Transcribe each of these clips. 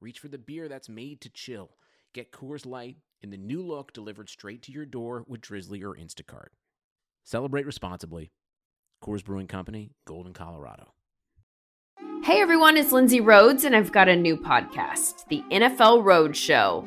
reach for the beer that's made to chill. Get Coors Light in the new look delivered straight to your door with Drizly or Instacart. Celebrate responsibly. Coors Brewing Company, Golden, Colorado. Hey everyone, it's Lindsay Rhodes, and I've got a new podcast, The NFL Road Show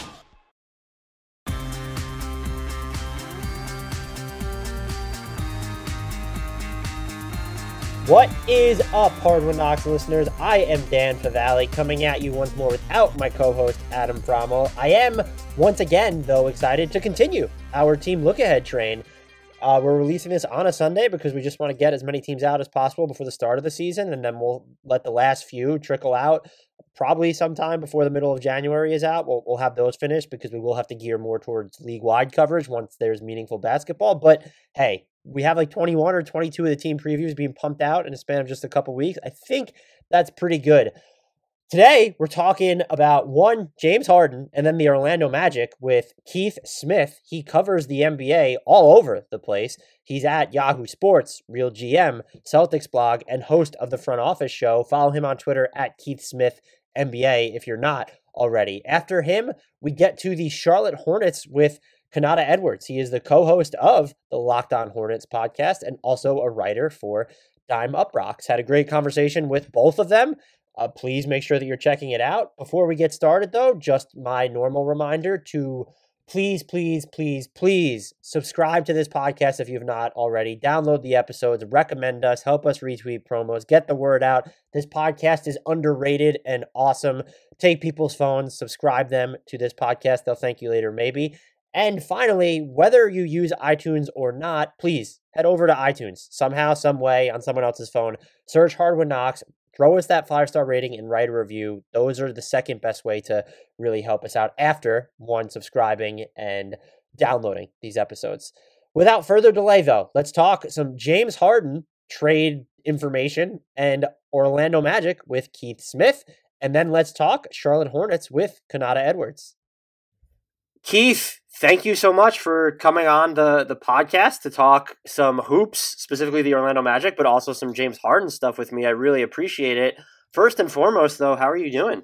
What is up, Hardwood Knocks listeners? I am Dan Favale coming at you once more without my co host, Adam Fromal. I am, once again, though, excited to continue our team look ahead train. Uh, we're releasing this on a Sunday because we just want to get as many teams out as possible before the start of the season, and then we'll let the last few trickle out probably sometime before the middle of January is out. We'll, we'll have those finished because we will have to gear more towards league wide coverage once there's meaningful basketball. But hey, we have like 21 or 22 of the team previews being pumped out in a span of just a couple weeks. I think that's pretty good. Today, we're talking about one, James Harden, and then the Orlando Magic with Keith Smith. He covers the NBA all over the place. He's at Yahoo Sports, Real GM, Celtics blog, and host of the front office show. Follow him on Twitter at Keith Smith NBA if you're not already. After him, we get to the Charlotte Hornets with Kanata Edwards. He is the co host of the Locked On Hornets podcast and also a writer for Dime UPROXX. Had a great conversation with both of them. Uh, please make sure that you're checking it out. Before we get started, though, just my normal reminder to please, please, please, please subscribe to this podcast if you've not already. Download the episodes, recommend us, help us retweet promos, get the word out. This podcast is underrated and awesome. Take people's phones, subscribe them to this podcast. They'll thank you later, maybe. And finally, whether you use iTunes or not, please head over to iTunes somehow, some way on someone else's phone. Search Hardwood Knocks, throw us that five star rating and write a review. Those are the second best way to really help us out after one subscribing and downloading these episodes. Without further delay, though, let's talk some James Harden trade information and Orlando Magic with Keith Smith. And then let's talk Charlotte Hornets with Kanata Edwards. Keith, thank you so much for coming on the the podcast to talk some hoops, specifically the Orlando Magic, but also some James Harden stuff with me. I really appreciate it. First and foremost, though, how are you doing?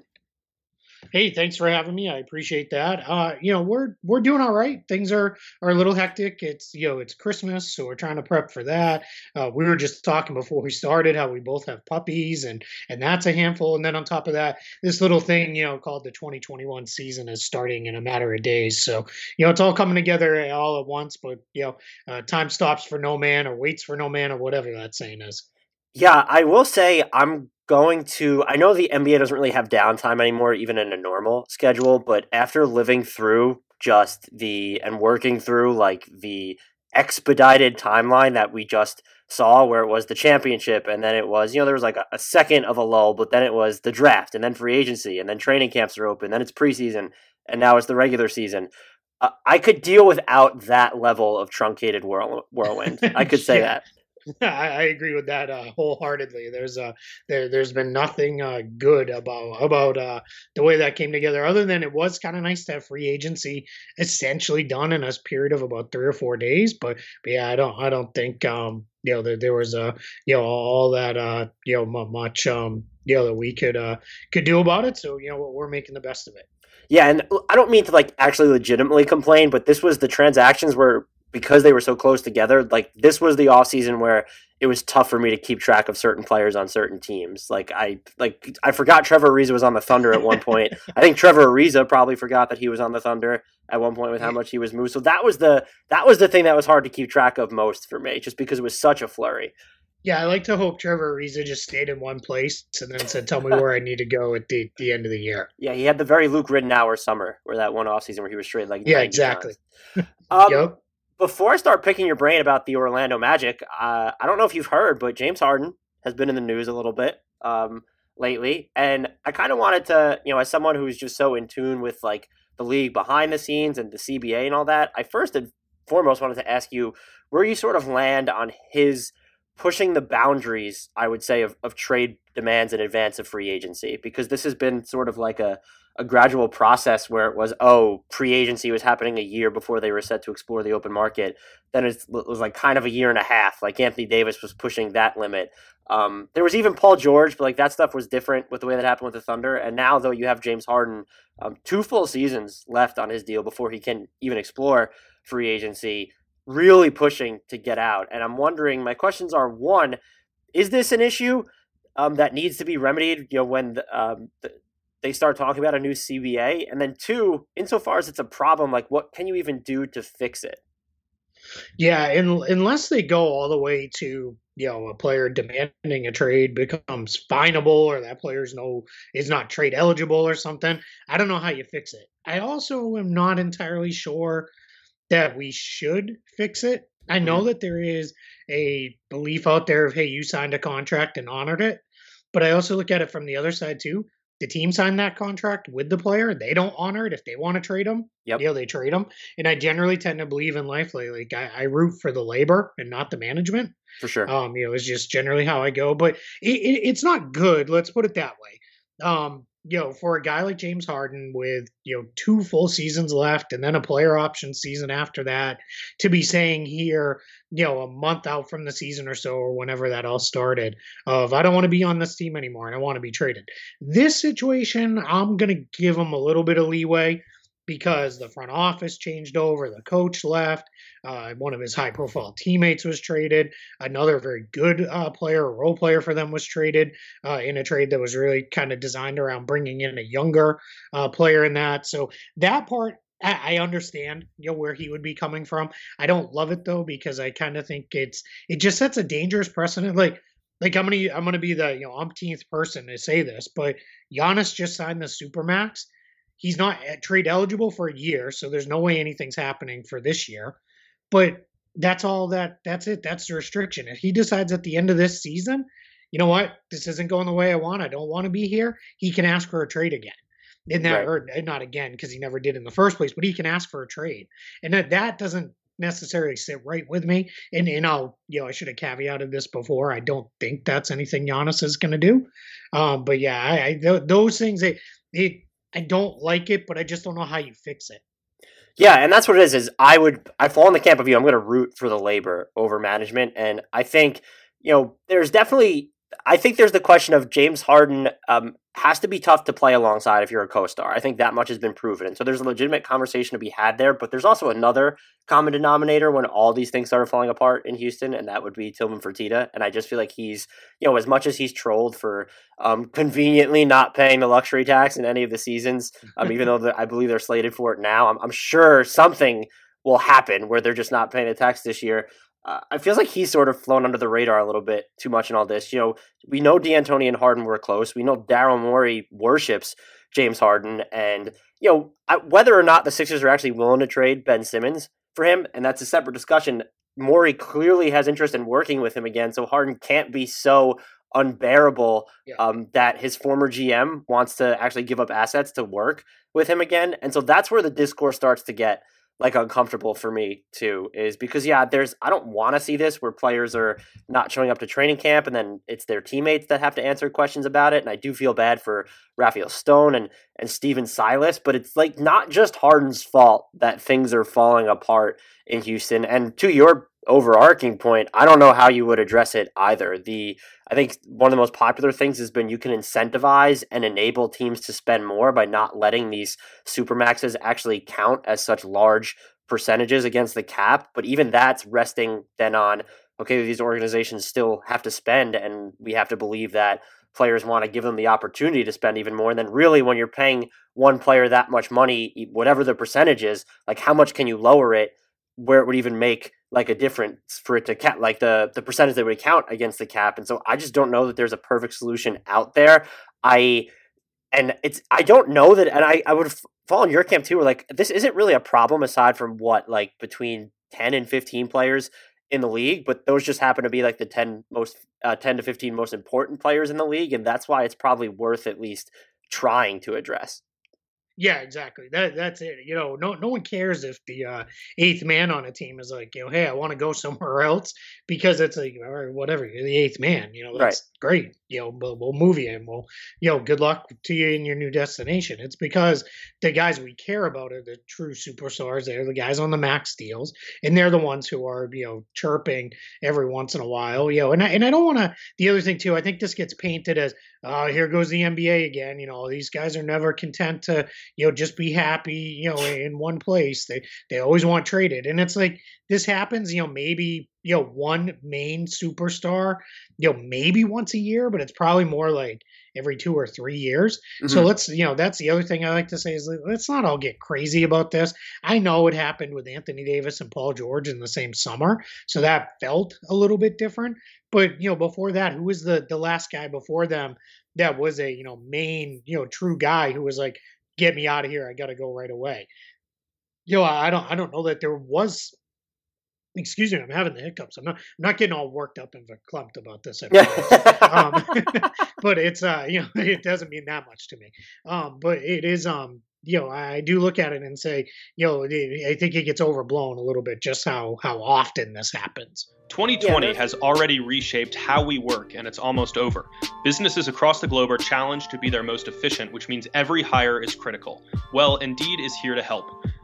Hey, thanks for having me. I appreciate that. Uh, you know, we're we're doing all right. Things are are a little hectic. It's you know, it's Christmas, so we're trying to prep for that. Uh, we were just talking before we started how we both have puppies, and and that's a handful. And then on top of that, this little thing you know called the 2021 season is starting in a matter of days. So you know, it's all coming together all at once. But you know, uh, time stops for no man or waits for no man or whatever that saying is. Yeah, I will say I'm going to I know the NBA doesn't really have downtime anymore even in a normal schedule, but after living through just the and working through like the expedited timeline that we just saw where it was the championship and then it was you know there was like a, a, second of a lull but then it was the draft and then free agency and then training camps are open then it's preseason and now it's the regular season. Uh, i could deal without that level of truncated whirl- whirlwind. I could say yeah. that I, agree with that uh, wholeheartedly. There's uh, there there's been nothing uh, good about about uh, the way that came together, other than it was kind of nice to have free agency essentially done in a period of about three or four days. But, but yeah, I don't I don't think um, you know there, there was a uh, you know all that uh, you know much um, you know that we could uh, could do about it. So you know we're making the best of it. Yeah, and I don't mean to like actually legitimately complain, but this was the transactions were because they were so close together, like this was the off season where it was tough for me to keep track of certain players on certain teams. Like I like I forgot Trevor Ariza was on the Thunder at one point. I think Trevor Ariza probably forgot that he was on the Thunder at one point with how much he was moved. So that was the that was the thing that was hard to keep track of most for me, just because it was such a flurry. Yeah, I like to hope Trevor Ariza just stayed in one place and then said, "Tell me where I need to go at the, the end of the year." Yeah, he had the very Luke Ridnour summer, where that one off season where he was straight like yeah, exactly. um, yep before I start picking your brain about the Orlando Magic, uh, I don't know if you've heard, but James Harden has been in the news a little bit um, lately, and I kind of wanted to, you know, as someone who's just so in tune with like the league behind the scenes and the CBA and all that, I first and foremost wanted to ask you where you sort of land on his pushing the boundaries, I would say, of, of trade demands in advance of free agency, because this has been sort of like a a gradual process where it was oh pre-agency was happening a year before they were set to explore the open market then it was like kind of a year and a half. Like anthony davis was pushing that limit. Um, there was even paul george but like that stuff was different with the way that happened with the thunder. And now though you have james harden um, two full seasons left on his deal before he can even explore free agency really pushing to get out. And i'm wondering my questions are one is this an issue um, that needs to be remedied you know when the, um, they start talking about a new CBA? And then two, insofar as it's a problem, like what can you even do to fix it? Yeah, and unless they go all the way to you know a player demanding a trade becomes finable or that player's no is not trade eligible or something, I don't know how you fix it. I also am not entirely sure that we should fix it. I know mm-hmm. that there is a belief out there of hey, you signed a contract and honored it, but I also look at it from the other side too the team signed that contract with the player. They don't honor it if they want to trade them. Yep. You know, they trade them. And I generally tend to believe in life like, I, I, root for the labor and not the management. For sure. Um, you know, it's just generally how I go. But it, it, it's not good. Let's put it that way. Um, you know, for a guy like James Harden with, you know, two full seasons left and then a player option season after that, to be saying here, you know, a month out from the season or so, or whenever that all started, of I don't want to be on this team anymore and I want to be traded. This situation, I'm to give him a little bit of leeway because the front office changed over, the coach left, uh, one of his high profile teammates was traded, another very good uh, player, a role player for them was traded uh, in a trade that was really kind of designed around bringing in a younger uh, player in that. So that part. I understand, you know, where he would be coming from. I don't love it though because I kind of think it's it just sets a dangerous precedent. Like like I'm gonna I'm gonna be the you know umpteenth person to say this, but Giannis just signed the supermax He's not trade eligible for a year, so there's no way anything's happening for this year. But that's all that that's it. That's the restriction. If he decides at the end of this season, you know what, this isn't going the way I want. I don't want to be here. He can ask for a trade again. In that, right. or eh, not again because he never did in the first place. But he can ask for a trade, and that that doesn't necessarily sit right with me. And and I'll you know I should have caveated this before. I don't think that's anything Giannis is going to do. Um, but yeah, I, I th- those things it it I don't like it, but I just don't know how you fix it. Yeah, and that's what it is. Is I would I fall in the camp of you. I'm going to root for the labor over management, and I think you know there's definitely I think there's the question of James Harden um, has to be tough to play alongside if you're a co-star. I think that much has been proven. And so there's a legitimate conversation to be had there, but there's also another common denominator when all these things started falling apart in Houston, and that would be Tillman Fertitta. And I just feel like he's, you know, as much as he's trolled for um, conveniently not paying the luxury tax in any of the seasons, um, even though the, I believe they're slated for it now, I'm, I'm sure something will happen where they're just not paying the tax this year uh, it feels like he's sort of flown under the radar a little bit too much in all this. You know, we know D'Antoni and Harden were close. We know Daryl Morey worships James Harden, and you know I, whether or not the Sixers are actually willing to trade Ben Simmons for him, and that's a separate discussion. Morey clearly has interest in working with him again, so Harden can't be so unbearable yeah. um, that his former GM wants to actually give up assets to work with him again, and so that's where the discourse starts to get like uncomfortable for me too is because yeah there's i don't want to see this where players are not showing up to training camp and then it's their teammates that have to answer questions about it and i do feel bad for rafael stone and and stephen silas but it's like not just harden's fault that things are falling apart in houston and to your overarching point, I don't know how you would address it either. The I think one of the most popular things has been you can incentivize and enable teams to spend more by not letting these supermaxes actually count as such large percentages against the cap. But even that's resting then on okay, these organizations still have to spend, and we have to believe that players want to give them the opportunity to spend even more. And then, really, when you're paying one player that much money, whatever the percentage is, like how much can you lower it where it would even make like a difference for it to cap like the the percentage that would count against the cap and so i just don't know that there's a perfect solution out there. I and it's i don't know that and i i would fall in your camp too where like this isn't really a problem aside from what like between 10 and 15 players in the league but those just happen to be like the 10 most uh, 10 to 15 most important players in the league and that's why it's probably worth at least trying to address yeah, exactly. That that's it. You know, no no one cares if the uh, eighth man on a team is like, you know, hey, I want to go somewhere else because it's like, all right, whatever. You're the eighth man. You know, that's right. Great. You know, we'll, we'll move you and we'll, you know, good luck to you in your new destination. It's because the guys we care about are the true superstars. They're the guys on the max deals, and they're the ones who are, you know, chirping every once in a while. You know, and I, and I don't want to. The other thing too, I think this gets painted as, oh, here goes the NBA again. You know, these guys are never content to you know just be happy you know in one place they they always want traded and it's like this happens you know maybe you know one main superstar you know maybe once a year but it's probably more like every two or three years mm-hmm. so let's you know that's the other thing i like to say is let's not all get crazy about this i know it happened with anthony davis and paul george in the same summer so that felt a little bit different but you know before that who was the the last guy before them that was a you know main you know true guy who was like get me out of here. I got to go right away. You know, I don't, I don't know that there was. Excuse me, I'm having the hiccups. I'm not, I'm not getting all worked up and clumped about this. um, but it's, uh, you know, it doesn't mean that much to me. Um, but it is, um, you know, I do look at it and say, you know, I think it gets overblown a little bit just how how often this happens. 2020 yeah, has already reshaped how we work and it's almost over. Businesses across the globe are challenged to be their most efficient, which means every hire is critical. Well, Indeed is here to help.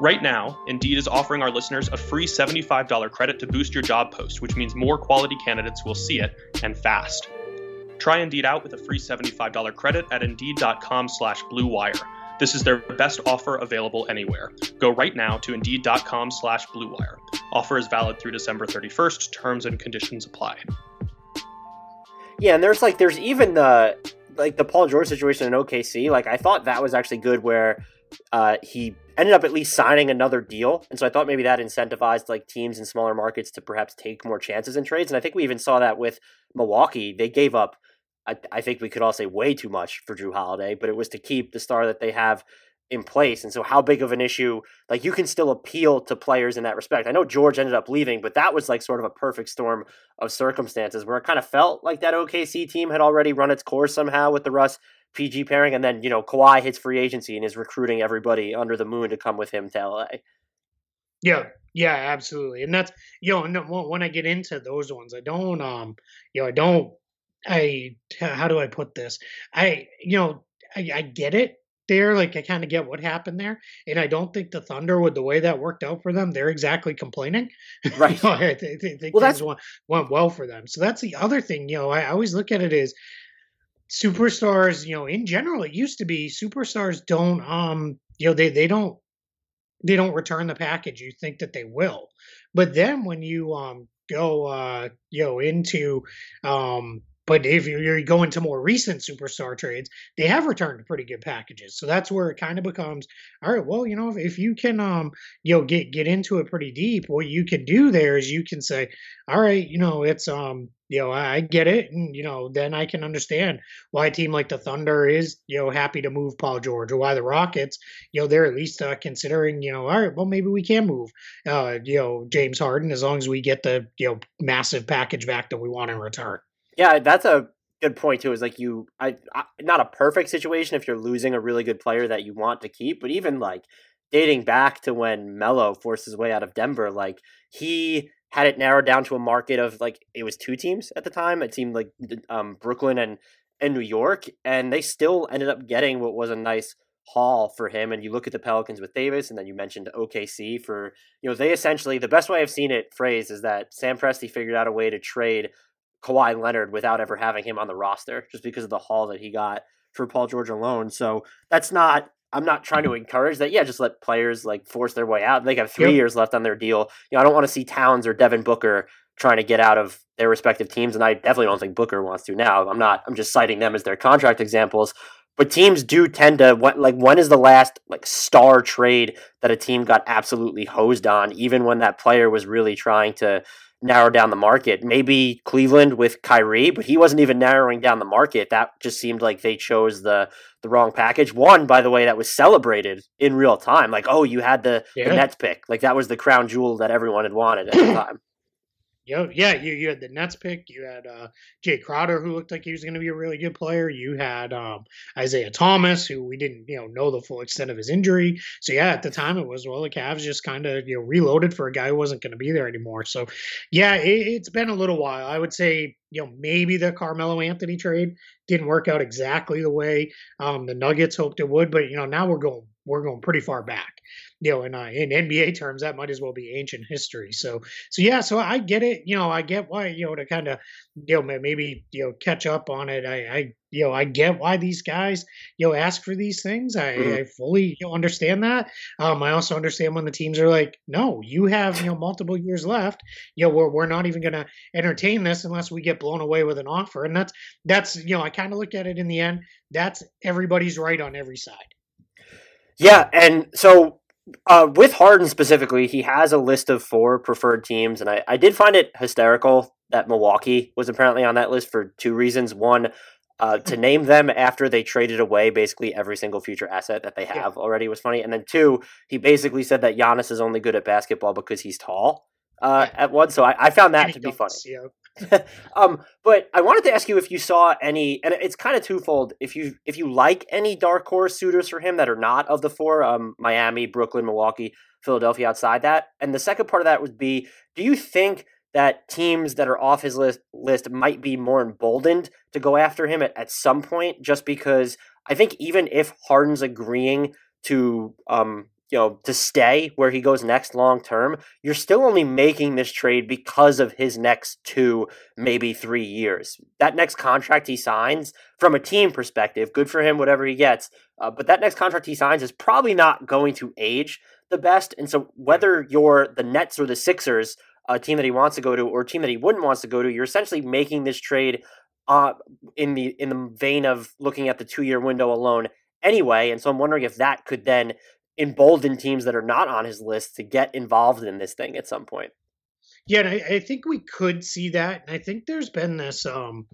Right now, Indeed is offering our listeners a free $75 credit to boost your job post, which means more quality candidates will see it and fast. Try Indeed out with a free $75 credit at indeed.com slash bluewire. This is their best offer available anywhere. Go right now to indeed.com slash bluewire. Offer is valid through December 31st. Terms and conditions apply. Yeah, and there's like there's even the like the Paul George situation in OKC. Like I thought that was actually good where uh, he ended up at least signing another deal, and so I thought maybe that incentivized like teams in smaller markets to perhaps take more chances in trades. And I think we even saw that with Milwaukee. They gave up I, I think we could all say way too much for Jrue Holiday, but it was to keep the star that they have in place. And so, how big of an issue? Like, you can still appeal to players in that respect. I know George ended up leaving, but that was like sort of a perfect storm of circumstances where it kind of felt like that OKC team had already run its course somehow with the Russ PG pairing. And then, you know, Kawhi hits free agency and is recruiting everybody under the moon to come with him to LA. Yeah, yeah, absolutely. And that's, you know, when I get into those ones, I don't, um, you know, I don't I how do I put this? I you know I, I get it there. Like I kind of get what happened there, and I don't think the Thunder, with the way that worked out for them, they're exactly complaining. Right. you know, I, th- think well, things went, went well for them. So that's the other thing. You know, I, I always look at it as superstars. You know, in general, it used to be superstars don't um you know they they don't they don't return the package. You think that they will, but then when you um go uh you know into um but if you go into more recent superstar trades, they have returned pretty good packages. So that's where it kind of becomes, all right, well, you know, if, if you can, um, you know, get get into it pretty deep, what you can do there is you can say, all right, you know, it's, um, you know, I get it, and you know, then I can understand why a team like the Thunder is, you know, happy to move Paul George, or why the Rockets, you know, they're at least uh, considering, you know, all right, well, maybe we can move, uh, you know, James Harden as long as we get the, you know, massive package back that we want in return. Yeah, that's a good point too. Is like you, I, I, not a perfect situation if you're losing a really good player that you want to keep, but even like dating back to when Melo forced his way out of Denver, like he had it narrowed down to a market of like it was two teams at the time. It seemed like um, Brooklyn and and New York, and they still ended up getting what was a nice haul for him. And you look at the Pelicans with Davis, and then you mentioned OKC for you know they essentially the best way I've seen it phrased is that Sam Presti figured out a way to trade Kawhi Leonard without ever having him on the roster, just because of the haul that he got for Paul George alone. So that's not I'm not trying to mm-hmm. encourage that. Yeah, just let players like force their way out. They have three yep. years left on their deal. You know, I don't want to see Towns or Devin Booker trying to get out of their respective teams, and I definitely don't think Booker wants to now. I'm not. I'm just citing them as their contract examples. But teams do tend to like when is the last like star trade that a team got absolutely hosed on, even when that player was really trying to narrow down the market. Maybe Cleveland with Kyrie, but he wasn't even narrowing down the market. That just seemed like they chose the the wrong package. One, by the way, that was celebrated in real time. Like, oh, you had the, yeah. the Nets pick. Like that was the crown jewel that everyone had wanted at the time. Yeah, yeah, you you had the Nets pick. You had uh, Jae Crowder, who looked like he was going to be a really good player. You had um, Isaiah Thomas, who we didn't you know know the full extent of his injury. So yeah, at the time it was well, the Cavs just kind of you know reloaded for a guy who wasn't going to be there anymore. So yeah, it, has been a little while. I would say you know maybe the Carmelo Anthony trade didn't work out exactly the way um, the Nuggets hoped it would, but you know now we're going we're going pretty far back you know, in uh, in NBA terms, that might as well be ancient history. So, so yeah, so I get it. You know, I get why you know to kind of you know maybe you know catch up on it. I, I you know I get why these guys you know ask for these things. I, mm-hmm. I fully you know, understand that. Um, I also understand when the teams are like, no, you have you know multiple years left. You know, we're we're not even going to entertain this unless we get blown away with an offer. And that's that's you know I kind of look at it in the end. That's everybody's right on every side. Yeah, and so uh, with Harden specifically, he has a list of four preferred teams, and I, I did find it hysterical that Milwaukee was apparently on that list for two reasons. One, uh, to name them after they traded away basically every single future asset that they have yeah. already was funny. And then two, he basically said that Giannis is only good at basketball because he's tall uh, yeah. at one. So I, I found that to be funny. Yeah. um, but I wanted to ask you if you saw any, and it's kind of twofold. If you if you like any dark horse suitors for him that are not of the four, um, Miami, Brooklyn, Milwaukee, Philadelphia, outside that, and the second part of that would be, do you think that teams that are off his list list might be more emboldened to go after him at, at some point, just because I think even if Harden's agreeing to um, you know to stay where he goes next long term you're still only making this trade because of his next two maybe three years. That next contract he signs from a team perspective good for him whatever he gets uh, but that next contract he signs is probably not going to age the best and so whether you're the nets or the sixers a team that he wants to go to or a team that he wouldn't wants to go to you're essentially making this trade uh, in the in the vein of looking at the two year window alone anyway and so i'm wondering if that could then embolden teams that are not on his list to get involved in this thing at some point. Yeah, I, I, think we could see that. And I think there's been this um,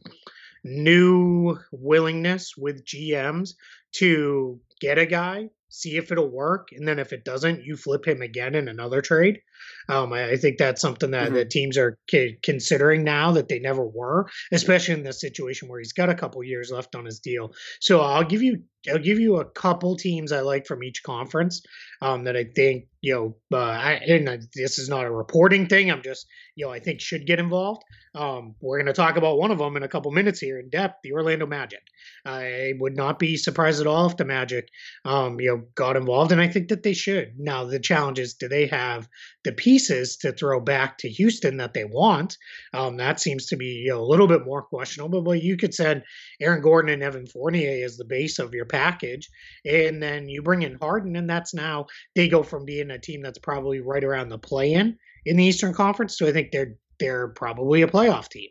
new willingness with GMs to get a guy see if it'll work, and then if it doesn't, you flip him again in another trade. Um, I, I, think that's something that mm-hmm. the teams are c- considering now that they never were, especially in this situation where he's got a couple years left on his deal. So I'll give you I'll give you a couple teams I like from each conference um, that I think you know. Uh, I, and this is not a reporting thing. I'm just you know I think should get involved. Um, we're going to talk about one of them in a couple minutes here in depth. The Orlando Magic. I would not be surprised at all if the Magic, um, you know, got involved, and I think that they should. Now the challenge is, do they have the pieces to throw back to Houston that they want? Um, that seems to be you know, a little bit more questionable. But you could send Aaron Gordon and Evan Fournier as the base of your package, and then you bring in Harden, and that's now they go from being a team that's probably right around the play-in in the Eastern Conference So I think they're they're probably a playoff team.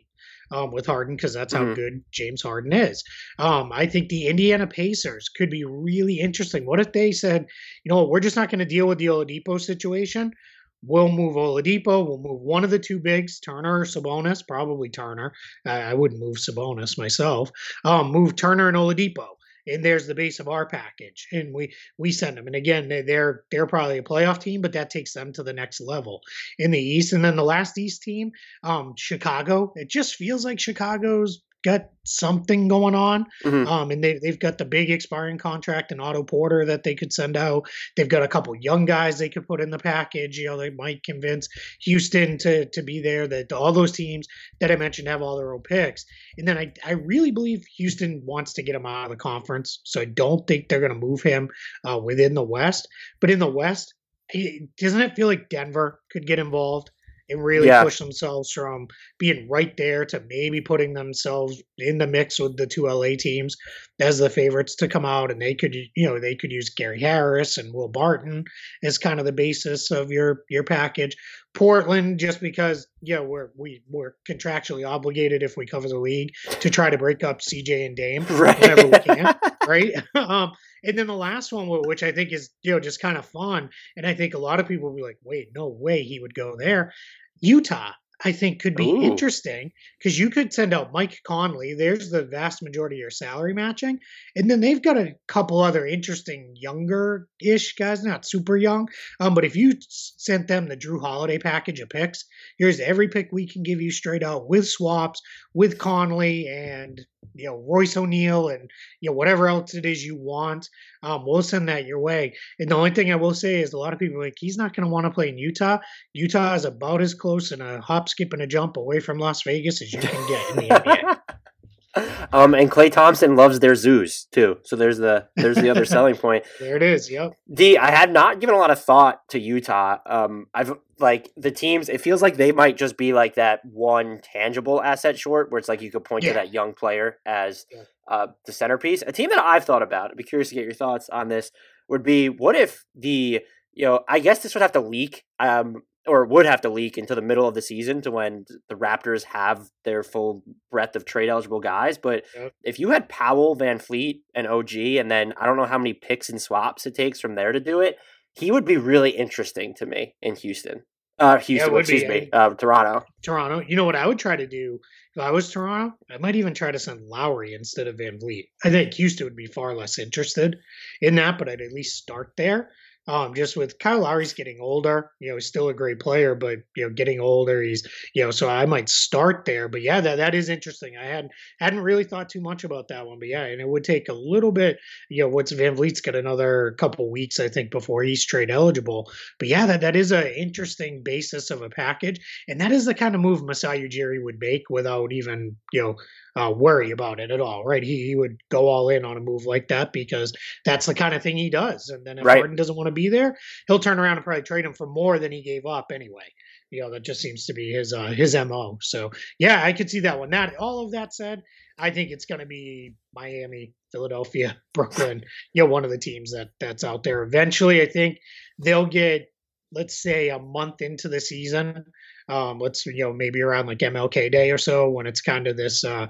Um, with Harden because that's how mm-hmm. good James Harden is. Um, I think the Indiana Pacers could be really interesting. What if they said, you know, we're just not going to deal with the Oladipo situation. We'll move Oladipo. We'll move one of the two bigs, Turner or Sabonis. Probably Turner. I, I wouldn't move Sabonis myself. Um, move Turner and Oladipo and there's the base of our package and we we send them and again they're they're probably a playoff team but that takes them to the next level in the east and then the last east team um chicago it just feels like chicago's got something going on. Mhm. Um, and they they've got the big expiring contract and Otto Porter that they could send out. They've got a couple young guys they could put in the package. You know, they might convince Houston to to be there. That all those teams that I mentioned have all their own picks. And then I I really believe Houston wants to get him out of the conference. So I don't think they're going to move him uh, within the West. But in the West, doesn't it feel like Denver could get involved? And really Yeah. push themselves from being right there to maybe putting themselves in the mix with the two LA teams as the favorites to come out, and they could, you know, they could use Gary Harris and Will Barton as kind of the basis of your your package. Portland, just because know we're we we're contractually obligated if we cover the league to try to break up CJ and Dame Right. whenever we can, right? um, and then the last one, which I think is you know just kind of fun, and I think a lot of people will be like, "Wait, no way he would go there." Utah, I think, could be Ooh. interesting because you could send out Mike Conley. There's the vast majority of your salary matching, and then they've got a couple other interesting younger-ish guys, not super young, um, but if you sent them the Jrue Holiday package of picks, here's every pick we can give you straight out with swaps, with Conley and you know Royce O'Neale and you know whatever else it is you want. Um, we'll send that your way. And the only thing I will say is a lot of people like he's not going to want to play in Utah. Utah is about as close in a hop, skip, and a jump away from Las Vegas as you can get in the NBA. um, and Klay Thompson loves their zoos too. So there's the there's the other selling point. There it is. Yep. D, I had not given a lot of thought to Utah. Um, I've like the teams. It feels like they might just be like that one tangible asset short, where it's like you could point Yeah. to that young player as Yeah. uh, the centerpiece. A team that I've thought about. I'd be curious to get your thoughts on this. Would be what if the you know I guess this would have to leak. Um, or would have to leak into the middle of the season to when the Raptors have their full breadth of trade eligible guys. But Yep. if you had Powell, VanVleet, and OG, and then I don't know how many picks and swaps it takes from there to do it, he would be really interesting to me in Houston. Uh, Houston, would be. excuse me, uh, Toronto. Toronto. You know what I would try to do if I was Toronto? I might even try to send Lowry instead of VanVleet. I think Houston would be far less interested in that, but I'd at least start there. Um, just with Kyle Lowry's getting older, you know, he's still a great player, but you know, getting older, he's you know, so I might start there. But yeah, that that is interesting. I hadn't hadn't really thought too much about that one, but yeah, and it would take a little bit. You know, what's VanVleet's got another couple weeks, I think, before he's trade eligible. But yeah, that that is an interesting basis of a package. And that is the kind of move Masai Ujiri would make without even, you know, uh, worry about it at all, right? He, he would go all in on a move like that because that's the kind of thing he does. And then if Right. Harden doesn't want to be there, he'll turn around and probably trade him for more than he gave up anyway. You know, that just seems to be his uh, his mo. So yeah, I could see that one. That all of that said, I think it's going to be Miami, Philadelphia, Brooklyn. You know, one of the teams that that's out there. Eventually, I think they'll get let's say a month into the season um let's you know maybe around like mlk day or so when it's kind of this uh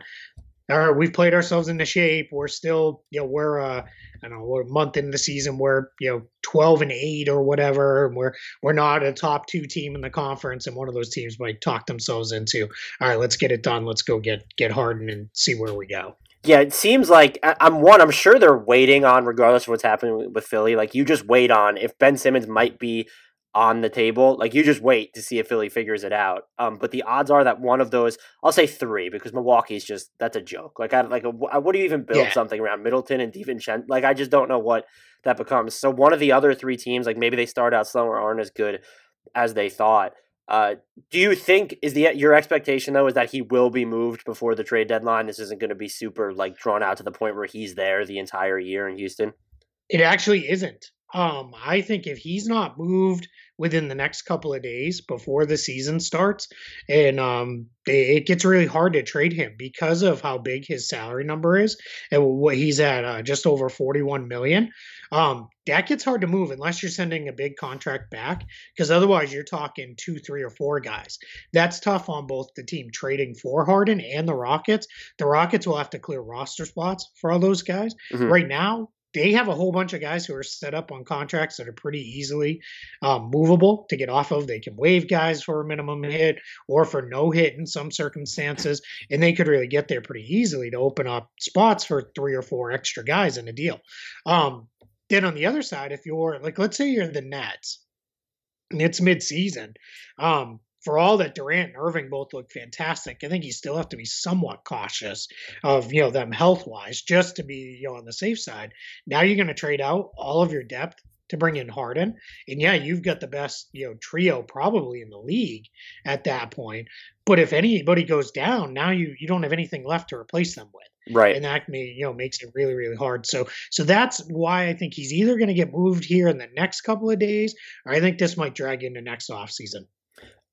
all right we've played ourselves into shape we're still you know we're uh i don't know we're a month into the season we're you know 12 and 8 or whatever and we're we're not a top two team in the conference and one of those teams might talk themselves into all right let's get it done let's go get get harden and see where we go Yeah, it seems like I'm one. I'm sure they're waiting on, regardless of what's happening with Philly. Like you just wait on if Ben Simmons might be on the table. Like you just wait to see if Philly figures it out. Um, but the odds are that one of those, I'll say three, because Milwaukee's just that's a joke. Like I like a, what do you even build Yeah. something around Middleton and DiVincenzo? Like I just don't know what that becomes. So one of the other three teams, like maybe they start out slow or aren't as good as they thought. Uh, do you think is the your expectation though is that he will be moved before the trade deadline? This isn't going to be super like drawn out to the point where he's there the entire year in Houston. It actually isn't. Um, I think if he's not moved within the next couple of days before the season starts, and um, it, gets really hard to trade him because of how big his salary number is and what he's at uh, just over 41 million. Um, that gets hard to move unless you're sending a big contract back, because otherwise you're talking two, three, or four guys. That's tough on both the team trading for Harden and the Rockets. The Rockets will have to clear roster spots for all those guys. Mhm. Right now, they have a whole bunch of guys who are set up on contracts that are pretty easily um, movable to get off of. They can waive guys for a minimum hit or for no hit in some circumstances, and they could really get there pretty easily to open up spots for three or four extra guys in a deal. Um, then on the other side, if you're like, let's say you're the Nets, and it's mid-season, um, for all that Durant and Irving both look fantastic, I think you still have to be somewhat cautious of you know them health wise, just to be you know on the safe side. Now you're going to trade out all of your depth to bring in Harden, and yeah, you've got the best you know trio probably in the league at that point. But if anybody goes down, now you you don't have anything left to replace them with right and that may, you know makes it really really hard so so that's why i think he's either going to get moved here in the next couple of days or i think this might drag into next off season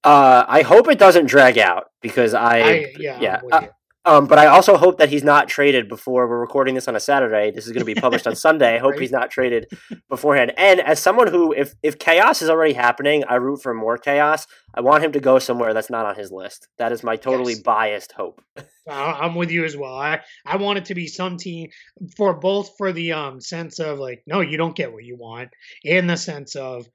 uh i hope it doesn't drag out because i, I yeah, yeah uh, um but i also hope that he's not traded before we're recording this on a saturday. This is going to be published on sunday. I hope Right. he's not traded beforehand. And as someone who if if chaos is already happening i root for more chaos. I want him to go somewhere that's not on his list. That is my totally Yes. biased hope. I'm with you as well. I I want it to be some team for both for the um sense of like no, you don't get what you want, and the sense of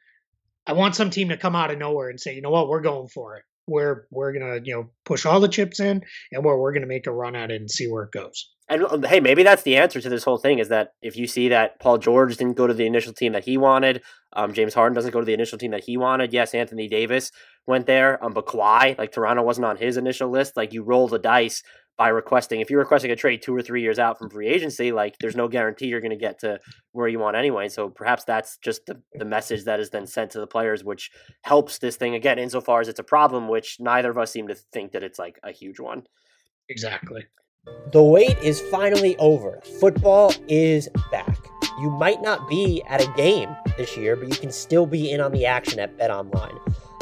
I want some team to come out of nowhere and say, you know what, we're going for it. We're we're gonna you know push all the chips in, and we're we're gonna make a run at it and see where it goes. And uh, hey, maybe that's the answer to this whole thing is that if you see that Paul George didn't go to the initial team that he wanted, um, James Harden doesn't go to the initial team that he wanted. Yes, Anthony Davis went there, um, but Kawhi, like Toronto wasn't on his initial list. Like you roll the dice by requesting. If you're requesting a trade two or three years out from free agency, like there's no guarantee you're going to get to where you want anyway. So perhaps that's just the, the message that is then sent to the players, which helps this thing again insofar as it's a problem, which neither of us seem to think that it's like a huge one. Exactly. The wait is finally over. Football is back. You might not be at a game this year, but you can still be in on the action at Bet Online.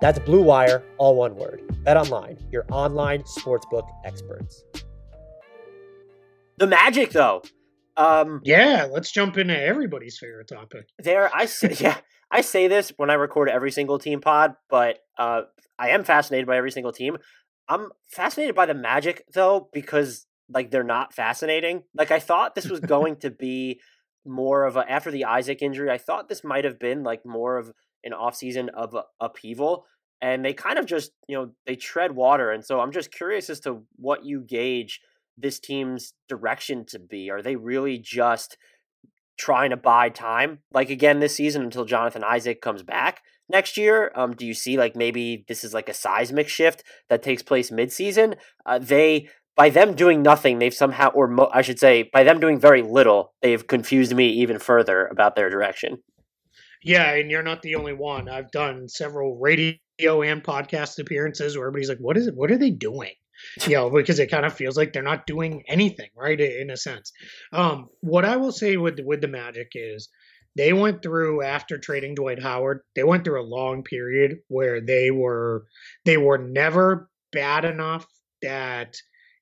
That's Blue Wire, all one word. Bet Online, your online sportsbook experts. The Magic, though. Um, Yeah, let's jump into everybody's favorite topic. there, I say, yeah, I say this when I record every single team pod, but uh, I am fascinated by every single team. I'm fascinated by the Magic though because like they're not fascinating. Like I thought this was going to be more of a after the Isaac injury. I thought this might have been like more of an offseason of upheaval, and they kind of just you know they tread water. And so I'm just curious as to what you gauge this team's direction to be. Are they really just trying to buy time like again this season until Jonathan Isaac comes back next year? Um, do you see like maybe this is like a seismic shift that takes place midseason? Uh, they by them doing nothing, they've somehow, or mo- I should say, by them doing very little, they've confused me even further about their direction. Yeah, and you're not the only one. I've done several radio and podcast appearances where everybody's like, "What is it? What are they doing?" You know, because it kind of feels like they're not doing anything, right? In a sense. Um, what I will say with with the Magic is they went through after trading Dwight Howard. They went through a long period where they were they were never bad enough that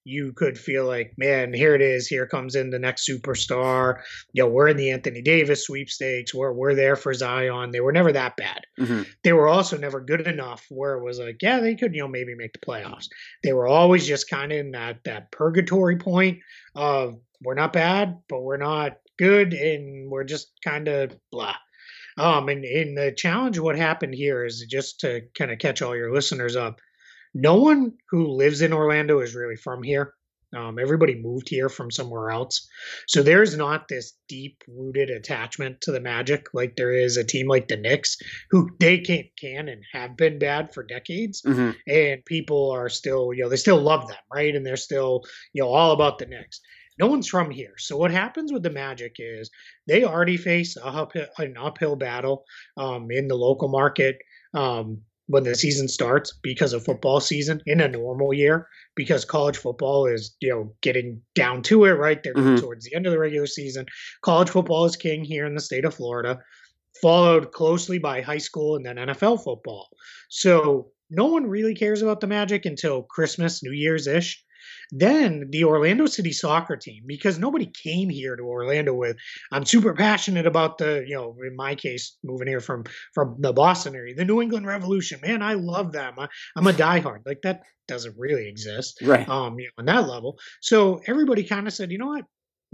you could feel like, man, here it is. Here comes in the next superstar. You know, we're in the Anthony Davis sweepstakes. We're we're there for Zion. They were never that bad. Mm-hmm. They were also never good enough where it was like, yeah, they could, you know, maybe make the playoffs. They were always just kind of in that that purgatory point of we're not bad, but we're not good, and we're just kind of blah. Um, and in the challenge, what happened here is just to kind of catch all your listeners up no one who lives in Orlando is really from here. Um, everybody moved here from somewhere else. So there's not this deep rooted attachment to the Magic like there is a team like the Knicks, who they can, can and have been bad for decades. Mm-hmm. And people are still, you know, they still love them, right? And they're still, you know, all about the Knicks. No one's from here. So what happens with the Magic is they already face an uphill battle um, in the local market. Um, when the season starts because of football season in a normal year because college football is you know getting down to it right? They're Mhm. towards the end of the regular season. College football is king here in the state of florida followed closely by high school and then nfl football. So no one really cares about the magic until christmas new year's ish Then the Orlando City soccer team, because nobody came here to Orlando with, I'm super passionate about the, you know, in my case, moving here from from the Boston area, the New England Revolution. Man, I love them. I, I'm a diehard. Like that doesn't really exist, right? Um, you know, on that level. So everybody kind of said, you know what?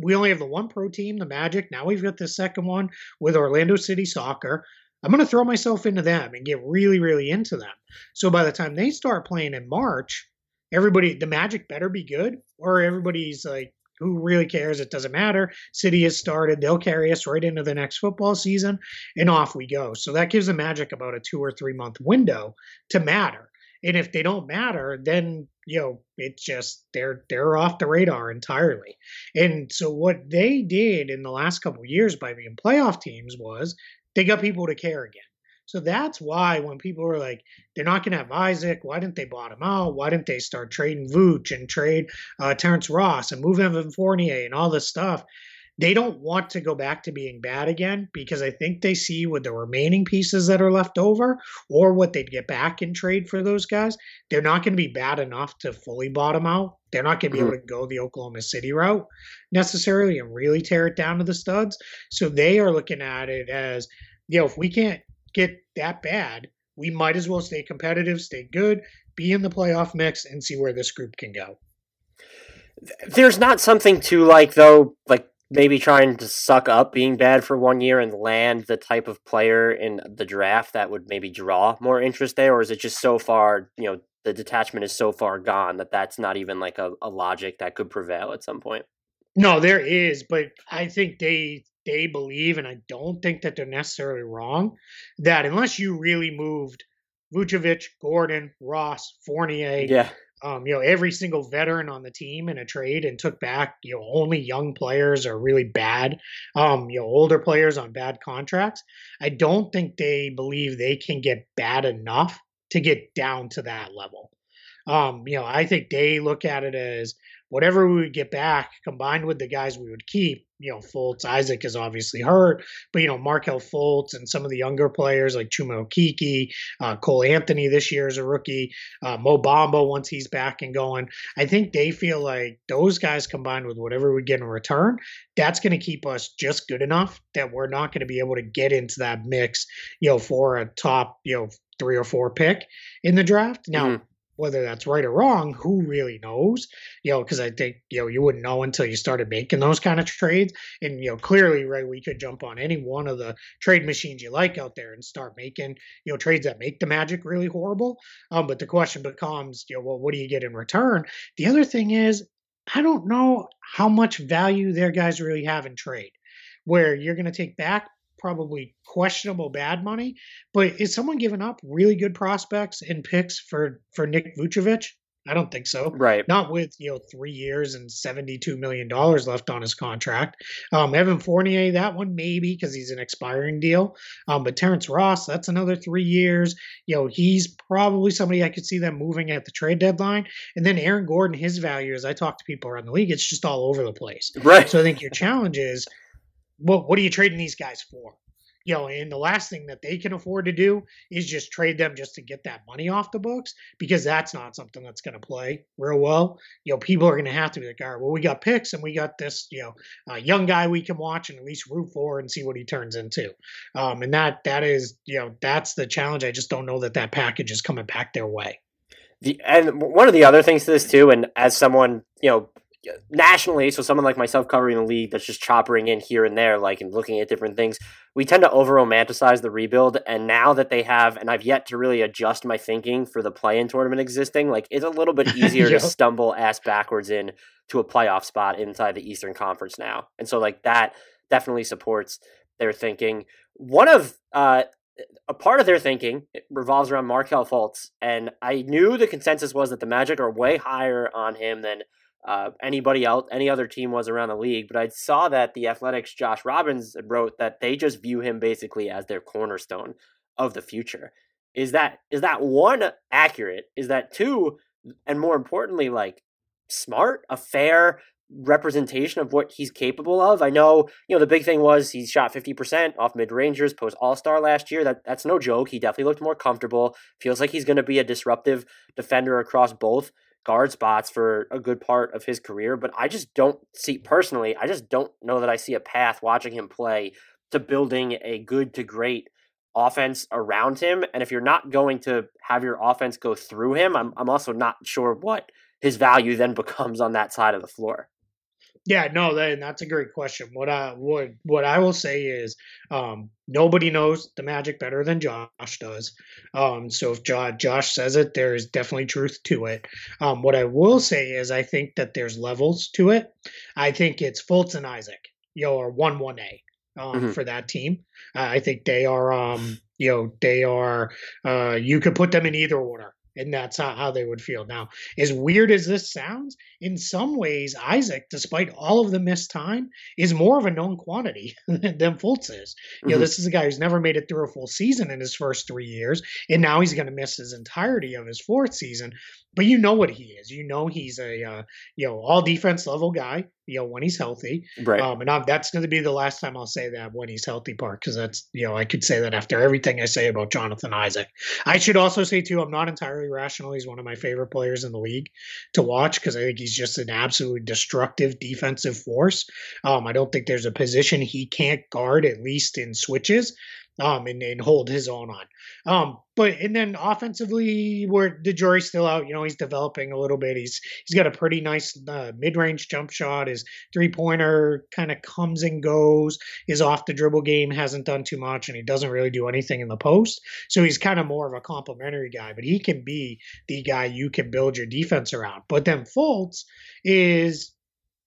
We only have the one pro team, the Magic. Now we've got the second one with Orlando City Soccer. I'm going to throw myself into them and get really, really into them. So by the time they start playing in March, everybody, the Magic better be good, or everybody's like, who really cares? It doesn't matter. City has started. They'll carry us right into the next football season, and off we go. So that gives the Magic about a two or three month window to matter. And if they don't matter, then you know it's just they're they're off the radar entirely. And so what they did in the last couple years by being playoff teams was they got people to care again. So that's why when people are like, they're not going to have Isaac, why didn't they bottom out? Why didn't they start trading Vooch and trade uh, Terrence Ross and move Evan Fournier and all this stuff? They don't want to go back to being bad again because I think they see with the remaining pieces that are left over or what they'd get back in trade for those guys, they're not going to be bad enough to fully bottom out. They're not going to be able mm-hmm. to go the Oklahoma City route necessarily and really tear it down to the studs. So they are looking at it as, you know, if we can't get that bad, we might as well stay competitive, stay good, be in the playoff mix, and see where this group can go. There's not something to like, though, like maybe trying to suck up being bad for one year and land the type of player in the draft that would maybe draw more interest there, or is it just so far, you know, the detachment is so far gone that that's not even like a, a logic that could prevail at some point? No, there is, but I think they they believe, and I don't think that they're necessarily wrong, that unless you really moved Vucevic, Gordon, Ross, Fournier, yeah. Um, you know, every single veteran on the team in a trade and took back, you know, only young players or really bad, um, you know, older players on bad contracts. I don't think they believe they can get bad enough to get down to that level. Um, you know, I think they look at it as whatever we would get back combined with the guys we would keep, you know, Fultz, Isaac is obviously hurt, but, you know, Markelle Fultz and some of the younger players like Chuma Okeke, uh, Cole Anthony this year is a rookie, uh, Mo Bamba once he's back and going. I think they feel like those guys combined with whatever we get in return, that's going to keep us just good enough that we're not going to be able to get into that mix, you know, for a top, you know, three or four pick in the draft. Now, mm-hmm whether that's right or wrong, who really knows? You know, because I think you know you wouldn't know until you started making those kind of trades. And you know, clearly, right, we could jump on any one of the trade machines you like out there and start making you know trades that make the Magic really horrible. Um, but the question becomes, you know, well, what do you get in return? The other thing is, I don't know how much value their guys really have in trade. Where you're going to take back probably questionable bad money. But is someone giving up really good prospects and picks for for Nick Vucevic? I don't think so. Right. Not with you know three years and seventy two million dollars left on his contract. Um, Evan Fournier, that one maybe because he's an expiring deal. Um, but Terrence Ross, that's another three years. You know, he's probably somebody I could see them moving at the trade deadline. And then Aaron Gordon, his value, as I talk to people around the league, it's just all over the place. Right. So I think your challenge is what what are you trading these guys for? You know, and the last thing that they can afford to do is just trade them just to get that money off the books because that's not something that's going to play real well. You know, people are going to have to be like, all right, well, we got picks and we got this, you know, uh, young guy we can watch and at least root for and see what he turns into. Um, and that that is, you know, that's the challenge. I just don't know that that package is coming back their way. The, and one of the other things to this too, and as someone you know nationally, so someone like myself covering the league that's just choppering in here and there, like and looking at different things, we tend to over romanticize the rebuild. And now that they have, and I've yet to really adjust my thinking for the play in tournament existing, like it's a little bit easier to stumble ass backwards in to a playoff spot inside the Eastern Conference now. And so like that definitely supports their thinking. One of uh a part of their thinking revolves around Markelle Fultz, and I knew the consensus was that the Magic are way higher on him than uh, anybody else, any other team was around the league. But I saw that the Athletic's Josh Robbins wrote that they just view him basically as their cornerstone of the future. Is that is that one accurate? Is that two, and more importantly, like smart, a fair representation of what he's capable of? I know, you know, the big thing was he shot 50% off mid rangers post All Star last year. That that's no joke. He definitely looked more comfortable. Feels like he's going to be a disruptive defender across both guard spots for a good part of his career, but I just don't see personally, I just don't know that I see a path watching him play to building a good to great offense around him. And if you're not going to have your offense go through him, I'm I'm also not sure what his value then becomes on that side of the floor. Yeah, no, that, that's a great question. What I what what I will say is, um, nobody knows the magic better than Josh does. Um, so if Josh, Josh says it, there is definitely truth to it. Um, what I will say is, I think that there's levels to it. I think it's Fultz and Isaac, you know, are one one A um, mm-hmm. for that team. Uh, I think they are, um, you know, they are. Uh, you could put them in either order and that's how, how they would feel. Now, as weird as this sounds, in some ways, Isaac, despite all of the missed time, is more of a known quantity than Fultz is. You know, mm-hmm. this is a guy who's never made it through a full season in his first three years, and now he's going to miss his entirety of his fourth season but you know what he is. You know he's a uh, you know all defense level guy. You know when he's healthy, right? Um, and I'm, that's going to be the last time I'll say that when he's healthy part because that's you know I could say that after everything I say about Jonathan Isaac. I should also say too I'm not entirely rational. He's one of my favorite players in the league to watch because I think he's just an absolutely destructive defensive force. Um, I don't think there's a position he can't guard at least in switches um, and, and hold his own on. Um, but and then offensively, where the jury's still out, you know, he's developing a little bit. He's he's got a pretty nice uh, mid-range jump shot. His three-pointer kind of comes and goes. His off the dribble game hasn't done too much, and he doesn't really do anything in the post. So he's kind of more of a complimentary guy, but he can be the guy you can build your defense around. But then Fultz is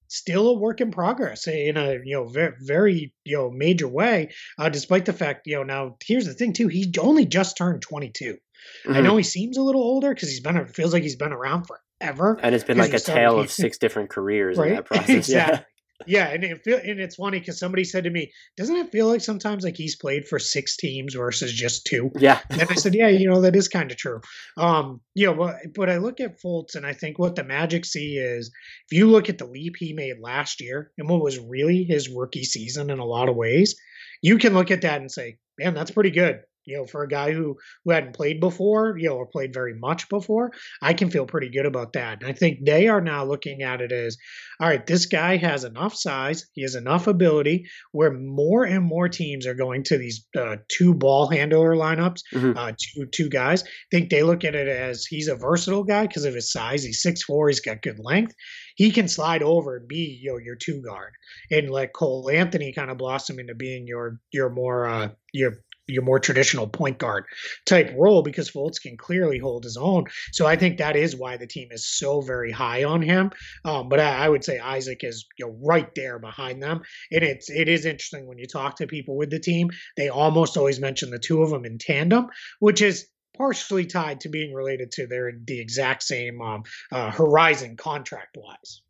still a work in progress in a you know very very you know major way uh, despite the fact you know now here's the thing too he only just turned 22 mm-hmm. i know he seems a little older because he's been feels like he's been around forever and it's been like a tale of six different careers right? in that process exactly. Yeah and it feel, and it's funny because somebody said to me, "Doesn't it feel like sometimes like he's played for six teams versus just two? Yeah, and I said, "Yeah, you know that is kind of true." Um, you know, but but I look at Fultz and I think what the Magic see is if you look at the leap he made last year and what was really his rookie season in a lot of ways, you can look at that and say, "Man, that's pretty good." You know, for a guy who who hadn't played before, you know, or played very much before, I can feel pretty good about that. And I think they are now looking at it as, all right, this guy has enough size, he has enough ability, where more and more teams are going to these uh, two ball handler lineups, mm-hmm. uh, two two guys. I think they look at it as he's a versatile guy because of his size. He's six four, he's got good length. He can slide over and be you know your two guard and let Cole Anthony kind of blossom into being your your more uh, your your more traditional point guard type role because Fultz can clearly hold his own. So I think that is why the team is so very high on him. Um, but I, I, would say Isaac is you know right there behind them. And it's it is interesting when you talk to people with the team, they almost always mention the two of them in tandem, which is partially tied to being related to their the exact same um, uh, horizon contract wise.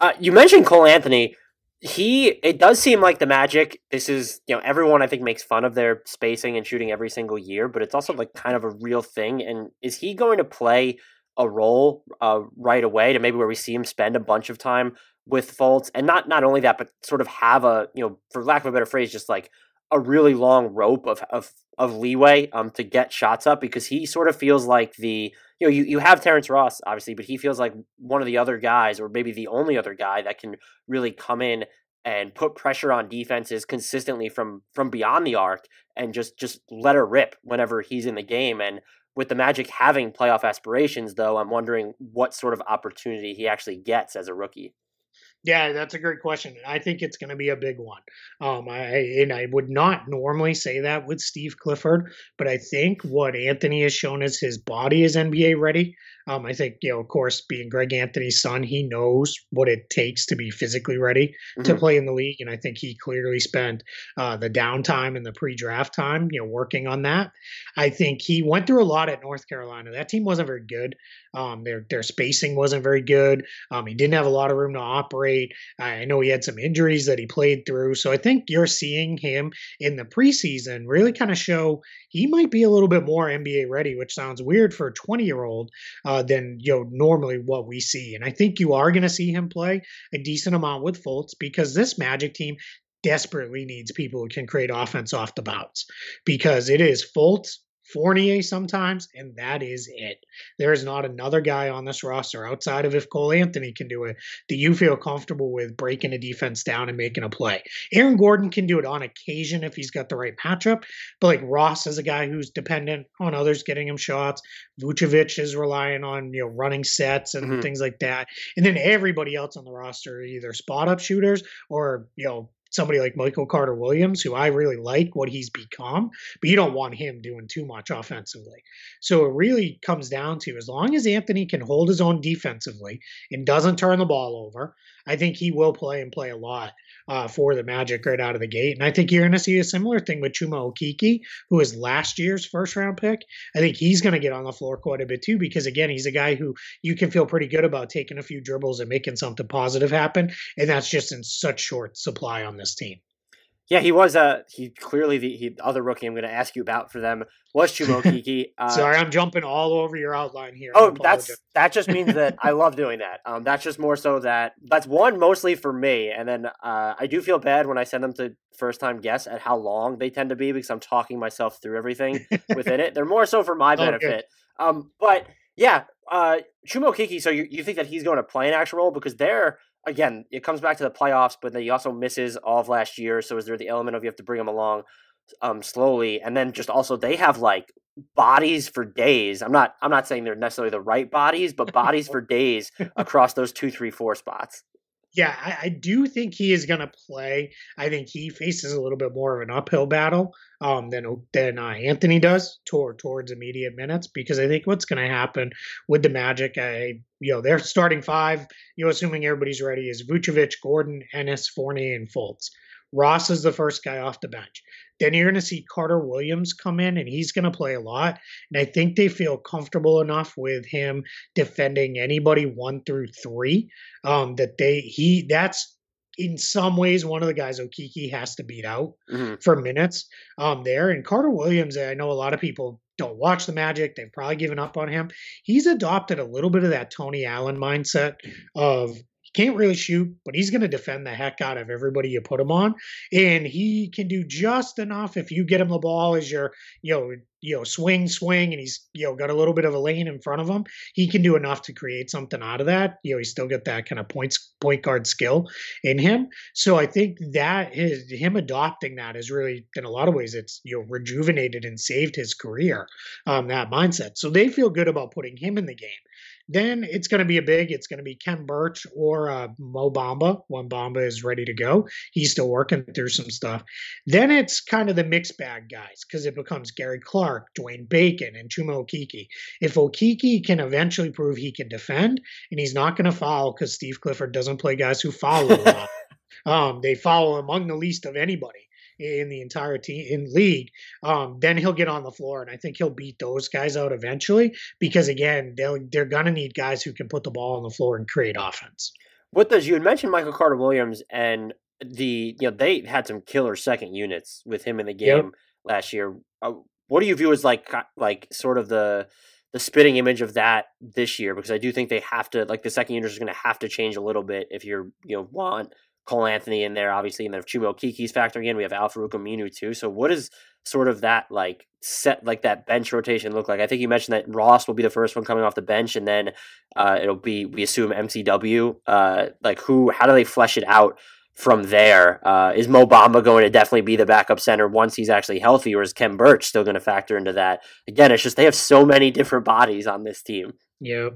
Uh, you mentioned Cole Anthony he it does seem like the magic this is you know everyone i think makes fun of their spacing and shooting every single year but it's also like kind of a real thing and is he going to play a role uh, right away to maybe where we see him spend a bunch of time with Fultz? And not not only that but sort of have a you know for lack of a better phrase just like a really long rope of of, of leeway um to get shots up because he sort of feels like the you know, you, you have Terrence Ross, obviously, but he feels like one of the other guys, or maybe the only other guy that can really come in and put pressure on defenses consistently from from beyond the arc and just just let her rip whenever he's in the game. And with the Magic having playoff aspirations, though, I'm wondering what sort of opportunity he actually gets as a rookie. Yeah, that's a great question. I think it's going to be a big one. Um, I and I would not normally say that with Steve Clifford, but I think what Anthony has shown is his body is NBA ready. Um, I think, you know, of course, being Greg Anthony's son, he knows what it takes to be physically ready mm-hmm. to play in the league. And I think he clearly spent uh, the downtime and the pre draft time, you know, working on that. I think he went through a lot at North Carolina. That team wasn't very good. Um, their, their spacing wasn't very good. Um, he didn't have a lot of room to operate. I know he had some injuries that he played through. So I think you're seeing him in the preseason really kind of show he might be a little bit more NBA ready, which sounds weird for a 20 year old uh, Uh, than you know normally what we see. And I think you are going to see him play a decent amount with Fultz because this Magic team desperately needs people who can create offense off the bounce because it is Fultz, Fournier sometimes, and that is it. There is not another guy on this roster outside of if Cole Anthony can do it that you feel comfortable with breaking a defense down and making a play. Aaron Gordon can do it on occasion if he's got the right matchup, but like Ross is a guy who's dependent on others getting him shots. Vucevic is relying on you know running sets and mm-hmm. things like that, and then everybody else on the roster either spot up shooters or you know somebody like Michael Carter Williams, who I really like what he's become, but you don't want him doing too much offensively. So it really comes down to as long as Anthony can hold his own defensively and doesn't turn the ball over, I think he will play and play a lot uh, for the Magic right out of the gate. And I think you're going to see a similar thing with Chuma Okeke, who is last year's first round pick. I think he's going to get on the floor quite a bit too, because again, he's a guy who you can feel pretty good about taking a few dribbles and making something positive happen. And that's just in such short supply on this team. Yeah, he was. Uh, he clearly the he, other rookie. I'm going to ask you about for them was Chuma Okeke. Uh, Sorry, I'm jumping all over your outline here. Oh, that's that just means that I love doing that. Um, that's just more so that that's one mostly for me, and then uh, I do feel bad when I send them to first time guests at how long they tend to be because I'm talking myself through everything within it. They're more so for my benefit. Oh, um, but yeah, uh, Chuma Okeke. So you, you think that he's going to play an actual role because they're again, it comes back to the playoffs, but then he also misses all of last year. So is there the element of you have to bring him along um, slowly, and then just also they have like bodies for days. I'm not I'm not saying they're necessarily the right bodies, but bodies for days across those two, three, four spots. Yeah, I, I do think he is going to play. I think he faces a little bit more of an uphill battle um, than than uh, Anthony does toward towards immediate minutes because I think what's going to happen with the Magic, I you know they're starting five. You know, assuming everybody's ready, is Vucevic, Gordon, Ennis, Fournier, and Fultz. Ross is the first guy off the bench. Then you're going to see Carter Williams come in, and he's going to play a lot. And I think they feel comfortable enough with him defending anybody one through three um, that they he that's in some ways one of the guys Okeke has to beat out mm-hmm. for minutes um, there. And Carter Williams, I know a lot of people don't watch the Magic. They've probably given up on him. He's adopted a little bit of that Tony Allen mindset of can't really shoot, but he's going to defend the heck out of everybody you put him on, and he can do just enough if you get him the ball as your you know you know swing swing, and he's you know got a little bit of a lane in front of him. He can do enough to create something out of that. You know he's still got that kind of points point guard skill in him. So I think that his him adopting that is really in a lot of ways it's you know rejuvenated and saved his career. Um, that mindset. So they feel good about putting him in the game. Then it's going to be a big. It's going to be Khem Birch or uh, Mo Bamba when Bamba is ready to go. He's still working through some stuff. Then it's kind of the mixed bag guys because it becomes Gary Clark, Dwayne Bacon, and Chuma Okeke. If Okeke can eventually prove he can defend and he's not going to foul because Steve Clifford doesn't play guys who foul a lot. Um, they foul among the least of anybody in the entire team in league, um, then he'll get on the floor, and I think he'll beat those guys out eventually. Because again, they'll they're gonna need guys who can put the ball on the floor and create offense. What does you had mentioned Michael Carter Williams and the you know they had some killer second units with him in the game yep. last year. Uh, what do you view as like like sort of the the spitting image of that this year? Because I do think they have to like the second unit is going to have to change a little bit if you're you know want Cole Anthony in there, obviously, and then if Chuma Okeke's factoring in, we have Al-Farouq Aminu too. So what is sort of that like set like that bench rotation look like? I think you mentioned that Ross will be the first one coming off the bench, and then uh, it'll be we assume MCW. Uh, like who? How do they flesh it out from there? Uh, is going to definitely be the backup center once he's actually healthy, or is Khem Birch still going to factor into that? Again, it's just they have so many different bodies on this team. Yeah.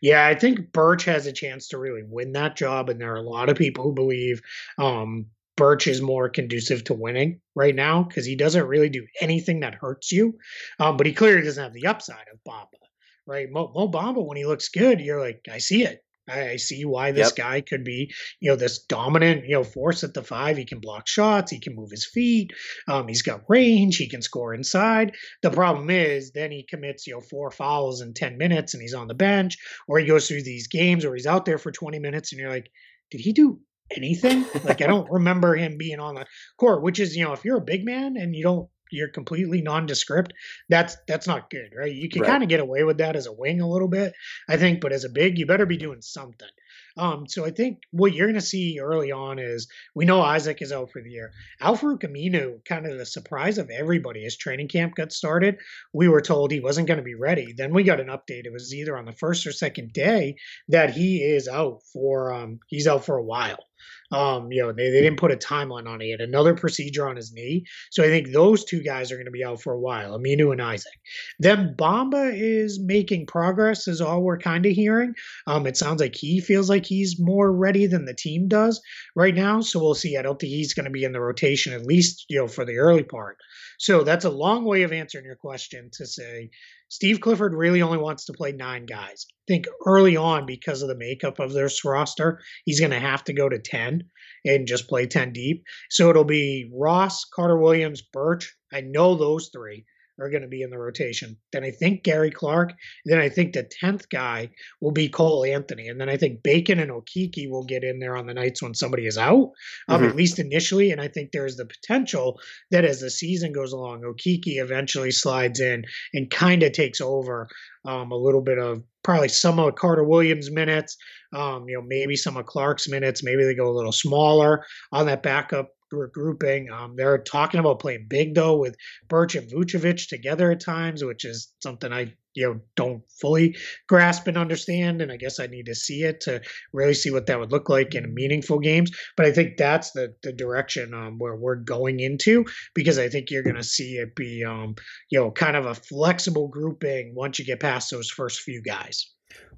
Yeah, I think Birch has a chance to really win that job. And there are a lot of people who believe um, Birch is more conducive to winning right now because he doesn't really do anything that hurts you. Um, but he clearly doesn't have the upside of Bamba, right? Mo, Mo Bamba, when he looks good, you're like, I see it. I, see why this yep. guy could be, you know, this dominant, you know, force at the five. He can block shots. He can move his feet. Um, he's got range. He can score inside. The problem is then he commits, you know, four fouls in 10 minutes and he's on the bench or he goes through these games or he's out there for 20 minutes and you're like, did he do anything? like, I don't remember him being on the court, which is, you know, if you're a big man and you don't you're completely nondescript, that's that's not good, right? You can right. kind of get away with that as a wing a little bit, I think, but as a big, you better be doing something. Um, so I think what you're going to see early on is we know Isaac is out for the year. Al-Farouq Aminu, kind of the surprise of everybody, as training camp got started, we were told he wasn't going to be ready. Then we got an update. It was either on the first or second day that he is out for um, he's out for a while. Um, you know, they, they didn't put a timeline on it. Another procedure on his knee. So I think those two guys are going to be out for a while, Aminu and Isaac. Then Bamba is making progress, is all we're kind of hearing. Um, it sounds like he feels like he's more ready than the team does right now. So we'll see. I don't think he's going to be in the rotation, at least, you know, for the early part. So that's a long way of answering your question to say Steve Clifford really only wants to play nine guys. I think early on, because of the makeup of this roster, he's going to have to go to 10 and just play 10 deep. So it'll be Ross, Carter Williams, Birch. I know those three are going to be in the rotation. Then I think Gary Clark. Then I think the 10th guy will be Cole Anthony. And then I think Bacon and Okeke will get in there on the nights when somebody is out, um, mm-hmm. at least initially. And I think there's the potential that as the season goes along, Okeke eventually slides in and kind of takes over um, a little bit of probably some of Carter Williams' minutes, um, you know, maybe some of Clark's minutes. Maybe they go a little smaller on that backup grouping. Um, they're talking about playing big though with Birch and Vucevic together at times, which is something I you know don't fully grasp and understand. And I guess I need to see it to really see what that would look like in meaningful games. But I think that's the the direction um, where we're going into because I think you're going to see it be um, you know kind of a flexible grouping once you get past those first few guys.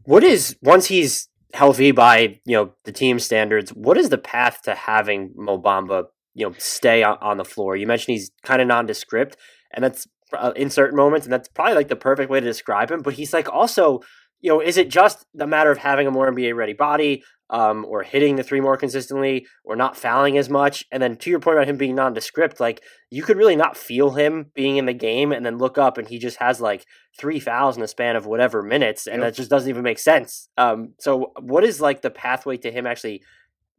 What is once he's healthy by you know the team standards what is the path to having Mo Bamba you know stay on, on the floor. You mentioned he's kind of nondescript, and that's uh, in certain moments, and that's probably like the perfect way to describe him. But he's like also, you know, is it just the matter of having a more NBA ready body, um, or hitting the three more consistently, or not fouling as much? And then to your point about him being nondescript, like you could really not feel him being in the game, and then look up and he just has like three fouls in the span of whatever minutes, and yep. that just doesn't even make sense. Um, so what is like the pathway to him actually?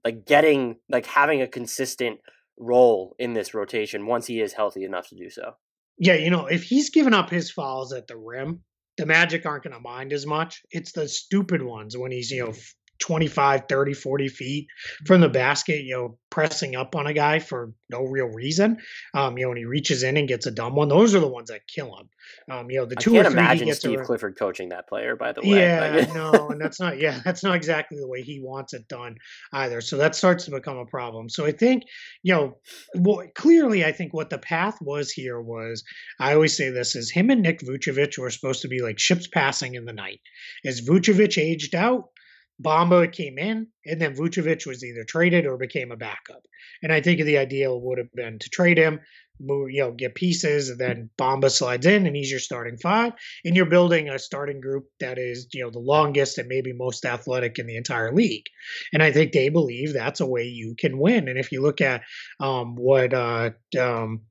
like getting like having a consistent role in this rotation once he is healthy enough to do so. Yeah, you know, if he's given up his fouls at the rim, the Magic aren't going to mind as much. It's the stupid ones when he's, you know, mm-hmm. 25, 30, 40 feet from the basket, you know, pressing up on a guy for no real reason. Um, you know, when he reaches in and gets a dumb one, those are the ones that kill him. Um, you know, the two I can't or three imagine he gets Steve around. Clifford coaching that player, by the way. Yeah, no, and that's not yeah, that's not exactly the way he wants it done either. So that starts to become a problem. So I think, you know, well, clearly I think what the path was here was I always say this is him and Nick Vucevic were supposed to be like ships passing in the night. As Vucevic aged out, Bamba came in, and then Vucevic was either traded or became a backup. And I think the ideal would have been to trade him, move, you know, get pieces, and then Bamba slides in, and he's your starting five, and you're building a starting group that is, you know, the longest and maybe most athletic in the entire league. And I think they believe that's a way you can win. And if you look at um, what uh, um,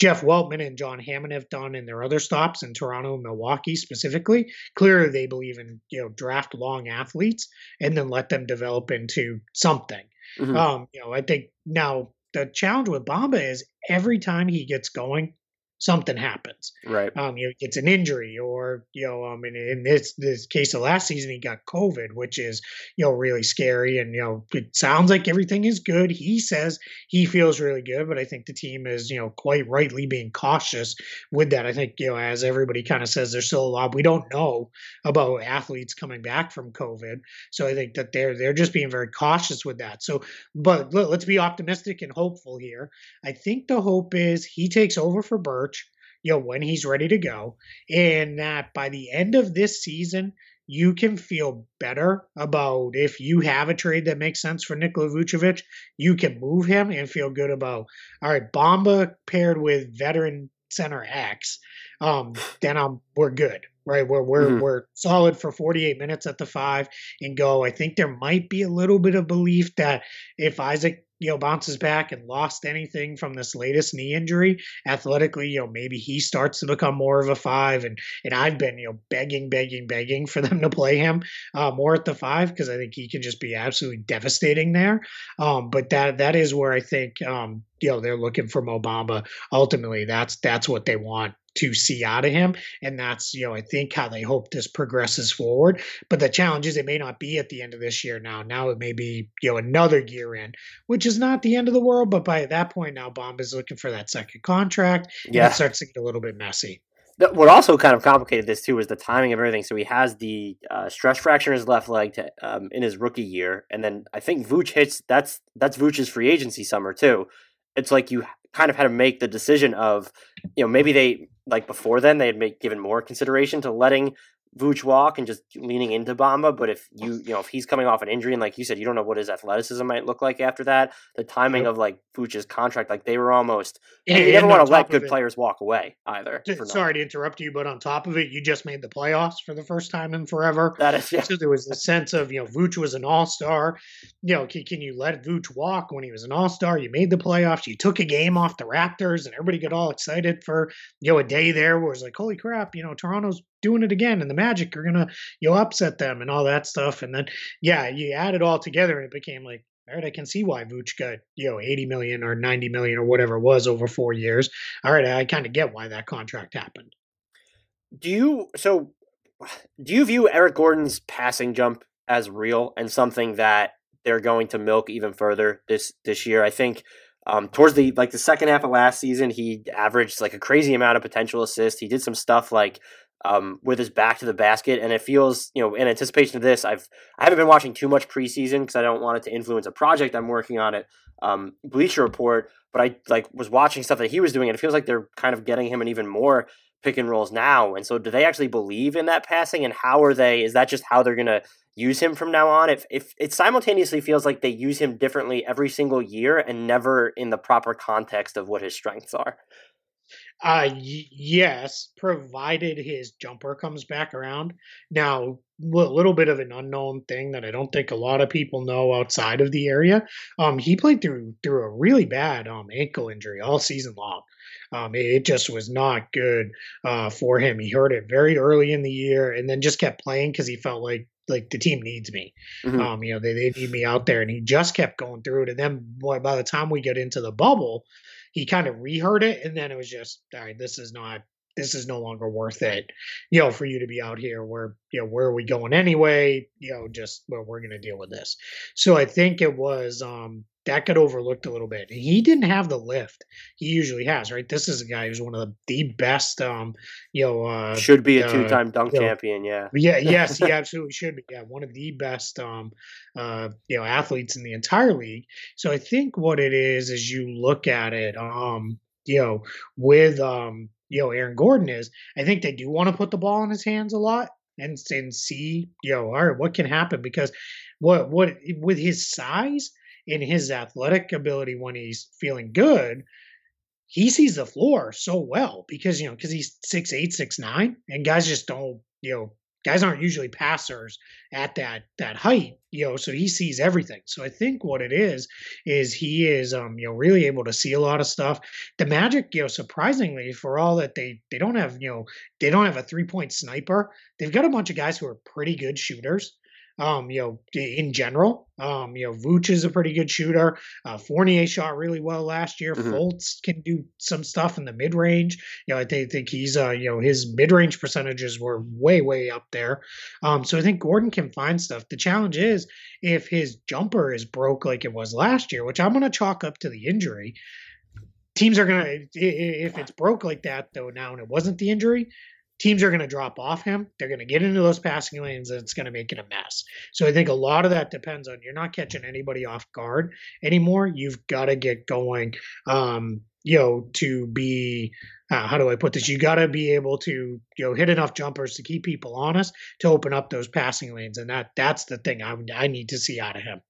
Jeff Weltman and John Hammond have done in their other stops in Toronto and Milwaukee specifically. Clearly, they believe in you know draft long athletes and then let them develop into something. Mm-hmm. Um, you know, I think now the challenge with Bamba is every time he gets going, something happens. Right. Um, you know, it's an injury, or you know, I mean, in this this case of last season, he got COVID, which is you know really scary. And you know, it sounds like everything is good. He says he feels really good, but I think the team is you know quite rightly being cautious with that. I think you know, as everybody kind of says, there's still a lot we don't know about athletes coming back from COVID. So I think that they're they're just being very cautious with that. So, but let's be optimistic and hopeful here. I think the hope is he takes over for Birch you know, when he's ready to go. And that by the end of this season, you can feel better about if you have a trade that makes sense for Nikola Vucevic, you can move him and feel good about, all right, Bamba paired with veteran center X, um, then I'm we're good, right? We're we're mm-hmm. we're solid for 48 minutes at the five and go. I think there might be a little bit of belief that if Isaac you know, bounces back and lost anything from this latest knee injury, athletically, you know, maybe he starts to become more of a five. And and I've been, you know, begging, begging, begging for them to play him uh, more at the five because I think he can just be absolutely devastating there. Um, but that that is where I think um, you know they're looking for Mo Bamba. Ultimately, that's that's what they want to see out of him. And that's, you know, I think how they hope this progresses forward. But the challenge is it may not be at the end of this year now. Now it may be, you know, another year in, which is not the end of the world. But by that point now, Bomb is looking for that second contract. Yeah. it starts to get a little bit messy. What also kind of complicated this too is the timing of everything. So he has the uh, stress fracture in his left leg to, um, in his rookie year, and then I think Vooch hits. That's that's Vooch's free agency summer too. It's like you kind of had to make the decision of, you know, maybe they like before then they had made, given more consideration to letting Vooch walk and just leaning into Bamba. But if you you know if he's coming off an injury and like you said, you don't know what his athleticism might look like after that. The timing of like Vooch's contract, like they were almost. And, and you never want to let good it, players walk away either. Sorry to interrupt you, but on top of it, you just made the playoffs for the first time in forever. That is, yeah. So there was the sense of you know Vooch was an all star. You know, can, can you let Vooch walk when he was an all star? You made the playoffs. You took a game off the Raptors, and everybody got all excited for you know a day there where it was like, holy crap, you know Toronto's doing it again and the magic are gonna you know upset them and all that stuff. And then yeah you add it all together and it became like all right i can see why Vooch got you know 80 million or 90 million or whatever it was over four years. All right i kind of get why that contract happened. Do you so do you view Aaron Gordon's passing jump as real and something that they're going to milk even further this this year? I think um, towards the like the second half of last season, he averaged like a crazy amount of potential assists. He did some stuff like um, with his back to the basket, and it feels you know in anticipation of this, I've I haven't been watching too much preseason because I don't want it to influence a project I'm working on at um, Bleacher Report. But I like was watching stuff that he was doing, and it feels like they're kind of getting him an even more pick and rolls now. And so, do they actually believe in that passing? And how are they? Is that just how they're gonna use him from now on? If if it simultaneously feels like they use him differently every single year and never in the proper context of what his strengths are. Uh, y- yes, provided his jumper comes back around. Now, a little bit of an unknown thing that I don't think a lot of people know outside of the area. Um, he played through through a really bad um ankle injury all season long. Um, it just was not good uh, for him. He hurt it very early in the year, and then just kept playing because he felt like like the team needs me. Mm-hmm. Um, you know, they, they need me out there, and he just kept going through it. And then boy, by the time we get into the bubble, he kind of reheard it, and then it was just, all right, this is not, this is no longer worth it, you know, for you to be out here. Where, you know, where are we going anyway? You know, just well, we're going to deal with this. So I think it was, um, that got overlooked a little bit. He didn't have the lift he usually has, right? This is a guy who's one of the, the best, um, you know, uh, should be a two time uh, dunk champion. Know, yeah, yeah, yes, he absolutely should be. Yeah, one of the best, um, uh, you know, athletes in the entire league. So I think what it is is you look at it, um, you know, with um, you know, Aaron Gordon is. I think they do want to put the ball in his hands a lot and and see, you know, all right, what can happen because what what with his size in his athletic ability when he's feeling good, he sees the floor so well because you know because he's six eight six nine and guys just don't you know guys aren't usually passers at that that height you know so he sees everything. So i think what it is is he is um you know really able to see a lot of stuff. The magic you know surprisingly for all that they they don't have you know they don't have a three point sniper they've got a bunch of guys who are pretty good shooters um, you know, in general. Um, you know, Vooch is a pretty good shooter. Uh, Fournier shot really well last year. Mm-hmm. Fultz can do some stuff in the mid range. You know, I think, think he's, uh, you know, his mid range percentages were way, way up there. Um, so I think Gordon can find stuff. The challenge is if his jumper is broke like it was last year, which I'm going to chalk up to the injury. Teams are gonna if it's broke like that though now, and it wasn't the injury teams are going to drop off him. They're going to get into those passing lanes and it's going to make it a mess. So I think a lot of that depends on you're not catching anybody off guard anymore. You've got to get going, um, you know, to be, uh, how do I put this? You got to be able to, you know, hit enough jumpers to keep people honest to open up those passing lanes. And that that's the thing I, I need to see out of him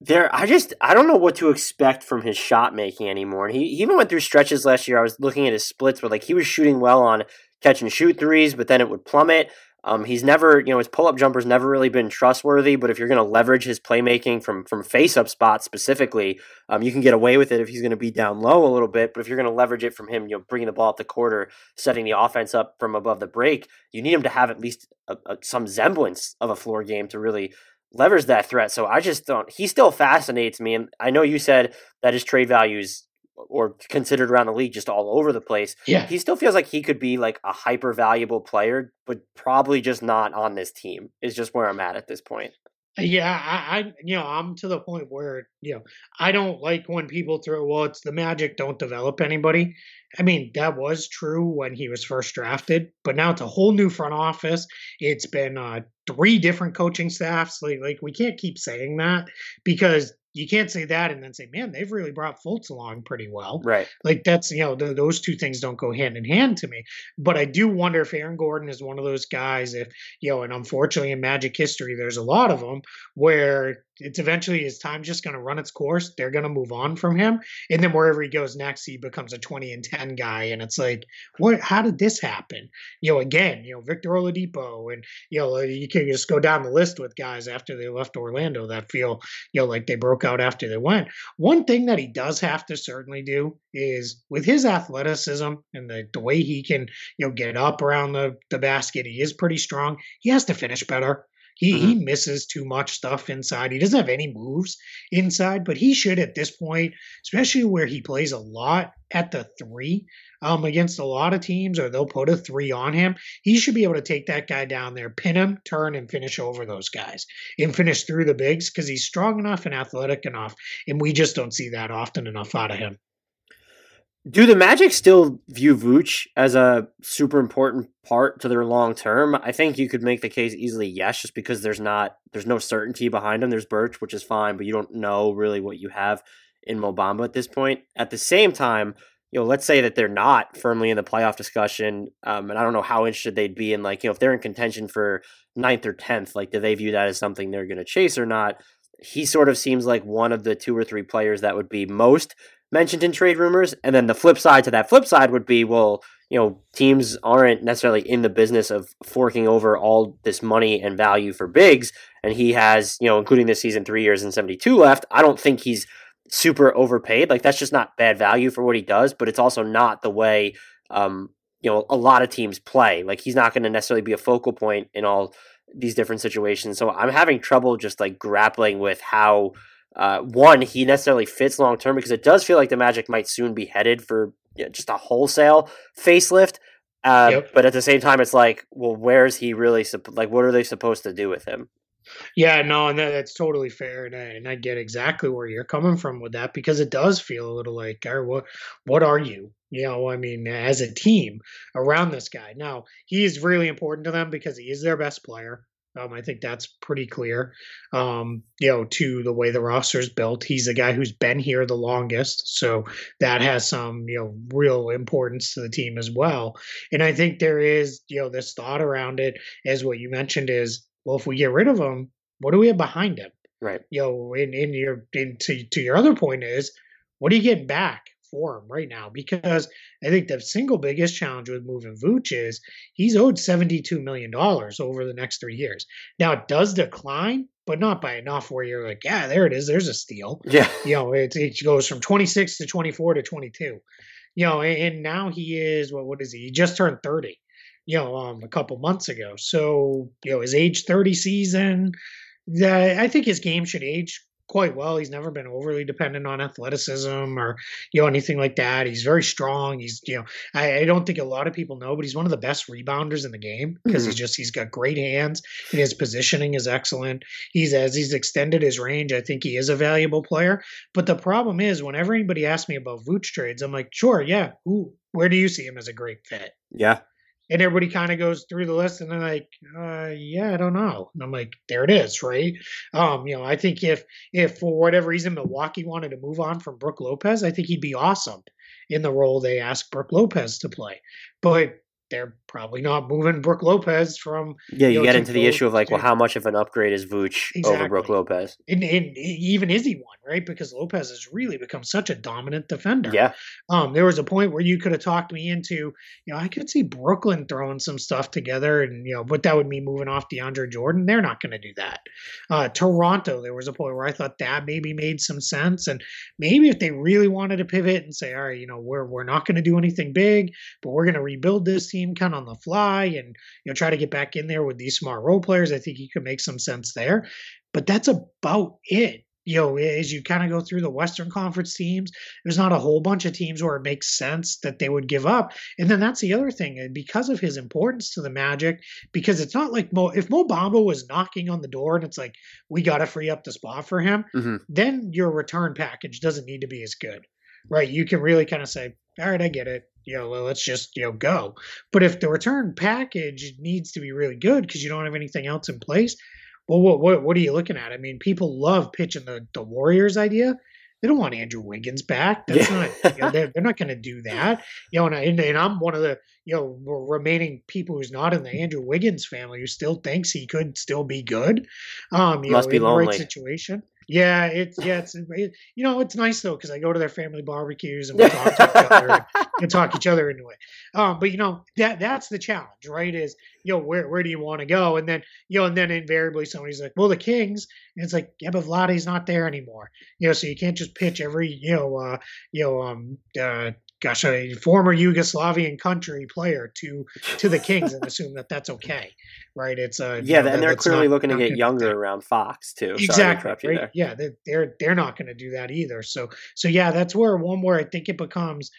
there i just i don't know what to expect from his shot making anymore he, he even went through stretches last year i was looking at his splits where like he was shooting well on catch and shoot threes, but then it would plummet. Um, he's never, you know, his pull up jumper's never really been trustworthy. But if you're going to leverage his playmaking from from face up spots specifically, um, you can get away with it if he's going to be down low a little bit. But if you're going to leverage it from him, you know, bringing the ball up the quarter, setting the offense up from above the break, you need him to have at least a, a, some semblance of a floor game to really leverage that threat. So I just don't. He still fascinates me, and I know you said that his trade value is or considered around the league just all over the place. Yeah. He still feels like he could be like a hyper valuable player, but probably just not on this team. Is just where I'm at at this point. Yeah, I, I, you know, I'm to the point where, you know, I don't like when people throw, well, it's the Magic don't develop anybody. I mean, that was true when he was first drafted, but now it's a whole new front office. It's been uh, three different coaching staffs. Like, like we can't keep saying that because you can't say that and then say, man, they've really brought Fultz along pretty well. Right. Like that's you know th- those two things don't go hand in hand to me. But I do wonder if Aaron Gordon is one of those guys. If you know, and unfortunately in Magic history, there's a lot of them where it's eventually his time just going to run its course. They're going to move on from him, and then wherever he goes next, he becomes a 20 and 10 guy. And it's like, what? How did this happen? You know, again, you know, Victor Oladipo, and you know, you can just go down the list with guys after they left Orlando that feel you know like they broke out after they went. One thing that he does have to certainly do is with his athleticism and the, the way he can you know get up around the the basket, he is pretty strong. He has to finish better. He, mm-hmm. he misses too much stuff inside. He doesn't have any moves inside, but he should at this point, especially where he plays a lot at the three um, against a lot of teams, or they'll put a three on him. He should be able to take that guy down there, pin him, turn, and finish over those guys and finish through the bigs because he's strong enough and athletic enough. And we just don't see that often enough out of him. Do the Magic still view Vooch as a super important part to their long term? I think you could make the case easily yes, just because there's not there's no certainty behind him. There's Birch, which is fine, but you don't know really what you have in Mo Bamba at this point. At the same time, you know, let's say that they're not firmly in the playoff discussion, um, and I don't know how interested they'd be in like you know if they're in contention for ninth or tenth, like do they view that as something they're going to chase or not? He sort of seems like one of the two or three players that would be most mentioned in trade rumors. And then the flip side to that flip side would be, well, you know, teams aren't necessarily in the business of forking over all this money and value for bigs. And he has, you know, including this season, three years and 72 left. I don't think he's super overpaid. Like, that's just not bad value for what he does, but it's also not the way, um, you know, a lot of teams play. Like, he's not going to necessarily be a focal point in all these different situations. So I'm having trouble just like grappling with how uh, one, he necessarily fits long term because it does feel like the Magic might soon be headed for you know, just a wholesale facelift. Uh, yep. But at the same time, it's like, well, where's he really? like, what are they supposed to do with him? Yeah, no, and that's totally fair, and I, and I get exactly where you're coming from with that because it does feel a little like, or what, what are you? You know, I mean, as a team around this guy. Now, he is really important to them because he is their best player. Um, I think that's pretty clear. Um, you know, to the way the roster is built, he's the guy who's been here the longest, so that has some you know real importance to the team as well. And I think there is you know this thought around it, as what you mentioned is, well, if we get rid of him, what do we have behind him? Right. You know, in in your in to to your other point is, what are you getting back? For him right now because I think the single biggest challenge with moving Vooch is he's owed $72 million over the next three years. Now it does decline, but not by enough where you're like, yeah, there it is. There's a steal. Yeah. You know, it, it goes from 26 to 24 to 22. You know, and, and now he is, what, what is he? He just turned 30, you know, um, a couple months ago. So, you know, his age 30 season, that I think his game should age quite well. He's never been overly dependent on athleticism or you know anything like that. He's very strong. He's you know I, I don't think a lot of people know, but he's one of the best rebounders in the game because mm-hmm. he's just he's got great hands and his positioning is excellent. He's as he's extended his range. I think he is a valuable player. But the problem is, whenever anybody asks me about Vooch trades, I'm like, sure, yeah. Who? Where do you see him as a great fit? Yeah, and everybody kind of goes through the list and they're like uh, yeah i don't know. And i'm like there it is right? Um you know i think if if for whatever reason milwaukee wanted to move on from brook lopez i think he'd be awesome in the role they asked brook lopez to play. But they're probably not moving Brook Lopez from. Yeah, you, know, get into the issue of like, well, how much of an upgrade is Vooch exactly. over Brook Lopez? And, and, even is he one, right? Because Lopez has really become such a dominant defender. Yeah. Um, there was a point where you could have talked me into, you know, I could see Brooklyn throwing some stuff together, and you know, but that would mean moving off DeAndre Jordan. They're not going to do that. Uh, Toronto, there was a point where I thought that maybe made some sense, and maybe if they really wanted to pivot and say, all right, you know, we're we're not going to do anything big, but we're going to rebuild this team kind of on the fly and you know try to get back in there with these smart role players. I think he could make some sense there, but that's about it. you know, as you kind of go through the Western Conference teams, there's not a whole bunch of teams where it makes sense that they would give up. And then that's the other thing, and because of his importance to the Magic, because it's not like Mo, if Mo Bamba was knocking on the door and it's like we got to free up the spot for him, hmm then your return package doesn't need to be as good, right? You can really kind of say, all right, I get it. You know, let's just you know go. But if the return package needs to be really good because you don't have anything else in place, well, what what what are you looking at? I mean, people love pitching the the Warriors idea. They don't want Andrew Wiggins back. That's Yeah. not. You know, they're, they're not going to do that. You know, and, I, and, and I'm one of the you know remaining people who's not in the Andrew Wiggins family who still thinks he could still be good. Um, you Must know, be in the right situation. Yeah, it's yeah, it's it, you know it's nice though because I go to their family barbecues and we talk to each other and talk each other into it. Um, but you know that that's the challenge, right? Is you know where where do you want to go? And then you know, and then invariably somebody's like, well, the Kings. And it's like, yeah, but Vladdy's not there anymore. You know, so you can't just pitch every you know uh, you know um uh, gosh, a former Yugoslavian country player to to the Kings and assume that that's okay, right? It's uh you Yeah, know, and they're clearly not- looking to not get gonna be younger around Fox too. Sorry to Exactly. you Right? there. Yeah, they- they're they're not going to do that either. So so yeah, that's where one where I think it becomes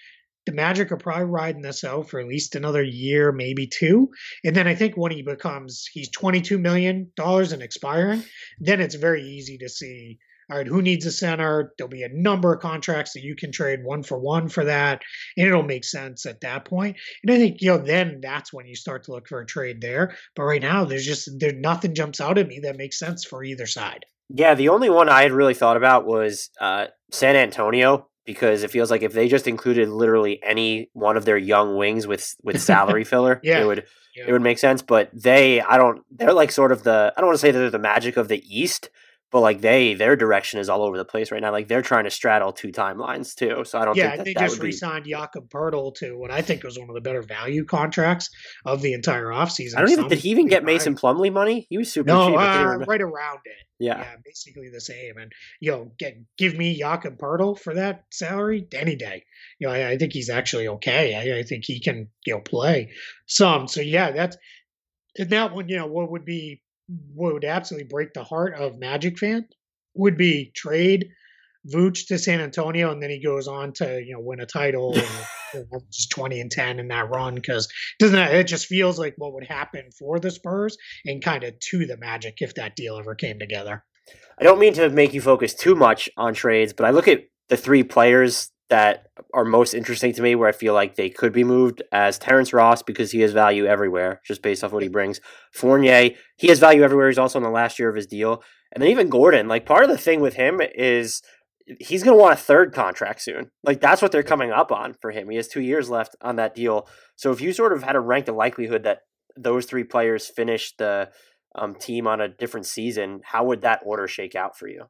the Magic are probably riding this out for at least another year, maybe two, and then I think when he becomes he's twenty two million dollars and expiring, then it's very easy to see. All right, who needs a center? There'll be a number of contracts that you can trade one for one for that, and it'll make sense at that point. And I think you know then that's when you start to look for a trade there. But right now, there's just there nothing jumps out at me that makes sense for either side. Yeah, the only one I had really thought about was uh, San Antonio because it feels like if they just included literally any one of their young wings with with salary filler, Yeah. it would Yeah. it would make sense. But they, I don't, they're like sort of the I don't want to say they're the magic of the East, but like they their direction is all over the place right now. Like they're trying to straddle two timelines too. So I don't yeah, think that, they that just would be. re-signed Jakob Poeltl to what I think was one of the better value contracts of the entire offseason. I don't even. Some Did he even get Mason. Plumlee money? He was super No, cheap. Uh, right around it. Yeah. Yeah, basically the same. And you know, get give me Jakob Poeltl for that salary any day. You know, I, I think he's actually okay. I, I think he can you know play some. So yeah, that's and that one. You know, what would be would absolutely break the heart of Magic fan would be trade Vooch to San Antonio, and then he goes on to you know win a title, and just twenty and ten in that run because doesn't that, it just feels like what would happen for the Spurs and kind of to the Magic if that deal ever came together. I don't mean to make you focus too much on trades, but I look at the three players that are most interesting to me where I feel like they could be moved as Terrence Ross because he has value everywhere just based off what he brings. Fournier, he has value everywhere. He's also in the last year of his deal. And then even Gordon, like part of the thing with him is he's going to want a third contract soon. Like that's what they're coming up on for him. He has 2 years left on that deal. So if you sort of had to rank the likelihood that those three players finish the um, team on a different season, how would that order shake out for you?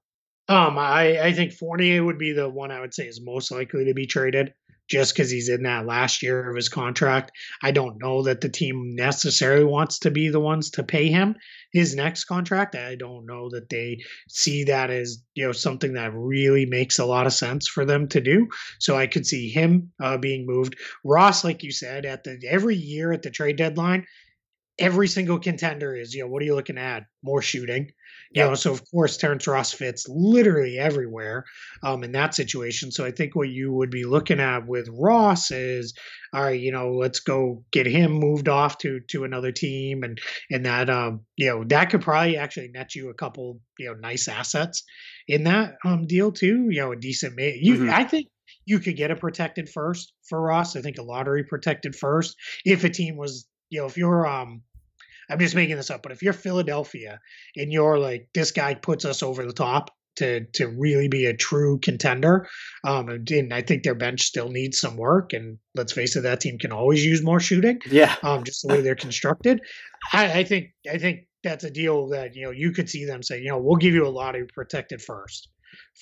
Um, I I think Fournier would be the one I would say is most likely to be traded. Just because he's in that last year of his contract, I don't know that the team necessarily wants to be the ones to pay him his next contract. I don't know that they see that as you know something that really makes a lot of sense for them to do. So I could see him uh, being moved. Ross, like you said, at the every year at the trade deadline, every single contender is you know what are you looking at? More shooting. You Yep. know, so of course Terrence Ross fits literally everywhere um, in that situation. So I think what you would be looking at with Ross is, all right, you know, let's go get him moved off to to another team, and and that um, you know that could probably actually net you a couple you know nice assets in that um deal too. You know, a decent ma- you Mhm. I think you could get a protected first for Ross. I think a lottery protected first if a team was you know if you're um I'm just making this up, but if you're Philadelphia and you're like, this guy puts us over the top to to really be a true contender, um, and I think their bench still needs some work. And let's face it, that team can always use more shooting, Yeah. um, just the way they're constructed. I, I think I think that's a deal that you know you could see them say, you know, we'll give you a lottery protected first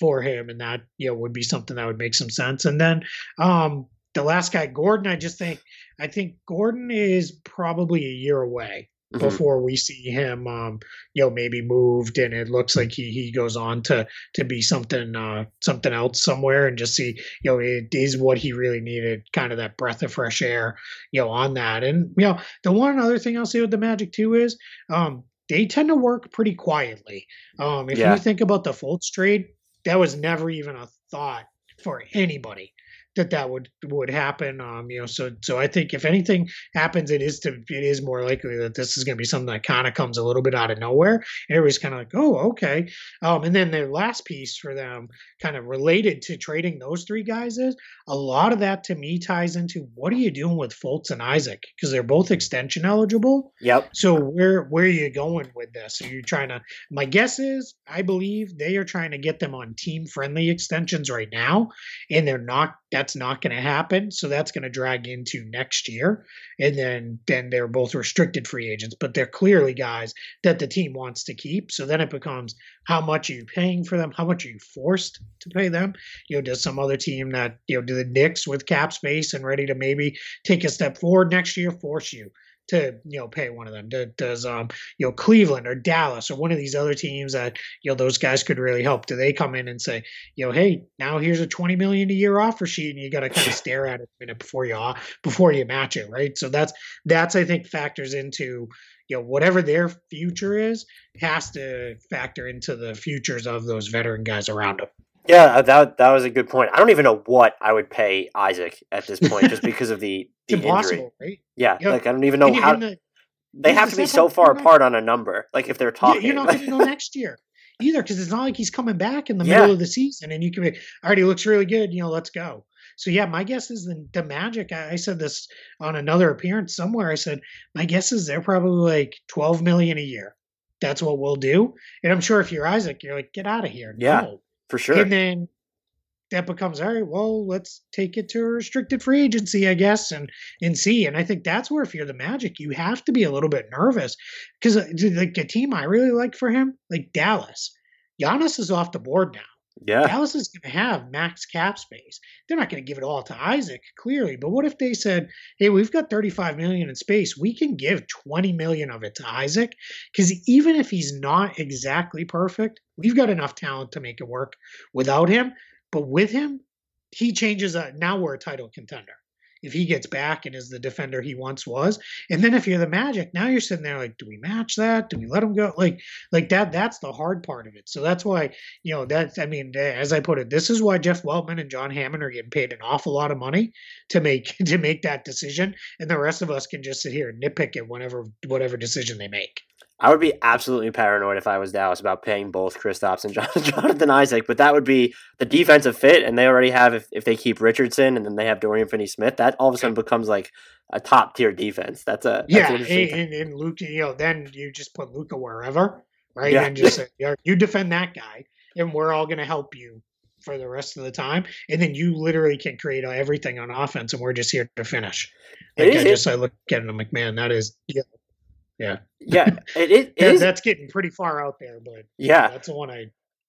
for him, and that you know would be something that would make some sense. And then um, the last guy, Gordon, I just think I think Gordon is probably a year away Mhm. before we see him um you know maybe moved and it looks like he he goes on to to be something uh something else somewhere and just see you know it is what he really needed kind of that breath of fresh air you know on that and you know the one other thing i'll say with the magic too is um they tend to work pretty quietly um if Yeah. you think about the Fultz trade that was never even a thought for anybody that that would would happen. Um, you know, so so I think if anything happens, it is to it is more likely that this is going to be something that kind of comes a little bit out of nowhere. And everybody's kind of like, oh, okay. Um, and then the last piece for them, kind of related to trading those three guys, is a lot of that to me ties into what are you doing with Fultz and Isaac because they're both extension eligible. Yep. So where where are you going with this? Are you trying to? My guess is I believe they are trying to get them on team friendly extensions right now, and they're not. That's not going to happen. So that's going to drag into next year, and then then they're both restricted free agents, but they're clearly guys that the team wants to keep. So then it becomes how much are you paying for them? How much are you forced to pay them? You know, does some other team that you know do the Knicks with cap space and ready to maybe take a step forward next year force you? To you know pay one of them. Does um you know Cleveland or Dallas or one of these other teams that you know those guys could really help? Do they come in and say you know hey now here's a twenty million a year offer sheet and you got to kind of stare at it a minute before you before you match it right? So that's that's I think factors into you know whatever their future is has to factor into the futures of those veteran guys around them. Yeah, uh, that that was a good point. I don't even know what I would pay Isaac at this point, just because of the, the it's injury. right? Yeah, Yeah. like I don't even know how they have to be so far apart on a number. Like if they're talking, you're not going to go next year either because it's not like he's coming back in the Yeah. middle of the season and you can be already looks really good. You know, let's go. So yeah, my guess is the, the Magic. I, I said this on another appearance somewhere. I said my guess is they're probably like twelve million a year. That's what we'll do. And I'm sure if you're Isaac, you're like, get out of here. Yeah. No. For sure. And then that becomes all right. Well, let's take it to a restricted free agency, I guess, and and see. And I think that's where if you're the Magic, you have to be a little bit nervous because uh, like a team I really like for him, like Dallas, Giannis is off the board now. Yeah, Dallas is going to have max cap space. They're not going to give it all to Isaac, clearly. But what if they said, "Hey, we've got 35 million in space. We can give 20 million of it to Isaac because even if he's not exactly perfect, we've got enough talent to make it work without him. But with him, he changes. A, now we're a title contender." If he gets back and is the defender he once was, and then if you're the Magic, now you're sitting there like, do we match that? Do we let him go? Like, like that. That's the hard part of it. So that's why you know that i mean as i put it this is why jeff weltman and john hammond are getting paid an awful lot of money to make to make that decision and the rest of us can just sit here and nitpick it whenever whatever decision they make I would be absolutely paranoid if I was Dallas about paying both Kristaps and Jonathan Isaac. But that would be the defensive fit, and they already have if, if they keep Richardson and then they have Dorian Finney-Smith. That all of a sudden becomes like a top tier defense. That's a yeah an and, and, and luke you know then you just put Luka wherever right Yeah. and just say "Yeah, you defend that guy and we're all going to help you for the rest of the time and then you literally can create everything on offense and we're just here to finish like is- I just I look at it I'm like man that is yeah yeah yeah, it, it, That- is. that's getting pretty far out there, but Yeah. that's the one I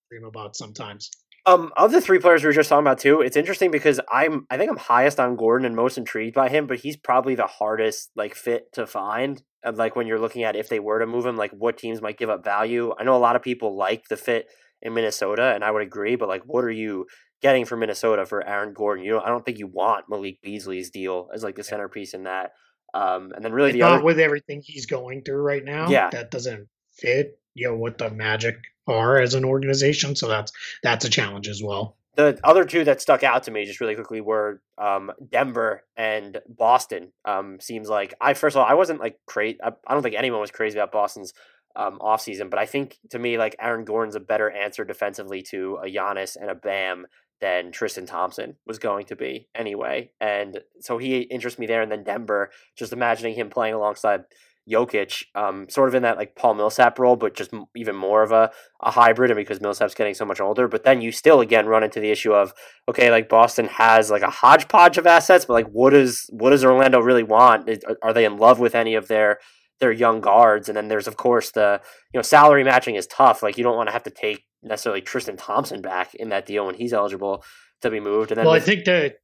dream about sometimes. Um, of the three players we were just talking about too, it's interesting because I'm I think I'm highest on Gordon and most intrigued by him, but he's probably the hardest like fit to find. And like when you're looking at if they were to move him, like what teams might give up value. I know a lot of people like the fit in Minnesota, and I would agree, but like what are you getting from Minnesota for Aaron Gordon? You know, I don't think you want Malik Beasley's deal as like the centerpiece in that. Um, and then really the Not other with everything he's going through right now. Yeah. that doesn't fit. You know what the Magic are as an organization, so that's that's a challenge as well. the other two that stuck out to me just really quickly were um, Denver and Boston. Um, seems like I first of all I wasn't like crazy. I, I don't think anyone was crazy about Boston's um, offseason, but I think to me like Aaron Gordon's a better answer defensively to a Giannis and a Bam than Tristan Thompson was going to be anyway. And so he interests me there. And then Denver, just imagining him playing alongside Jokic, um, sort of in that like Paul Millsap role, but just even more of a, a hybrid, and because Millsap's getting so much older. But then you still again run into the issue of okay, like Boston has like a hodgepodge of assets, but like what does what does Orlando really want? Is- are- Are they in love with any of their their young guards? And then there's of course the you know salary matching is tough. Like you don't want to have to take necessarily Tristan Thompson back in that deal when he's eligible to be moved. And then Well, I think the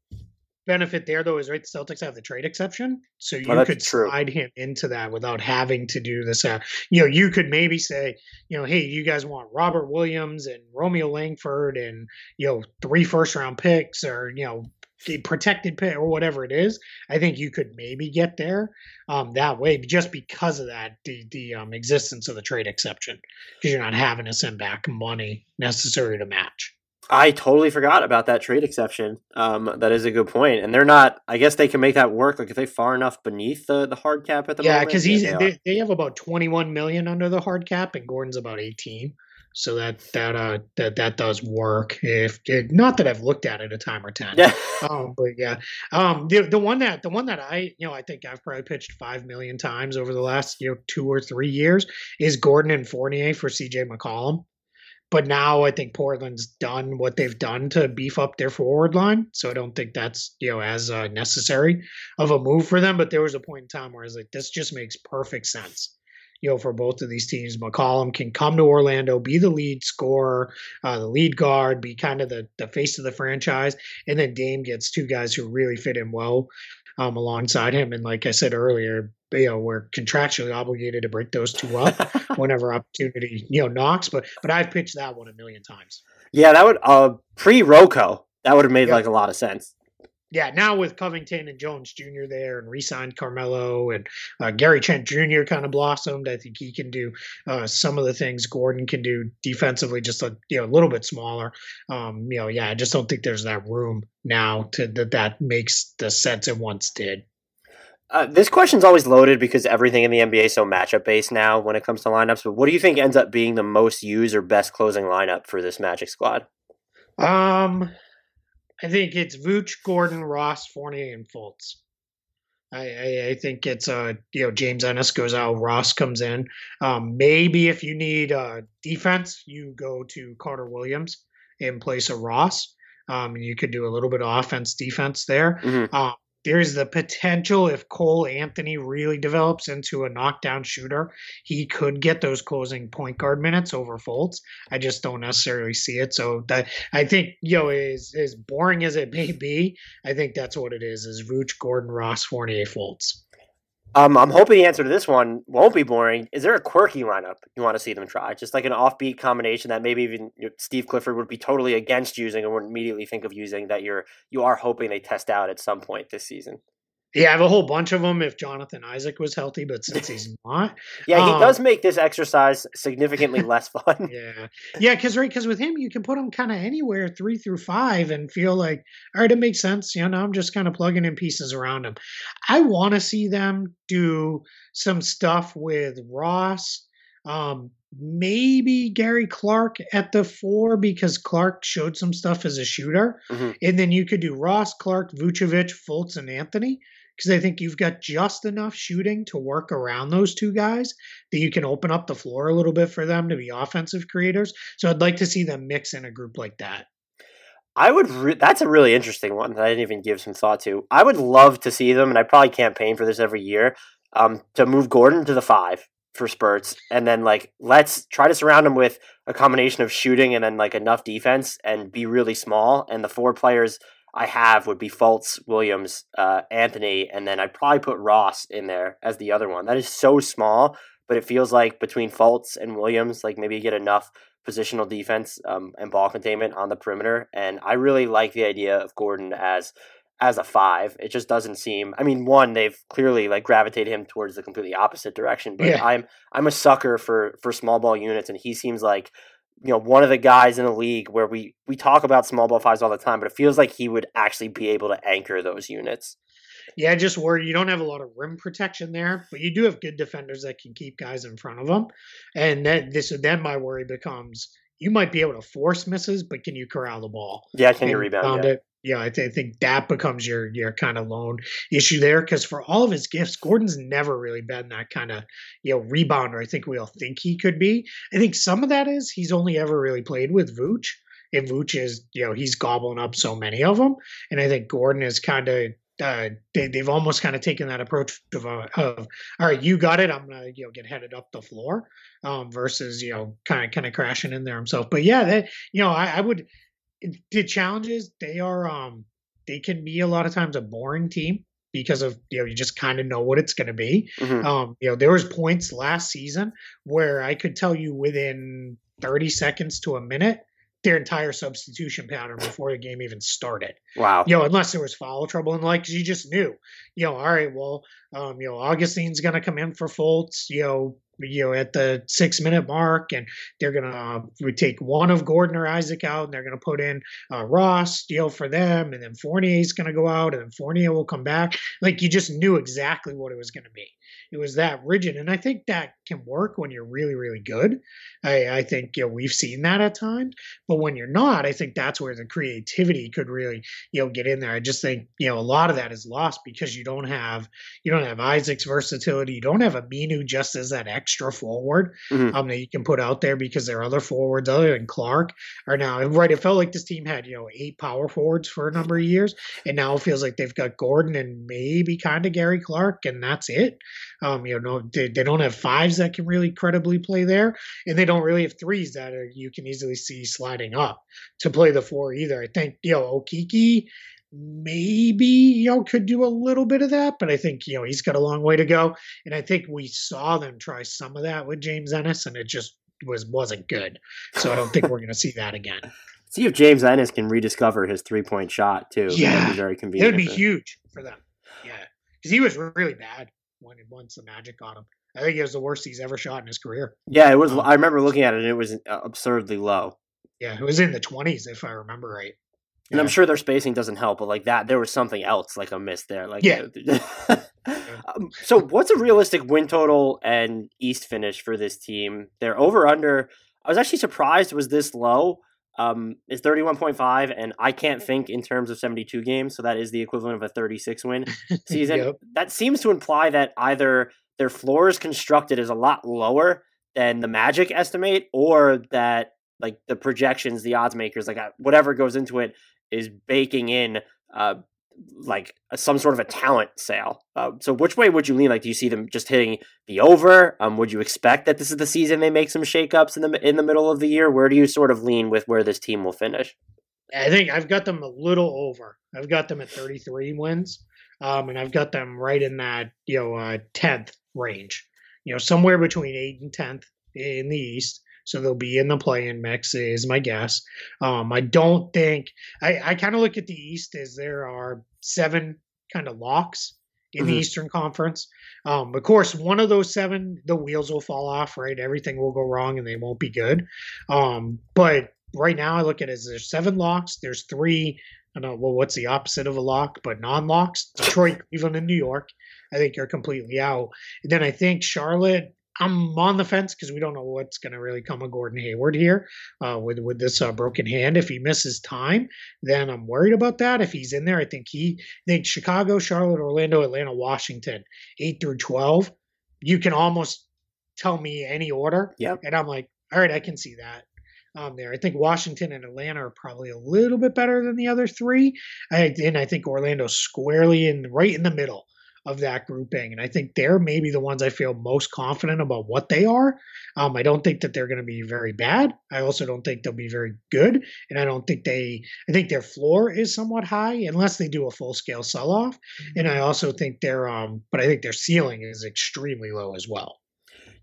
benefit there though is right. The Celtics have the trade exception, so you could true. slide him into that without having to do this. Uh, you know, you could maybe say, you know, hey, you guys want Robert Williams and Romeo Langford and you know three first round picks or you know a protected pick or whatever it is. I think you could maybe get there um, that way just because of that the the um, existence of the trade exception because you're not having to send back money necessary to match. I totally forgot about that trade exception. Um, that is a good point, and they're not. I guess they can make that work. Like if they far enough beneath the, the hard cap at the yeah, moment. Yeah, because he's they, they, they have about twenty one million under the hard cap, and Gordon's about eighteen. So that that uh that that does work. If it, not that I've looked at it a time or ten. Yeah. um, but yeah. Um, the the one that the one that I you know I think I've probably pitched five million times over the last you know two or three years is Gordon and Fournier for CJ McCollum. But now I think Portland's done what they've done to beef up their forward line, so I don't think that's you know as uh, necessary of a move for them. But there was a point in time where I was like, this just makes perfect sense you know, for both of these teams. McCollum can come to Orlando, be the lead scorer, uh, the lead guard, be kind of the, the face of the franchise. And then Dame gets two guys who really fit in well um, alongside him. And like I said earlier, you know, we're contractually obligated to break those two up whenever opportunity, you know, knocks. But but I've pitched that one a million times. Yeah, that would uh pre Rocco, that would have made yep. like a lot of sense yeah, now with Covington and Jones Jr. there and re-signed Carmelo and uh, Gary Trent Jr. kind of blossomed. I think he can do uh, some of the things Gordon can do defensively, just a you know a little bit smaller. Um, you know, yeah, I just don't think there's that room now to that that makes the sense it once did. Uh, this question's always loaded because everything in the NBA is so matchup based now when it comes to lineups. But what do you think ends up being the most used or best closing lineup for this Magic squad? Um, I think it's Vooch, Gordon, Ross, Fournier, and Fultz. I, I, I, think it's uh you know James Ennis goes out, Ross comes in. Um, maybe if you need uh, defense, you go to Carter Williams in place of Ross. Um, you could do a little bit of offense, defense there. Mm-hmm. Um, there's the potential if Cole Anthony really develops into a knockdown shooter, he could get those closing point guard minutes over Fultz. I just don't necessarily see it. So that I think, you know, as, as boring as it may be, I think that's what it is, is Vooch, Gordon, Ross, Fournier, Fultz. Um, I'm hoping the answer to this one won't be boring. Is there a quirky lineup you want to see them try? Just like an offbeat combination that maybe even Steve Clifford would be totally against using and would immediately think of using that you're you are hoping they test out at some point this season. Yeah, I have a whole bunch of them if Jonathan Isaac was healthy, but since he's not, yeah, um, he does make this exercise significantly less fun. Yeah, yeah, because right, because with him you can put him kind of anywhere three through five and feel like, all right, it makes sense. You know, I'm just kind of plugging in pieces around him. I want to see them do some stuff with Ross. Um, maybe Gary Clark at the four because Clark showed some stuff as a shooter. Mm-hmm. And then you could do Ross, Clark, Vucevic, Fultz, and Anthony because I think you've got just enough shooting to work around those two guys that you can open up the floor a little bit for them to be offensive creators. So I'd like to see them mix in a group like that. I would. Re- that's a really interesting one that I didn't even give some thought to. I would love to see them, and I probably campaign for this every year. Um, to move Gordon to the five for spurts, and then like let's try to surround him with a combination of shooting and then like enough defense, and be really small. And the four players I have would be Fultz, Williams, uh, Anthony, and then I'd probably put Ross in there as the other one. That is so small, but it feels like between Fultz and Williams, like maybe you get enough positional defense um, and ball containment on the perimeter. And I really like the idea of Gordon as as a five. It just doesn't seem. I mean, one they've clearly like gravitated him towards the completely opposite direction. But yeah. I'm I'm a sucker for for small ball units, and he seems like you know one of the guys in the league where we we talk about small ball fives all the time, but it feels like he would actually be able to anchor those units. Yeah, just worry you don't have a lot of rim protection there, but you do have good defenders that can keep guys in front of them. And then this then my worry becomes you might be able to force misses, but can you corral the ball? Yeah, can you rebound? Yeah. It, yeah, I, th- I, think that becomes your your kind of lone issue there because for all of his gifts, Gordon's never really been that kind of you know rebounder. I think we all think he could be. I think some of that is he's only ever really played with Vooch, and Vooch is you know he's gobbling up so many of them, and I think Gordon is kind of uh, they, they've almost kind of taken that approach of, uh, of all right, you got it. I'm gonna you know get headed up the floor, um, versus you know kind of kind of crashing in there himself. But yeah, that you know I, I would the challenges they are um they can be a lot of times a boring team because of you know you just kind of know what it's going to be. Mm-hmm. Um, you know there was points last season where I could tell you within 30 seconds to a minute their entire substitution pattern before the game even started. Wow. You know, unless there was foul trouble and like, cause you just knew, you know, all right, well, um, you know, Augustin's going to come in for Fultz, you know, you know, at the six minute mark, and they're gonna uh, take one of Gordon or Isaac out, and they're gonna put in uh, Ross, you know, for them, and then Fournier's gonna go out, and then Fournier will come back. Like you just knew exactly what it was gonna be. It was that rigid, and I think that can work when you're really, really good. I, I think you know we've seen that at times, but when you're not, I think that's where the creativity could really you know get in there. I just think you know a lot of that is lost because you don't have you don't have Isaac's versatility, you don't have Aminu just as that extra forward mm-hmm. um, that you can put out there because there are other forwards other than Clark are now right. It felt like this team had you know eight power forwards for a number of years, and now it feels like they've got Gordon and maybe kind of Gary Clark, and that's it. Um, you know, they, they don't have fives that can really credibly play there, and they don't really have threes that are, you can easily see sliding up to play the four either. I think you know Okeke maybe you know could do a little bit of that, but I think you know he's got a long way to go, and I think we saw them try some of that with James Ennis, and it just was wasn't good. So I don't think we're going to see that again. See if James Ennis can rediscover his three point shot too. Yeah, very convenient. It would be huge for them. Yeah, because he was really bad when once the Magic got him. I think it was the worst he's ever shot in his career. Yeah, it was. Um, I remember looking at it, and it was uh, absurdly low. Yeah, it was in the twenties, if I remember right. And I'm sure their spacing doesn't help, but like that, there was something else, like a miss there. Like, yeah. um, so, what's a realistic win total and East finish for this team? They're over under. I was actually surprised it was this low. Um, is 31.5, and I can't think in terms of 72 games, so that is the equivalent of a 36 win season. yep. That seems to imply that either their floor is constructed as a lot lower than the Magic estimate, or that like the projections, the odds makers, like uh, whatever goes into it, is baking in uh, like some sort of a talent sale. Uh, so which way would you lean? Like, do you see them just hitting the over? Um, would you expect that this is the season they make some shakeups in the in the middle of the year? Where do you sort of lean with where this team will finish? I think I've got them a little over. I've got them at 33 wins, um, and I've got them right in that you know uh, 10th range. You know, somewhere between eight and 10th in the East so they'll be in the play-in mix is my guess. Um, I don't think I, I kind of look at the East as there are seven kind of locks in mm-hmm. the Eastern Conference. Um, of course, one of those seven, the wheels will fall off, right? Everything will go wrong and they won't be good. Um, but right now, I look at it as there's seven locks. There's three. I don't know. Well, what's the opposite of a lock? But non-locks: Detroit, Cleveland, and New York. I think are completely out. And then I think Charlotte I'm on the fence because we don't know what's going to really come of Gordon Hayward here uh, with with this uh, broken hand. If he misses time, then I'm worried about that. If he's in there, I think he I think Chicago, Charlotte, Orlando, Atlanta, Washington, eight through twelve. You can almost tell me any order, yep. and I'm like, all right, I can see that. Um, there, I think Washington and Atlanta are probably a little bit better than the other three, I, and I think Orlando squarely in right in the middle of that grouping. And I think they're maybe the ones I feel most confident about what they are. Um, I don't think that they're going to be very bad. I also don't think they'll be very good. And I don't think they, I think their floor is somewhat high unless they do a full scale sell off. And I also think their, um, but I think their ceiling is extremely low as well.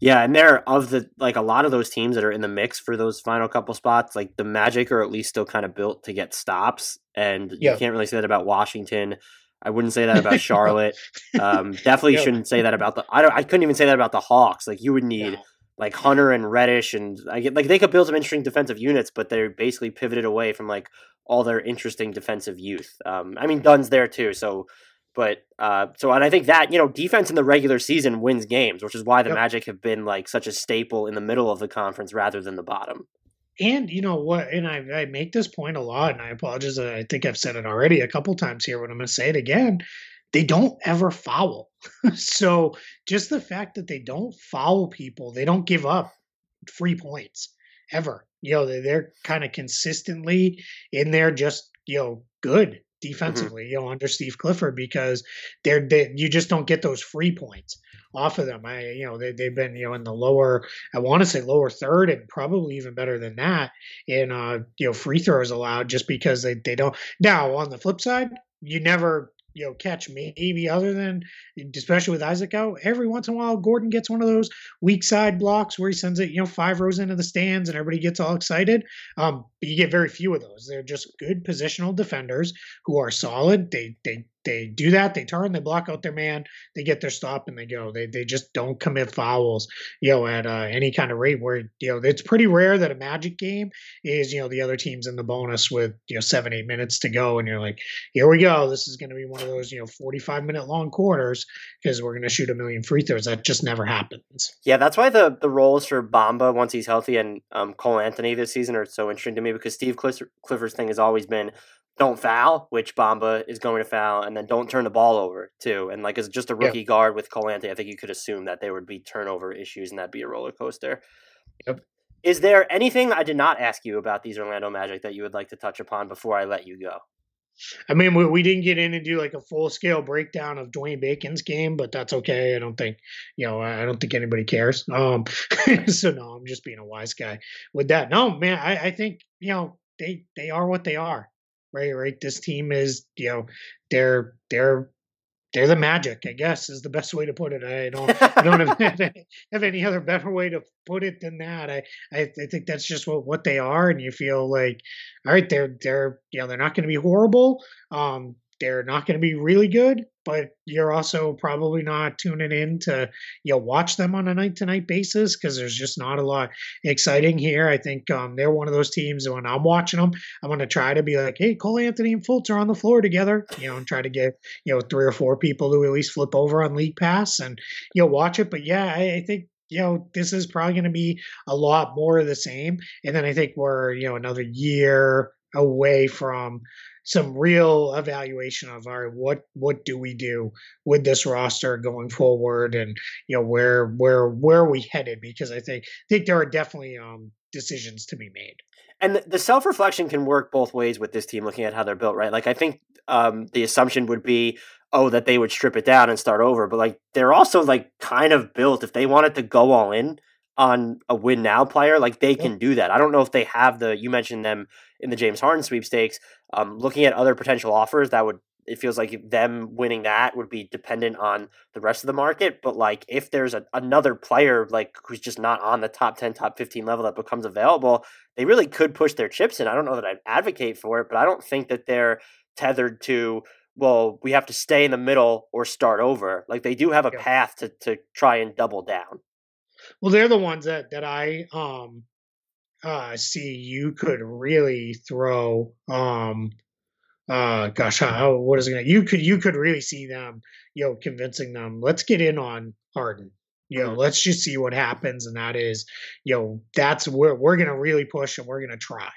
Yeah, and they're of the like a lot of those teams that are in the mix for those final couple spots, like the Magic are at least still kind of built to get stops, and you can't really say that about Washington. I wouldn't say that about Charlotte. um, definitely shouldn't say that about the. I don't. I couldn't even say that about the Hawks. Like you would need like Hunter and Reddish, and I get like they could build some interesting defensive units, but they're basically pivoted away from like all their interesting defensive youth. Um, I mean Dunn's there too, so. But uh, so and I think that you know defense in the regular season wins games, which is why the yep. Magic have been like such a staple in the middle of the conference rather than the bottom and you know what and I, I make this point a lot and i apologize i think i've said it already a couple times here but i'm going to say it again they don't ever foul so just the fact that they don't foul people they don't give up free points ever you know they're, they're kind of consistently in there just you know good mm-hmm. defensively, mm-hmm. you know, under Steve Clifford because they're they, you just don't get those free points off of them. I, you know, they, they've been, you know, in the lower, I want to say lower third and probably even better than that in, uh, you know, free throws allowed just because they, they don't. Now, on the flip side, you never you know catch maybe other than especially with Isaac out every once in a while Gordon gets one of those weak side blocks where he sends it you know five rows into the stands and everybody gets all excited um but you get very few of those they're just good positional defenders who are solid they they they do that. They turn, they block out their man, they get their stop, and they go. They they just don't commit fouls, you know, at uh, any kind of rate. Where you know it's pretty rare that a Magic game is you know the other team's in the bonus with you know seven eight minutes to go, and you're like, here we go. This is going to be one of those you know 45 minute long quarters because we're going to shoot a million free throws. That just never happens. Yeah, that's why the the roles for Bamba once he's healthy and um, Cole Anthony this season are so interesting to me because Steve Clifford's thing has always been don't foul, which Bamba is going to foul, and then don't turn the ball over too. And like as just a rookie guard with Cole Anthony, I think you could assume that there would be turnover issues and that'd be a roller coaster. Yep. Is there anything I did not ask you about these Orlando Magic that you would like to touch upon before I let you go? I mean, we, we didn't get in and do like a full scale breakdown of Dwayne Bacon's game, but that's okay. I don't think, you know, I don't think anybody cares. Um, so no, I'm just being a wise guy with that. No, man, I, I think, you know, they, they are what they are right? Right. This team is, you know, they're they're they're the magic, I guess, is the best way to put it. I don't I don't have, have any other better way to put it than that. I, I, I think that's just what, what they are, and you feel like, all right, they're they're you know they're not going to be horrible. Um, they're not going to be really good, but you're also probably not tuning in to you know watch them on a night to night basis because there's just not a lot exciting here. I think um, they're one of those teams when I'm watching them, I'm going to try to be like, hey, Cole Anthony and Fultz are on the floor together, you know, and try to get you know three or four people to at least flip over on League Pass and you know watch it. But yeah, I, I think you know, this is probably going to be a lot more of the same. And then I think we're, you know, another year away from some real evaluation of our what what do we do with this roster going forward and you know where where where are we headed? Because i think I think there are definitely um decisions to be made. And the, self reflection can work both ways with this team looking at how they're built right? Like i think um the assumption would be oh that they would strip it down and start over but like they're also like kind of built if they wanted to go all in on a win now player, like they can do that. I don't know if they have the. You mentioned them in the James Harden sweepstakes. Um, looking at other potential offers, that would it feels like them winning that would be dependent on the rest of the market. But like if there's a, another player like who's just not on the top ten, top fifteen level that becomes available, they really could push their chips in. I don't know that I'd advocate for it, but I don't think that they're tethered to well, we have to stay in the middle or start over. Like they do have a path to to try and double down. Well, they're the ones that that I um uh see you could really throw um uh gosh how what is it gonna you could you could really see them you know convincing them let's get in on Harden you know mm-hmm. let's just see what happens and that is you know that's where we're gonna really push and we're gonna try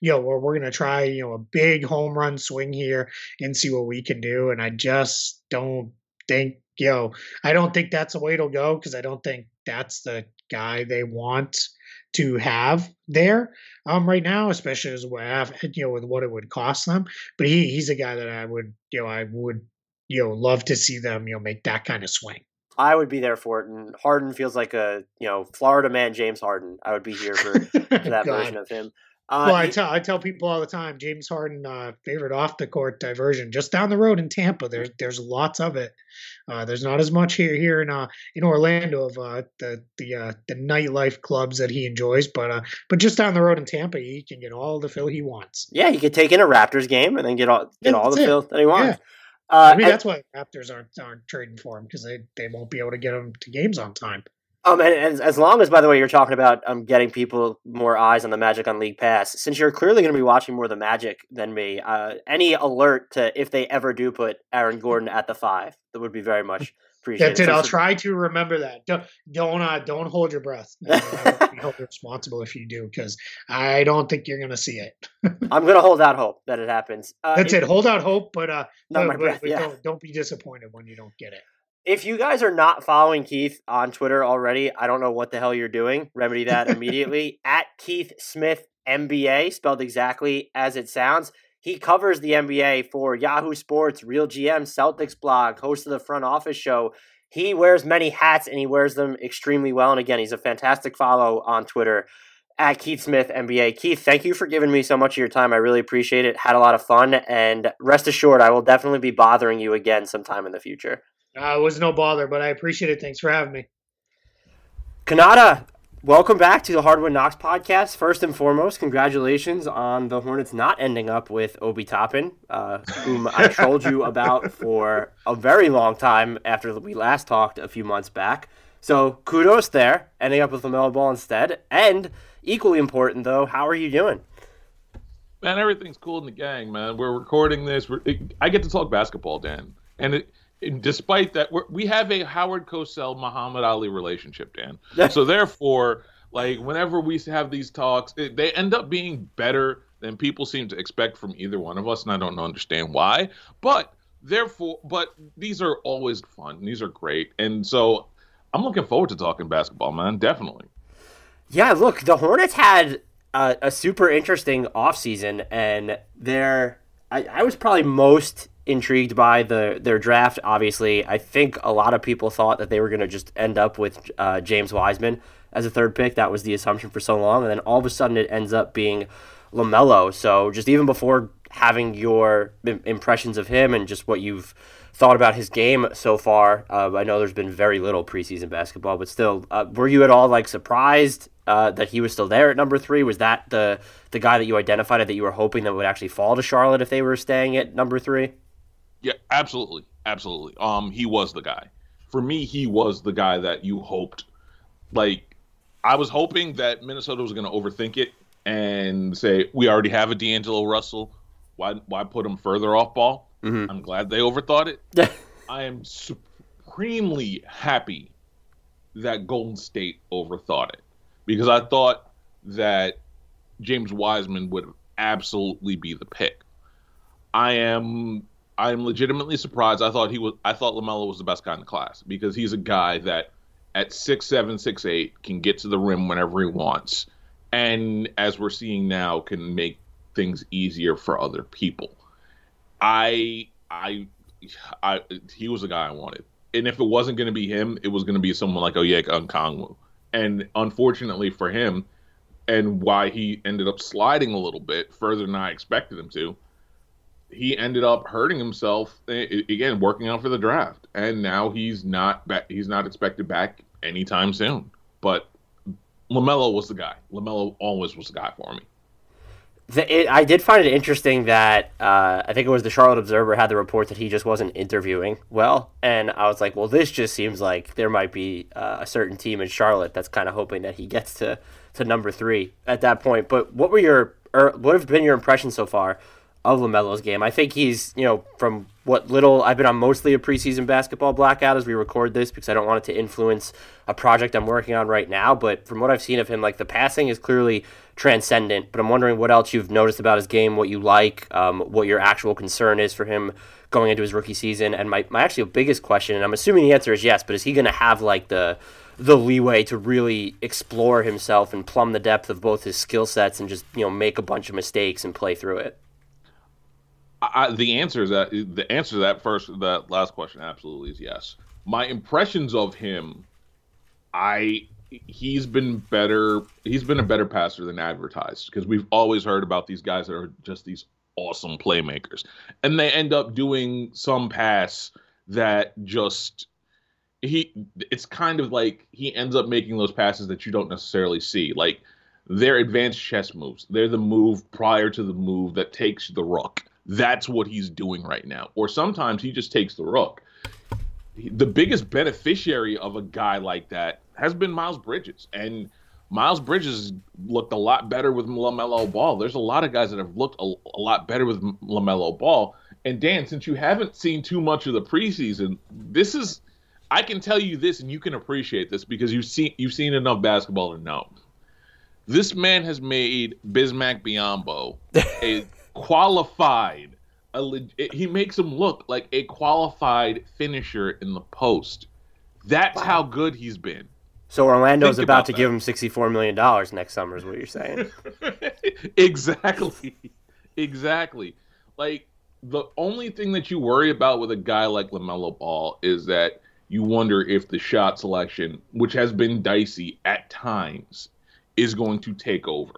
you know we're, we're gonna try you know a big home run swing here and see what we can do and I just don't think you know I don't think that's the way it'll go because I don't think that's the guy they want to have there um, right now, especially as well, you know, with what it would cost them. But he he's a guy that I would, you know, I would, you know, love to see them, you know, make that kind of swing. I would be there for it, and Harden feels like a you know Florida man, James Harden. I would be here for, for that version of him. Uh, well, I tell I tell people all the time, James Harden uh, favorite off the court diversion just down the road in Tampa. There's there's lots of it. Uh, there's not as much here here in uh, in Orlando of uh, the the uh, the nightlife clubs that he enjoys, but uh, but just down the road in Tampa, he can get all the fill he wants. Yeah, he could take in a Raptors game and then get all get yeah, all the it. fill that he wants. Yeah. Uh, I mean, that's why Raptors aren't aren't trading for him because they they won't be able to get him to games on time. Um, and, and, as long as, by the way, you're talking about um getting people more eyes on the Magic on League Pass, since you're clearly going to be watching more of the Magic than me, uh, any alert to if they ever do put Aaron Gordon at the five, that would be very much appreciated. That's it. I'll try to remember that. Don't don't uh, don't hold your breath. I be held responsible if you do, because I don't think you're going to see it. I'm going to hold out hope that it happens. Uh, That's it. Hold out hope, but uh, not but, my breath. But, yeah. don't, don't be disappointed when you don't get it if you guys are not following Keith on Twitter already, I don't know what the hell you're doing. Remedy that immediately at Keith Smith NBA, spelled exactly as it sounds. He covers the NBA for Yahoo Sports, Real GM, Celtics blog, host of the front office show. He wears many hats and he wears them extremely well. And again, he's a fantastic follow on Twitter at Keith Smith NBA. Keith, thank you for giving me so much of your time. I really appreciate it. Had a lot of fun. And rest assured, I will definitely be bothering you again sometime in the future. Uh, it was no bother, but I appreciate it. Thanks for having me. Kanata, welcome back to the Hardwood Knocks podcast. First and foremost, congratulations on the Hornets not ending up with Obi Toppin, uh, whom I trolled you about for a very long time after we last talked a few months back. So kudos there, ending up with LaMelo Ball instead. And equally important, though, how are you doing? Man, everything's cool in the gang, man. We're recording this. We're, I get to talk basketball, Dan. And it, despite that, we have a Howard Cosell Muhammad Ali relationship, Dan. so therefore, like whenever we have these talks, it, they end up being better than people seem to expect from either one of us, and I don't understand why. But therefore, but these are always fun. These are great, and so I'm looking forward to talking basketball, man. Definitely. Yeah, look, the Hornets had a, a super interesting offseason, and they're I, I was probably most intrigued by the their draft. Obviously, I think a lot of people thought that they were going to just end up with uh, James Wiseman as a third pick. That was the assumption for so long, and then all of a sudden it ends up being Lamelo. So just even before having your impressions of him and just what you've thought about his game so far, uh, I know there's been very little preseason basketball, but still, uh, were you at all like surprised uh, that he was still there at number three? Was that the the guy that you identified that you were hoping that would actually fall to Charlotte if they were staying at number three? Yeah, absolutely, absolutely. Um, he was the guy. For me, he was the guy that you hoped. Like, I was hoping that Minnesota was going to overthink it and say we already have a D'Angelo Russell. Why why put him further off ball? Mm-hmm. I'm glad they overthought it. I am supremely happy that Golden State overthought it because I thought that James Wiseman would absolutely be the pick. I am I'm legitimately surprised. I thought he was. I thought Lamelo was the best guy in the class because he's a guy that at six seven, six eight can get to the rim whenever he wants, and as we're seeing now, can make things easier for other people. I I I he was the guy I wanted, and if it wasn't going to be him, it was going to be someone like Onyeka Okongwu. And unfortunately for him, and why he ended up sliding a little bit further than I expected him to he ended up hurting himself again working out for the draft, and now he's not back. He's not expected back anytime soon. But Lamelo was the guy. Lamelo always was the guy for me. The, it, I did find it interesting that uh, I think it was the Charlotte Observer had the report that he just wasn't interviewing well, and I was like, well, this just seems like there might be uh, a certain team in Charlotte that's kind of hoping that he gets to to number three at that point. But what were your or what have been your impressions so far of LaMelo's game. I think he's, you know, from what little I've been on mostly a preseason basketball blackout as we record this because I don't want it to influence a project I'm working on right now. But from what I've seen of him, like the passing is clearly transcendent. But I'm wondering what else you've noticed about his game, what you like, um, what your actual concern is for him going into his rookie season. And my, my actual biggest question, and I'm assuming the answer is yes, but is he going to have like the the leeway to really explore himself and plumb the depth of both his skill sets and just you know make a bunch of mistakes and play through it? I, the answer is that the answer to that first that last question absolutely is yes. My impressions of him, I he's been better. He's been a better passer than advertised because we've always heard about these guys that are just these awesome playmakers, and they end up doing some pass that just he. It's kind of like he ends up making those passes that you don't necessarily see, like. They're advanced chess moves. They're the move prior to the move that takes the rook that's what he's doing right now. Or sometimes he just takes the rook. The biggest beneficiary of a guy like that has been Miles Bridges. And Miles Bridges looked a lot better with LaMelo Ball. There's a lot of guys that have looked a, a lot better with LaMelo Ball. And Dan, since you haven't seen too much of the preseason, this is I can tell you this and you can appreciate this because you've seen you've seen enough basketball to know. This man has made Bismack Biyombo a qualified. A, he makes him look like a qualified finisher in the post. That's wow. how good he's been. So Orlando's Think about to that. give him sixty-four million dollars next summer, is what you're saying? exactly, exactly. Like the only thing that you worry about with a guy like Lamelo Ball is that you wonder if the shot selection, which has been dicey at times, is going to take over.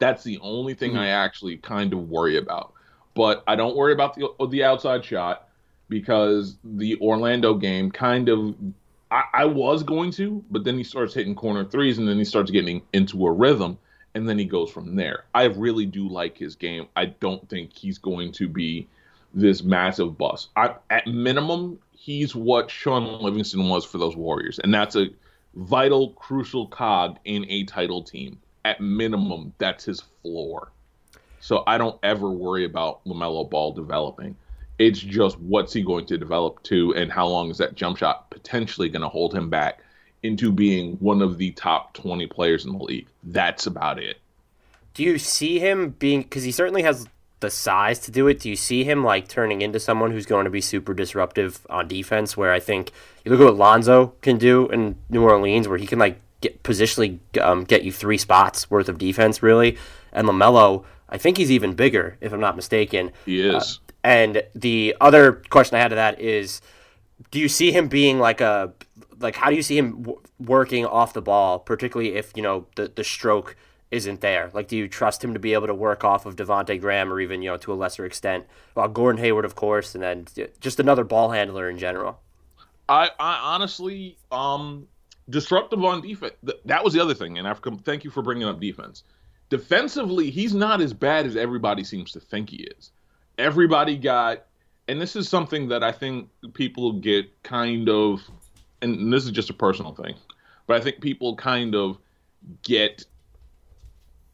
That's the only thing mm-hmm. I actually kind of worry about. But I don't worry about the the outside shot because the Orlando game kind of I, I was going to, but then he starts hitting corner threes, and then he starts getting into a rhythm, and then he goes from there. I really do like his game. I don't think he's going to be this massive bust. I, at minimum, he's what Shaun Livingston was for those Warriors, and that's a vital, crucial cog in a title team. At minimum, that's his floor. So I don't ever worry about LaMelo Ball developing. It's just what's he going to develop to, and how long is that jump shot potentially going to hold him back into being one of the top 20 players in the league? That's about it. Do you see him being, because he certainly has the size to do it. Do you see him like turning into someone who's going to be super disruptive on defense? Where I think you look at what Lonzo can do in New Orleans, where he can like get positionally um, get you three spots worth of defense, really. And Lamelo, I think he's even bigger, if I'm not mistaken. He is. Uh, and the other question I had to that is, do you see him being like a like how do you see him w- working off the ball, particularly if you know the the stroke isn't there? Like, do you trust him to be able to work off of Devonte Graham or even, you know, to a lesser extent, well, Gordon Hayward, of course, and then just another ball handler in general? I, I honestly, um, disruptive on defense. That was the other thing, and I've come. Thank you for bringing up defense. Defensively, he's not as bad as everybody seems to think he is. Everybody got, and this is something that I think people get kind of, and this is just a personal thing, but I think people kind of get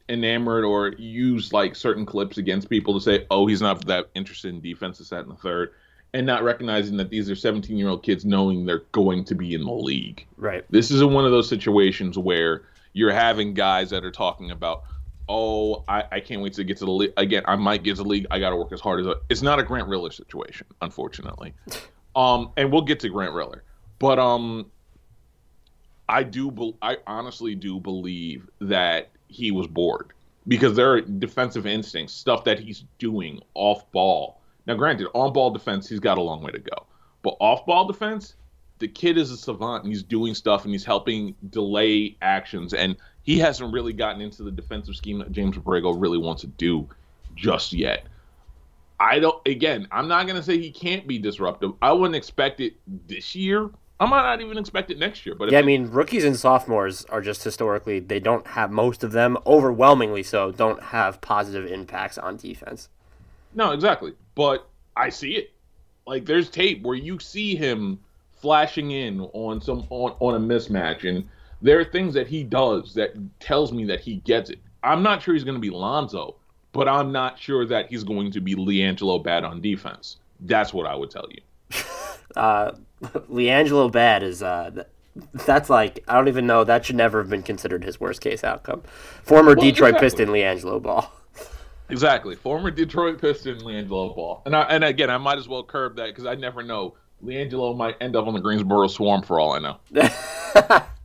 enamored or use like certain clips against people to say, oh, he's not that interested in defense, this, that, and the third, and not recognizing that these are 17 year old kids knowing they're going to be in the league. Right. This is one of those situations where you're having guys that are talking about, oh, I, I can't wait to get to the league. Again, I might get to the league. I got to work as hard as a. It's not a Grant Riller situation, unfortunately. um, and we'll get to Grant Riller, but um, I do. Be- I honestly do believe that he was bored because there are defensive instincts, stuff that he's doing off ball. Now, granted, on ball defense, he's got a long way to go, but off ball defense, the kid is a savant and he's doing stuff and he's helping delay actions and he hasn't really gotten into the defensive scheme that James Borrego really wants to do just yet. I don't again, I'm not gonna say he can't be disruptive. I wouldn't expect it this year, I might not even expect it next year. But yeah, I mean, rookies and sophomores are just historically they don't have most of them overwhelmingly so don't have positive impacts on defense. No, exactly. But I see it. Like there's tape where you see him flashing in on some on, on a mismatch, and there are things that he does that tells me that he gets it. I'm not sure he's going to be Lonzo, but I'm not sure that he's going to be LiAngelo bad on defense. That's what I would tell you. uh, LiAngelo bad is uh, that's like I don't even know that should never have been considered his worst case outcome. Former well, Detroit exactly. Piston LiAngelo Ball. Exactly, former Detroit Piston LiAngelo Ball, and I, and again I might as well curb that because I never know LiAngelo might end up on the Greensboro Swarm for all I know.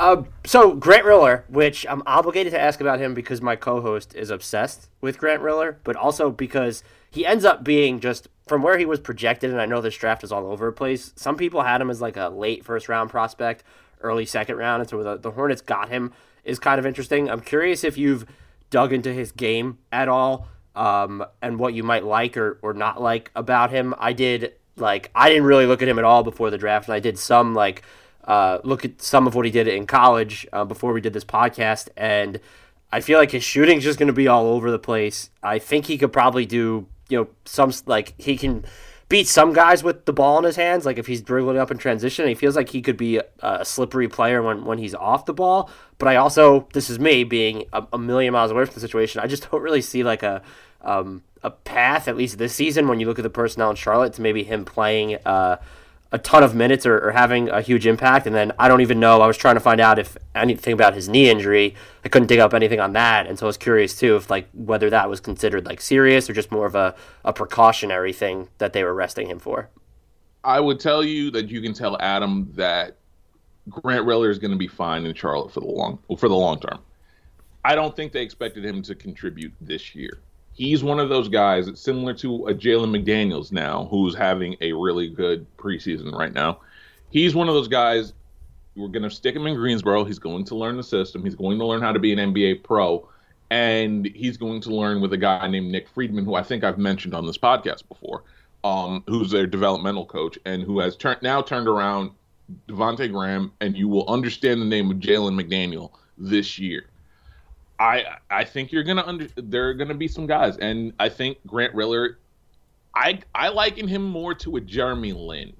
Um, so Grant Riller, which I'm obligated to ask about him because my co-host is obsessed with Grant Riller, but also because he ends up being just from where he was projected, and I know this draft is all over the place. Some people had him as like a late first round prospect, early second round, and so the, the Hornets got him is kind of interesting. I'm curious if you've dug into his game at all, um, and what you might like or, or not like about him. I did like I didn't really look at him at all before the draft, and I did some like uh, look at some of what he did in college uh, before we did this podcast, and I feel like his shooting's just going to be all over the place. I think he could probably do, you know, some like he can beat some guys with the ball in his hands. Like if he's dribbling up in transition, he feels like he could be a, a, slippery player when, when he's off the ball. But I also, this is me being a, a million miles away from the situation. I just don't really see like a um, a path, at least this season, when you look at the personnel in Charlotte, to maybe him playing. Uh, a ton of minutes or, or, having a huge impact. And then I don't even know. I was trying to find out if anything about his knee injury. I couldn't dig up anything on that, and so I was curious too if like whether that was considered like serious or just more of a, a precautionary thing that they were resting him for. I would tell you that you can tell Adam that Grant Riller is going to be fine in Charlotte for the long for the long term. I don't think they expected him to contribute this year he's one of those guys that's similar to a Jalen McDaniels now, who's having a really good preseason right now. He's one of those guys. We're going to stick him in Greensboro. He's going to learn the system. He's going to learn how to be an NBA pro, and he's going to learn with a guy named Nick Friedman, who I think I've mentioned on this podcast before, um, who's their developmental coach and who has turned now turned around Devonte Graham and you will understand the name of Jalen McDaniel this year. I I think you're gonna under there are gonna be some guys, and I think Grant Riller, I I liken him more to a Jeremy Lin,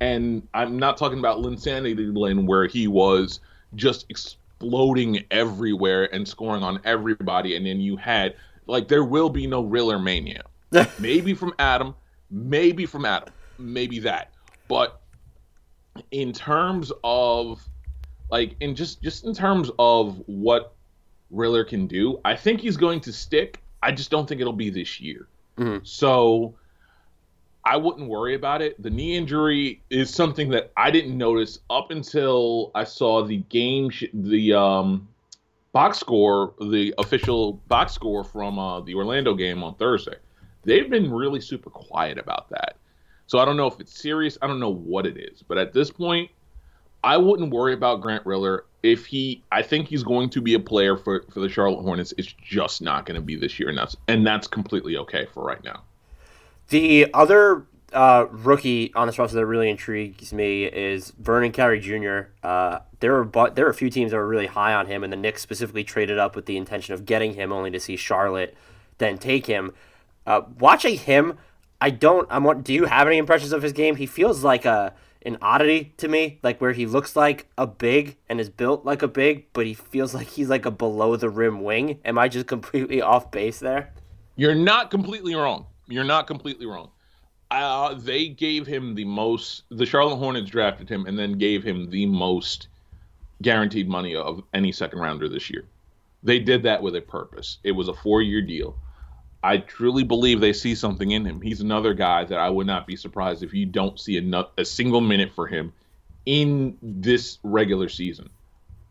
and I'm not talking about Linsanity Lin where he was just exploding everywhere and scoring on everybody, and then you had like there will be no Riller mania. maybe from Adam, maybe from Adam, maybe that, but in terms of like in just just in terms of what Riller can do. I think he's going to stick. I just don't think it'll be this year. Mm-hmm. So I wouldn't worry about it. The knee injury is something that I didn't notice up until I saw the game, sh- the um, box score, the official box score from uh, the Orlando game on Thursday. They've been really super quiet about that. So I don't know if it's serious. I don't know what it is. But at this point, I wouldn't worry about Grant Riller if he I think he's going to be a player for for the Charlotte Hornets. It's just not going to be this year, and that's and that's completely okay for right now. The other uh, rookie on this roster that really intrigues me is Vernon Carey Jr. Uh, there were but there were a few teams that were really high on him, and the Knicks specifically traded up with the intention of getting him, only to see Charlotte then take him. Uh, watching him, I don't. I'm. Do you have any impressions of his game? He feels like a an oddity to me, like where he looks like a big and is built like a big, but he feels like he's like a below the rim wing. Am I just completely off base there? You're not completely wrong. You're not completely wrong. Uh, they gave him the most. The Charlotte Hornets drafted him and then gave him the most guaranteed money of any second rounder this year. They did that with a purpose. It was a four year deal. I truly believe they see something in him. He's another guy that I would not be surprised if you don't see a, single minute for him in this regular season.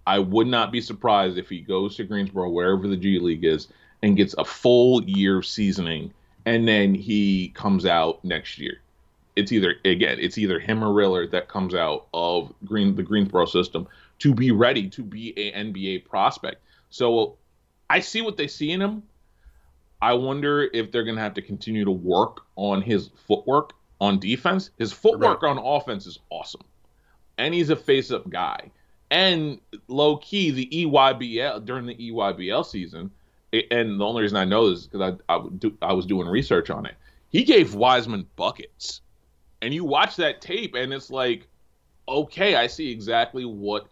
I would not be surprised if he goes to Greensboro, wherever the G League is, and gets a full year seasoning, and then he comes out next year. It's either again, it's either him or Riller that comes out of Green the Greensboro system to be ready to be a NBA prospect. So I see what they see in him. I wonder if they're going to have to continue to work on his footwork on defense. His footwork right. on offense is awesome. And he's a face up guy. And low key, the EYBL during the EYBL season, and the only reason I know this is because I, I, do, I was doing research on it. He gave Wiseman buckets. And you watch that tape, and it's like, okay, I see exactly what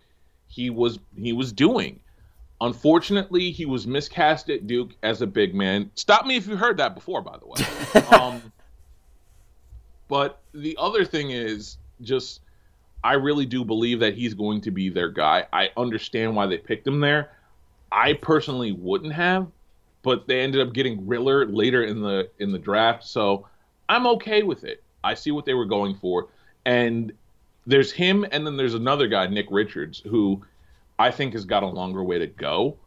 he was he was doing. Unfortunately, he was miscast at Duke as a big man. Stop me if you heard that before, by the way. um, but the other thing is just, I really do believe that he's going to be their guy. I understand why they picked him there. I personally wouldn't have, but they ended up getting Riller later in the in the draft, so I'm okay with it. I see what they were going for, and there's him, and then there's another guy, Nick Richards, who I think has got a longer way to go.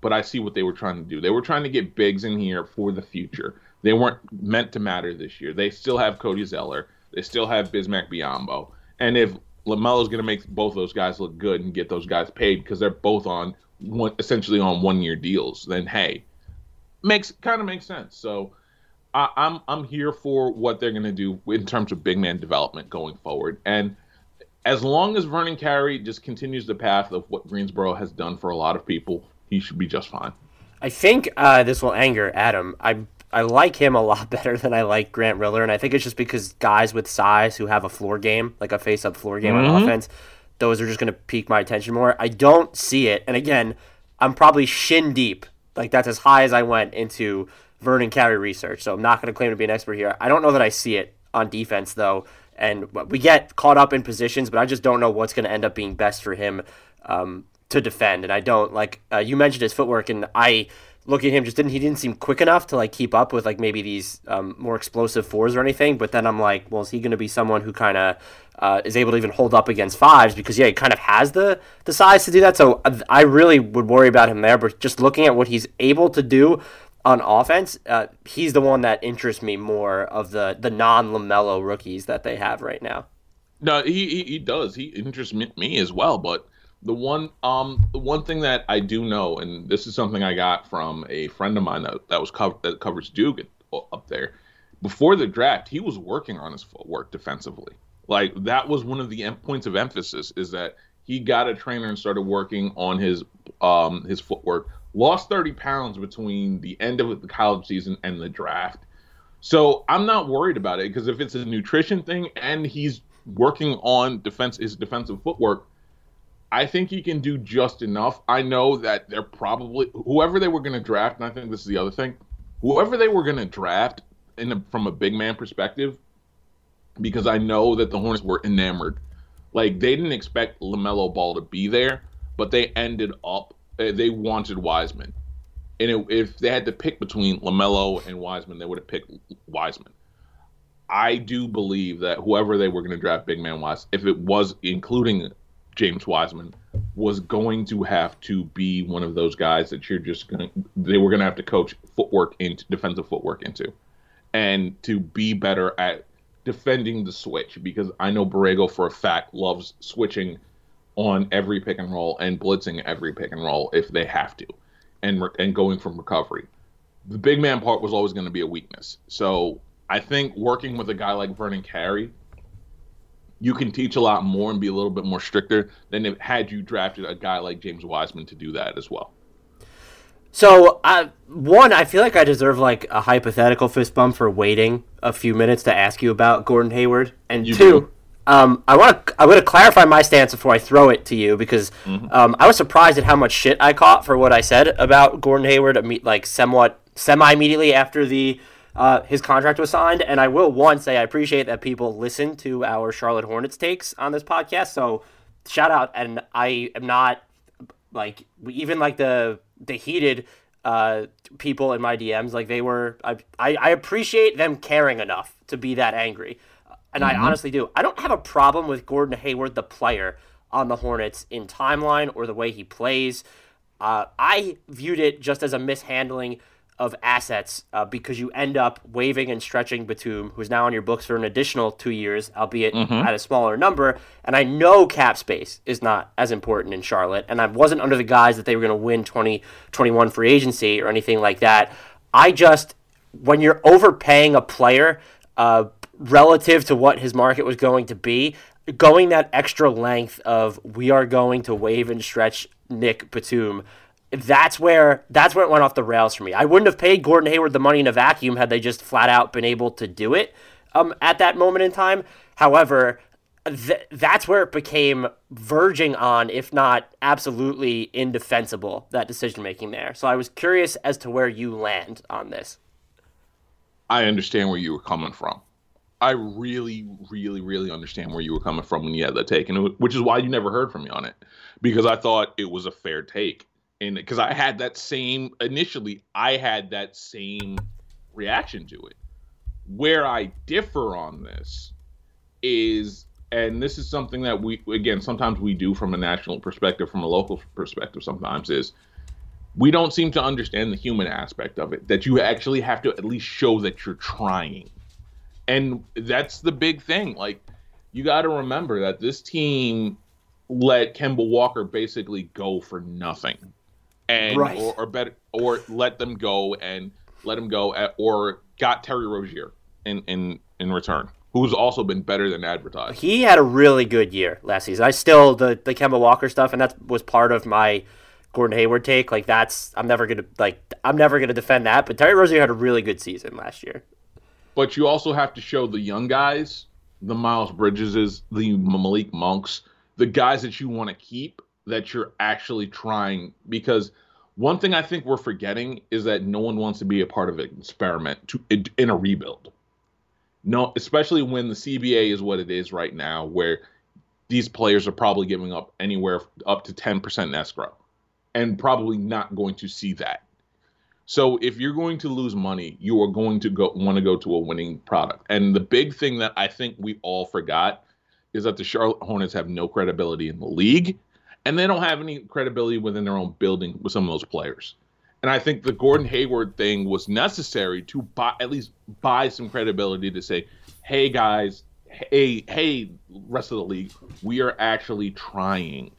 But I see what they were trying to do. They were trying to get bigs in here for the future. They weren't meant to matter this year. They still have Cody Zeller. They still have Bismack Biyombo. And if LaMelo's going to make both those guys look good and get those guys paid because they're both on one, essentially on one year deals, then hey, makes kind of makes sense. So I, I'm I'm here for what they're going to do in terms of big man development going forward. And as long as Vernon Carey just continues the path of what Greensboro has done for a lot of people, he should be just fine. I think uh, this will anger Adam. I I like him a lot better than I like Grant Riller, and I think it's just because guys with size who have a floor game, like a face-up floor game mm-hmm. on offense, those are just going to pique my attention more. I don't see it, and again, I'm probably shin deep. Like that's as high as I went into Vernon Carey research, so I'm not going to claim to be an expert here. I don't know that I see it on defense though and we get caught up in positions, but I just don't know what's going to end up being best for him um, to defend. And I don't like uh, you mentioned his footwork, and I look at him just didn't he didn't seem quick enough to like keep up with like maybe these um, more explosive fours or anything. But then I'm like, well, is he going to be someone who kind of uh, is able to even hold up against fives because yeah, he kind of has the the size to do that. So I really would worry about him there. But just looking at what he's able to do on offense, uh, he's the one that interests me more of the the non Lamelo rookies that they have right now. No, he, he, he does. He interests me, me, as well. But the one um the one thing that I do know, and this is something I got from a friend of mine that that was cover, that covers Duke up there. Before the draft, he was working on his footwork defensively. Like that was one of the points of emphasis is that he got a trainer and started working on his um his footwork. Lost 30 pounds between the end of the college season and the draft. So I'm not worried about it because if it's a nutrition thing and he's working on defense his defensive footwork, I think he can do just enough. I know that they're probably whoever they were going to draft, and I think this is the other thing, whoever they were going to draft in a, from a big man perspective, because I know that the Hornets were enamored. Like they didn't expect Lamelo Ball to be there, but they ended up they wanted Wiseman, and it, if they had to pick between Lamelo and Wiseman, they would have picked Wiseman. I do believe that whoever they were going to draft big man wise, if it was including James Wiseman, was going to have to be one of those guys that you're just going to, they were going to have to coach footwork into defensive footwork into, and to be better at defending the switch because I know Borrego for a fact loves switching on every pick and roll and blitzing every pick and roll if they have to, and and going from recovery. The big man part was always going to be a weakness. So I think working with a guy like Vernon Carey, you can teach a lot more and be a little bit more stricter than if had you drafted a guy like James Wiseman to do that as well. So, uh, one, I feel like I deserve like a hypothetical fist bump for waiting a few minutes to ask you about Gordon Hayward, and You two, do. Um, I want to I want to clarify my stance before I throw it to you because um, I was surprised at how much shit I caught for what I said about Gordon Hayward, like somewhat semi immediately after the uh, his contract was signed, and I will one say I appreciate that people listen to our Charlotte Hornets takes on this podcast. So shout out, and I am not like even like the the heated uh, people in my DMs, like they were. I, I I appreciate them caring enough to be that angry, and I honestly do. I don't have a problem with Gordon Hayward, the player on the Hornets, in timeline or the way he plays. Uh, I viewed it just as a mishandling of assets uh, because you end up waiving and stretching Batum, who's now on your books for an additional two years, albeit at a smaller number. And I know cap space is not as important in Charlotte, and I wasn't under the guise that they were going to win 2021 free agency or anything like that. I just, when you're overpaying a player uh, relative to what his market was going to be, going that extra length of we are going to wave and stretch Nick Batum that's where that's where it went off the rails for me. I wouldn't have paid Gordon Hayward the money in a vacuum had they just flat out been able to do it um, at that moment in time. However, th- that's where it became verging on, if not absolutely indefensible, that decision making there. So I was curious as to where you land on this. I understand where you were coming from. I really, really, really understand where you were coming from when you had that take, and it, which is why you never heard from me on it, because I thought it was a fair take, and because I had that same initially, I had that same reaction to it. Where I differ on this is, and this is something that we again sometimes we do from a national perspective, from a local perspective, sometimes is we don't seem to understand the human aspect of it that you actually have to at least show that you're trying and that's the big thing like you got to remember that this team let Kemba Walker basically go for nothing and Right. or, or better or let them go and let him go at, or got Terry Rozier in in in return who's also been better than advertised He had a really good year last season. I still the the Kemba Walker stuff, and that was part of my Gordon Hayward take. Like that's I'm never gonna like I'm never gonna defend that. But Terry Rozier had a really good season last year. But you also have to show the young guys, the Miles Bridgeses, the Malik Monks, the guys that you want to keep that you're actually trying. Because one thing I think we're forgetting is that no one wants to be a part of an experiment to in, a rebuild. No, especially when the CBA is what it is right now, where these players are probably giving up anywhere up to 10% in escrow and probably not going to see that. So if you're going to lose money, you are going to go want to go to a winning product. And the big thing that I think we all forgot is that the Charlotte Hornets have no credibility in the league, and they don't have any credibility within their own building with some of those players. And I think the Gordon Hayward thing was necessary to buy at least buy some credibility to say, "Hey guys, hey hey rest of the league, we are actually trying.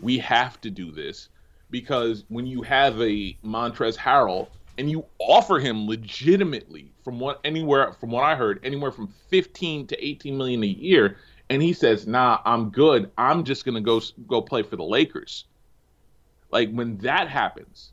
We have to do this." Because when you have a Montrez Harrell and you offer him legitimately from what anywhere from what I heard anywhere from 15 to 18 million a year and he says, "Nah, I'm good. I'm just going to go go play for the Lakers." Like when that happens,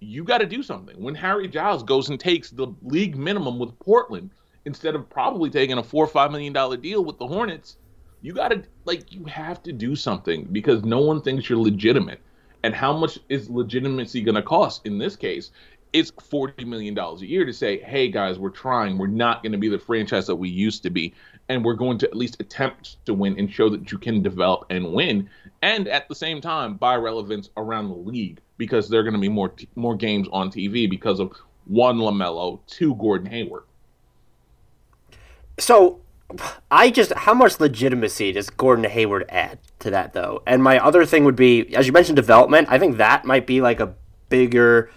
you got to do something. When Harry Giles goes and takes the league minimum with Portland instead of probably taking a 4 or 5 million dollar deal with the Hornets, you got to like you have to do something because no one thinks you're legitimate. And how much is legitimacy going to cost in this case? It's $40 million a year to say, hey guys, we're trying. We're not going to be the franchise that we used to be. And we're going to at least attempt to win and show that you can develop and win. And at the same time, buy relevance around the league because there are going to be more, more games on TV because of one LaMelo, two Gordon Hayward. So I just how much legitimacy does Gordon Hayward add to that though? And my other thing would be, as you mentioned, development. I think that might be like a bigger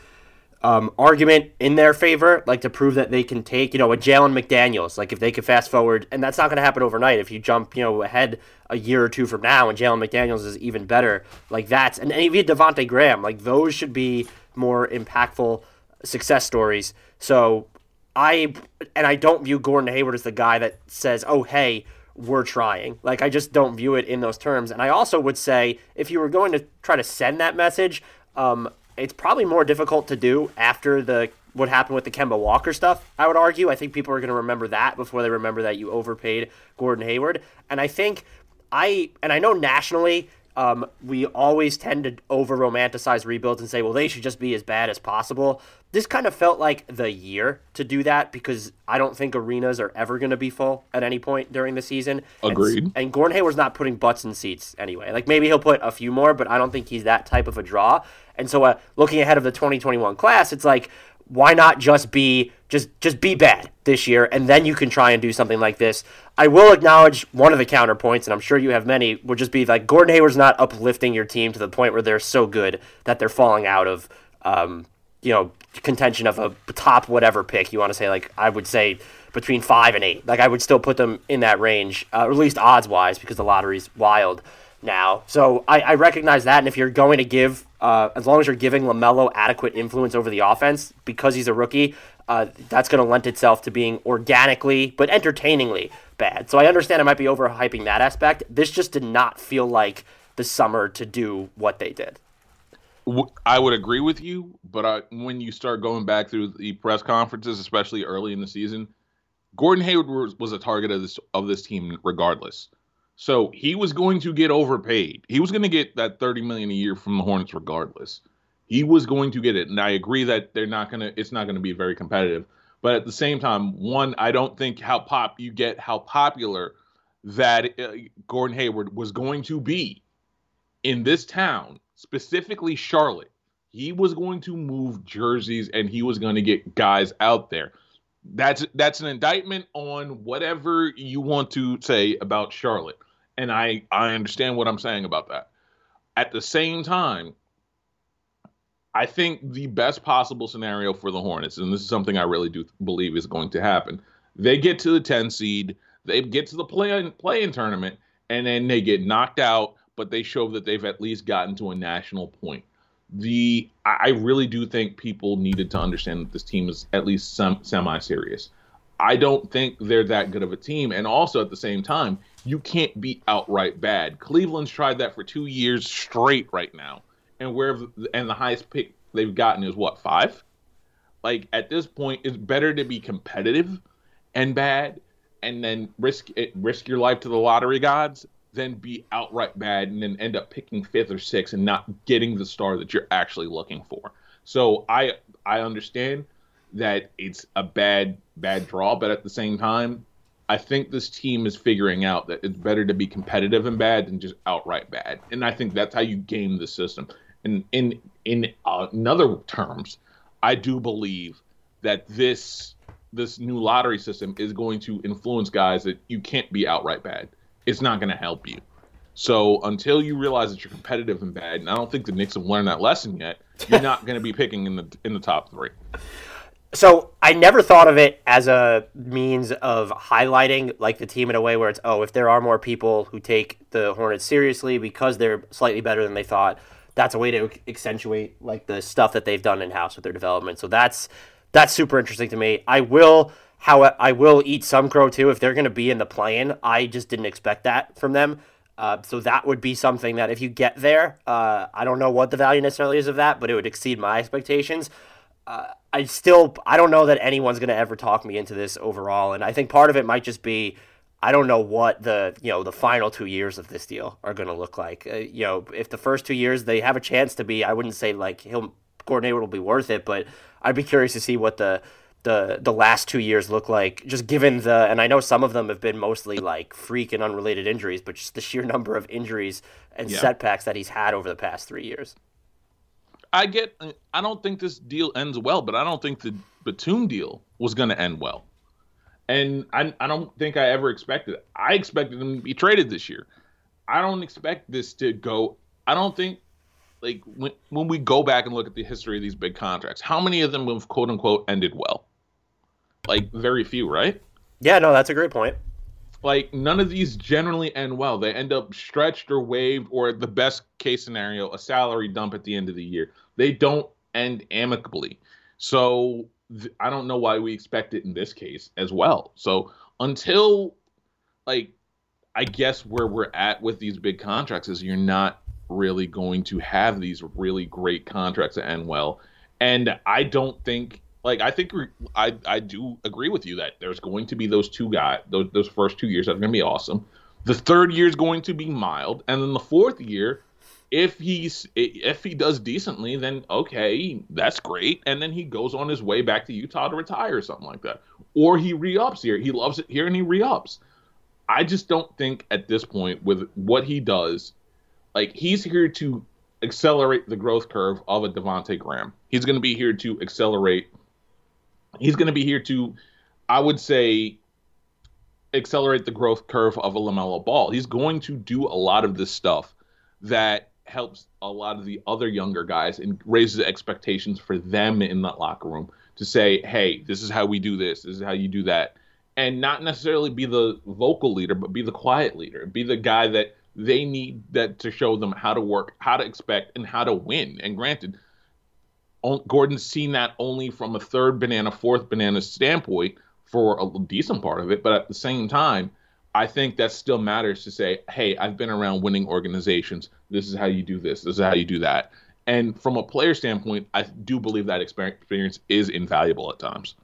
um, argument in their favor, like to prove that they can take, you know, a Jalen McDaniels. Like if they could fast forward, and that's not going to happen overnight. If you jump, you know, ahead a year or two from now, and Jalen McDaniels is even better, like that's and, and even Devonte Graham, like those should be more impactful success stories. So I and I don't view Gordon Hayward as the guy that says, "Oh, hey, we're trying." Like I just don't view it in those terms. And I also would say if you were going to try to send that message, um, it's probably more difficult to do after the what happened with the Kemba Walker stuff. I would argue. I think people are going to remember that before they remember that you overpaid Gordon Hayward. And I think I and I know nationally um, we always tend to over romanticize rebuilds and say, well, they should just be as bad as possible. This kind of felt like the year to do that because I don't think arenas are ever going to be full at any point during the season. Agreed. And, and Gordon Hayward's not putting butts in seats anyway. Like maybe he'll put a few more, but I don't think he's that type of a draw. And so, uh, looking ahead of the 2021 class, it's like, why not just be just just be bad this year and then you can try and do something like this. I will acknowledge one of the counterpoints and i'm sure you have many would just be like gordon hayward's not uplifting your team to the point where they're so good that they're falling out of um, you know contention of a top whatever pick you want to say like i would say between five and eight. Like i would still put them in that range uh, or at least odds wise because the lottery's wild now. So I, I, recognize that. And if you're going to give, uh, as long as you're giving LaMelo adequate influence over the offense because he's a rookie, uh, that's going to lend itself to being organically but entertainingly bad. So I understand I might be overhyping that aspect. This just did not feel like the summer to do what they did. I would agree with you, but I, when you start going back through the press conferences, especially early in the season, Gordon Hayward was, was a target of this of this team regardless. So he was going to get overpaid. He was going to get that 30 million a year from the Hornets regardless. He was going to get it. And I agree that they're not going to it's not going to be very competitive. But at the same time, one, I don't think how pop you get how popular that uh, Gordon Hayward was going to be in this town, specifically Charlotte. He was going to move jerseys and he was going to get guys out there. That's that's an indictment on whatever you want to say about Charlotte and I I understand what I'm saying about that. At the same time, I think the best possible scenario for the Hornets, and this is something I really do believe is going to happen, they get to the 10 seed, they get to the play play-in tournament, and then they get knocked out, but they show that they've at least gotten to a national point. The I really do think people needed to understand that this team is at least some semi serious. I don't think they're that good of a team. And also at the same time, you can't be outright bad. Cleveland's tried that for two years straight right now. And where and the highest pick they've gotten is what, five? Like at this point, it's better to be competitive and bad and then risk it risk your life to the lottery gods than be outright bad and then end up picking fifth or sixth and not getting the star that you're actually looking for. So I I understand that it's a bad bad draw, but at the same time, I think this team is figuring out that it's better to be competitive and bad than just outright bad, and I think that's how you game the system. And in in uh, in other terms, I do believe that this this new lottery system is going to influence guys that you can't be outright bad. It's not going to help you. So until you realize that you're competitive and bad, and I don't think the Knicks have learned that lesson yet, you're not going to be picking in the in the top three. So I never thought of it as a means of highlighting like the team in a way where it's oh if there are more people who take the Hornets seriously because they're slightly better than they thought, that's a way to accentuate like the stuff that they've done in house with their development. So that's that's super interesting to me. I will how I will eat some crow too if they're going to be in the play-in. I just didn't expect that from them. Uh, so that would be something that if you get there, uh, I don't know what the value necessarily is of that, but it would exceed my expectations. Uh, I still I don't know that anyone's going to ever talk me into this overall, and I think part of it might just be I don't know what the you know the final two years of this deal are going to look like. Uh, you know, if the first two years they have a chance to be, I wouldn't say like he'll Gordon Hayward will be worth it, but I'd be curious to see what the the the last two years look like just given the and I know some of them have been mostly like freak and unrelated injuries but just the sheer number of injuries and yeah. setbacks that he's had over the past 3 years. I get I don't think this deal ends well but I don't think the Batum deal was going to end well. And I I don't think I ever expected it. I expected him to be traded this year. I don't expect this to go I don't think like when when we go back and look at the history of these big contracts, how many of them have quote unquote ended well? Like very few, right? Yeah, no, that's a great point. Like none of these generally end well. They end up stretched or waived, or the best case scenario, a salary dump at the end of the year. They don't end amicably. So th- I don't know why we expect it in this case as well. So until like I guess where we're at with these big contracts is you're not really going to have these really great contracts that end well. And I don't think like I think I I do agree with you that there's going to be those two guys those those first two years that are going to be awesome. The third year is going to be mild, and then the fourth year, if he's if he does decently, then okay, that's great, and then he goes on his way back to Utah to retire or something like that, or he re-ups here. He loves it here and he re-ups. I just don't think at this point with what he does, like he's here to accelerate the growth curve of a Devonte Graham. He's going to be here to accelerate he's going to be here to, I would say, accelerate the growth curve of a LaMelo Ball. He's going to do a lot of this stuff that helps a lot of the other younger guys and raises expectations for them in that locker room to say, hey, this is how we do this, this is how you do that. And not necessarily be the vocal leader, but be the quiet leader, be the guy that they need that to show them how to work, how to expect, and how to win. And granted, Gordon's seen that only from a third banana, fourth banana standpoint for a decent part of it. But at the same time, I think that still matters to say, hey, I've been around winning organizations. This is how you do this. This is how you do that. And from a player standpoint, I do believe that experience is invaluable at times.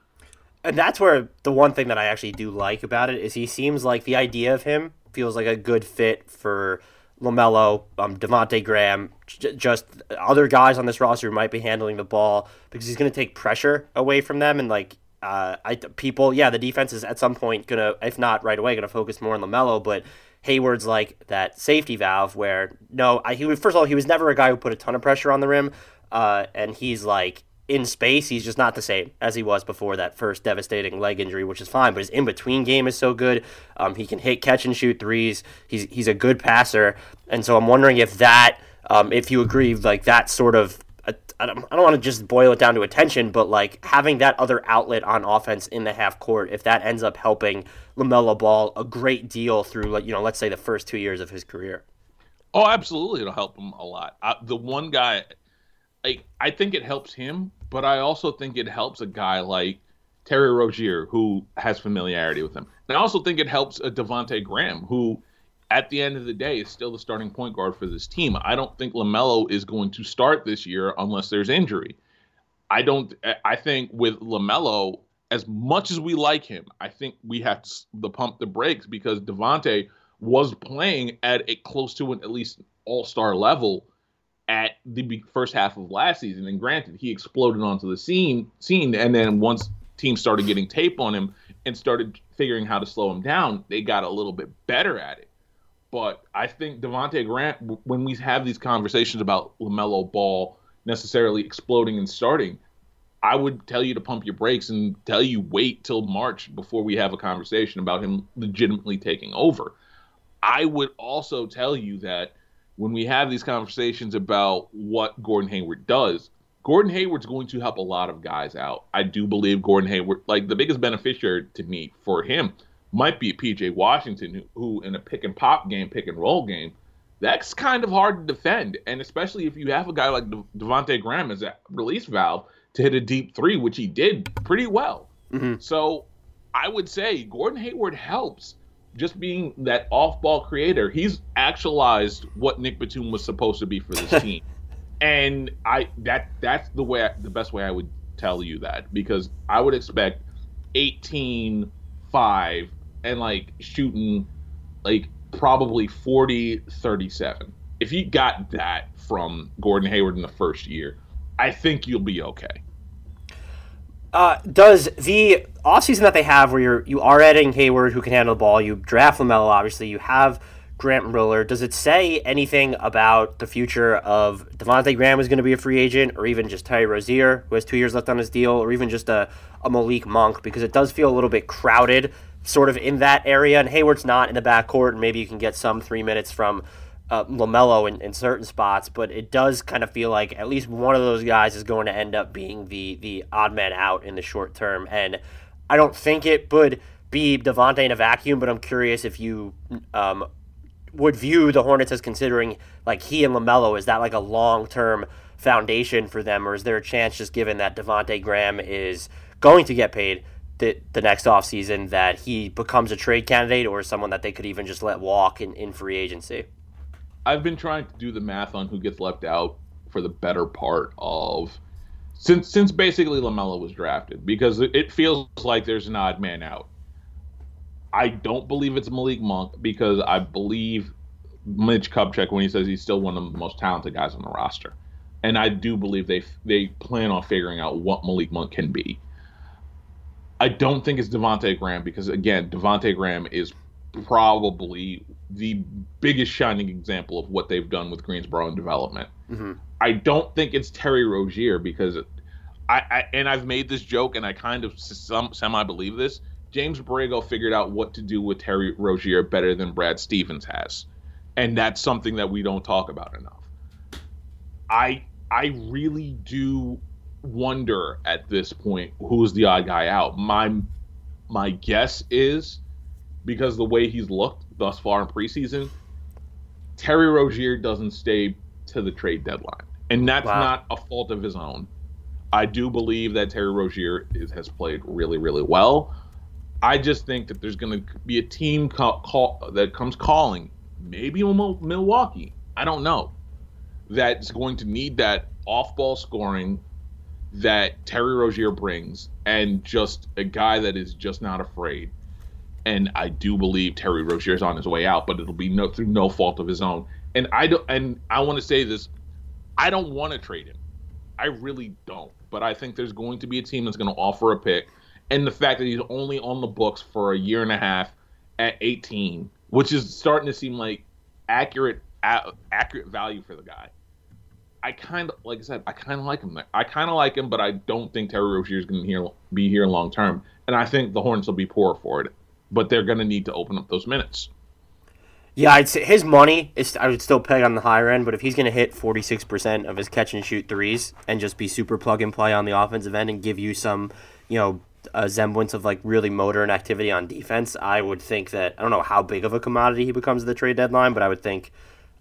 And that's where the one thing that I actually do like about it is he seems like the idea of him feels like a good fit for – LaMelo, um, Devonte Graham, j- just other guys on this roster who might be handling the ball because he's going to take pressure away from them and like uh, I people yeah the defense is at some point gonna if not right away gonna focus more on LaMelo but Hayward's like that safety valve where no I, he first of all he was never a guy who put a ton of pressure on the rim uh, and he's like in space, he's just not the same as he was before that first devastating leg injury, which is fine. But his in between game is so good. Um, he can hit, catch, and shoot threes. He's he's a good passer, and so I'm wondering if that, um, if you agree, like that sort of. I don't, I don't want to just boil it down to attention, but like having that other outlet on offense in the half court, if that ends up helping LaMelo Ball a great deal through, like you know, let's say the first two years of his career. Oh, absolutely, it'll help him a lot. Uh, the one guy, like I think it helps him but I also think it helps a guy like Terry Rozier who has familiarity with him. And I also think it helps a Devonte Graham who at the end of the day is still the starting point guard for this team. I don't think LaMelo is going to start this year unless there's injury. I don't I think with LaMelo as much as we like him, I think we have to the pump the brakes because Devonte was playing at a close to an at least all-star level at the first half of last season. And granted, he exploded onto the scene, scene, and then once teams started getting tape on him and started figuring how to slow him down, they got a little bit better at it. But I think Devonte Graham, when we have these conversations about Lamelo Ball necessarily exploding and starting, I would tell you to pump your brakes and tell you wait till March before we have a conversation about him legitimately taking over. I would also tell you that when we have these conversations about what Gordon Hayward does, Gordon Hayward's going to help a lot of guys out. I do believe Gordon Hayward, like the biggest beneficiary to me for him, might be PJ Washington, who, who in a pick and pop game, pick and roll game, that's kind of hard to defend, and especially if you have a guy like De- Devonte Graham as a release valve to hit a deep three, which he did pretty well. Mm-hmm. So I would say Gordon Hayward helps just being that off-ball creator. He's actualized what Nick Batum was supposed to be for this team, and I that that's the way the best way I would tell you that because I would expect 18 5 and like shooting like probably 40 37 if you got that from gordon hayward in the first year i think you'll be okay uh, does the offseason that they have where you're you are adding hayward who can handle the ball you draft lamelo obviously you have grant riller does it say anything about the future of devonte graham is going to be a free agent or even just terry rozier who has two years left on his deal or even just a, a malik monk? Because it does feel a little bit crowded sort of in that area, and Hayward's not in the backcourt, and maybe you can get some three minutes from uh, Lamelo in, in certain spots, but it does kind of feel like at least one of those guys is going to end up being the the odd man out in the short term, and I don't think it would be Devonte in a vacuum, but I'm curious if you um, would view the Hornets as considering like he and Lamelo is that like a long term foundation for them, or is there a chance just given that Devonte Graham is going to get paid? the, the next offseason that he becomes a trade candidate or someone that they could even just let walk in, in free agency? I've been trying to do the math on who gets left out for the better part of since since basically Lamelo was drafted because it feels like there's an odd man out. I don't believe it's Malik Monk because I believe Mitch Kupchak when he says he's still one of the most talented guys on the roster, and I do believe they they plan on figuring out what Malik Monk can be. I don't think it's Devonte Graham because again, Devonte Graham is probably the biggest shining example of what they've done with Greensboro in development. Mm-hmm. I don't think it's Terry Rozier because I, I, and I've made this joke and I kind of some semi believe this. James Borrego figured out what to do with Terry Rozier better than Brad Stevens has, and that's something that we don't talk about enough. I I really do wonder at this point who's the odd guy out. My my guess is because the way he's looked thus far in preseason, Terry Rozier doesn't stay to the trade deadline, and that's wow. not a fault of his own. I do believe that Terry Rozier is, has played really, really well. I just think that there's going to be a team call, call, that comes calling, maybe Milwaukee. I don't know. That's going to need that off-ball scoring that Terry Rozier brings, and just a guy that is just not afraid. And I do believe Terry Rozier is on his way out, but it'll be no through no fault of his own. And I don't. And I want to say this: I don't want to trade him. I really don't. But I think there's going to be a team that's going to offer a pick, and the fact that he's only on the books for a year and a half at 18, which is starting to seem like accurate accurate value for the guy. I kind of, like I said, I kind of like him. I kind of like him, but I don't think Terry Rozier is going to be here long term. And I think the Hornets will be poor for it, but they're going to need to open up those minutes. Yeah, I'd say his money is. I would still peg on the higher end, but if he's going to hit forty six percent of his catch and shoot threes and just be super plug and play on the offensive end and give you some, you know, a semblance of like really motor and activity on defense, I would think that I don't know how big of a commodity he becomes at the trade deadline, but I would think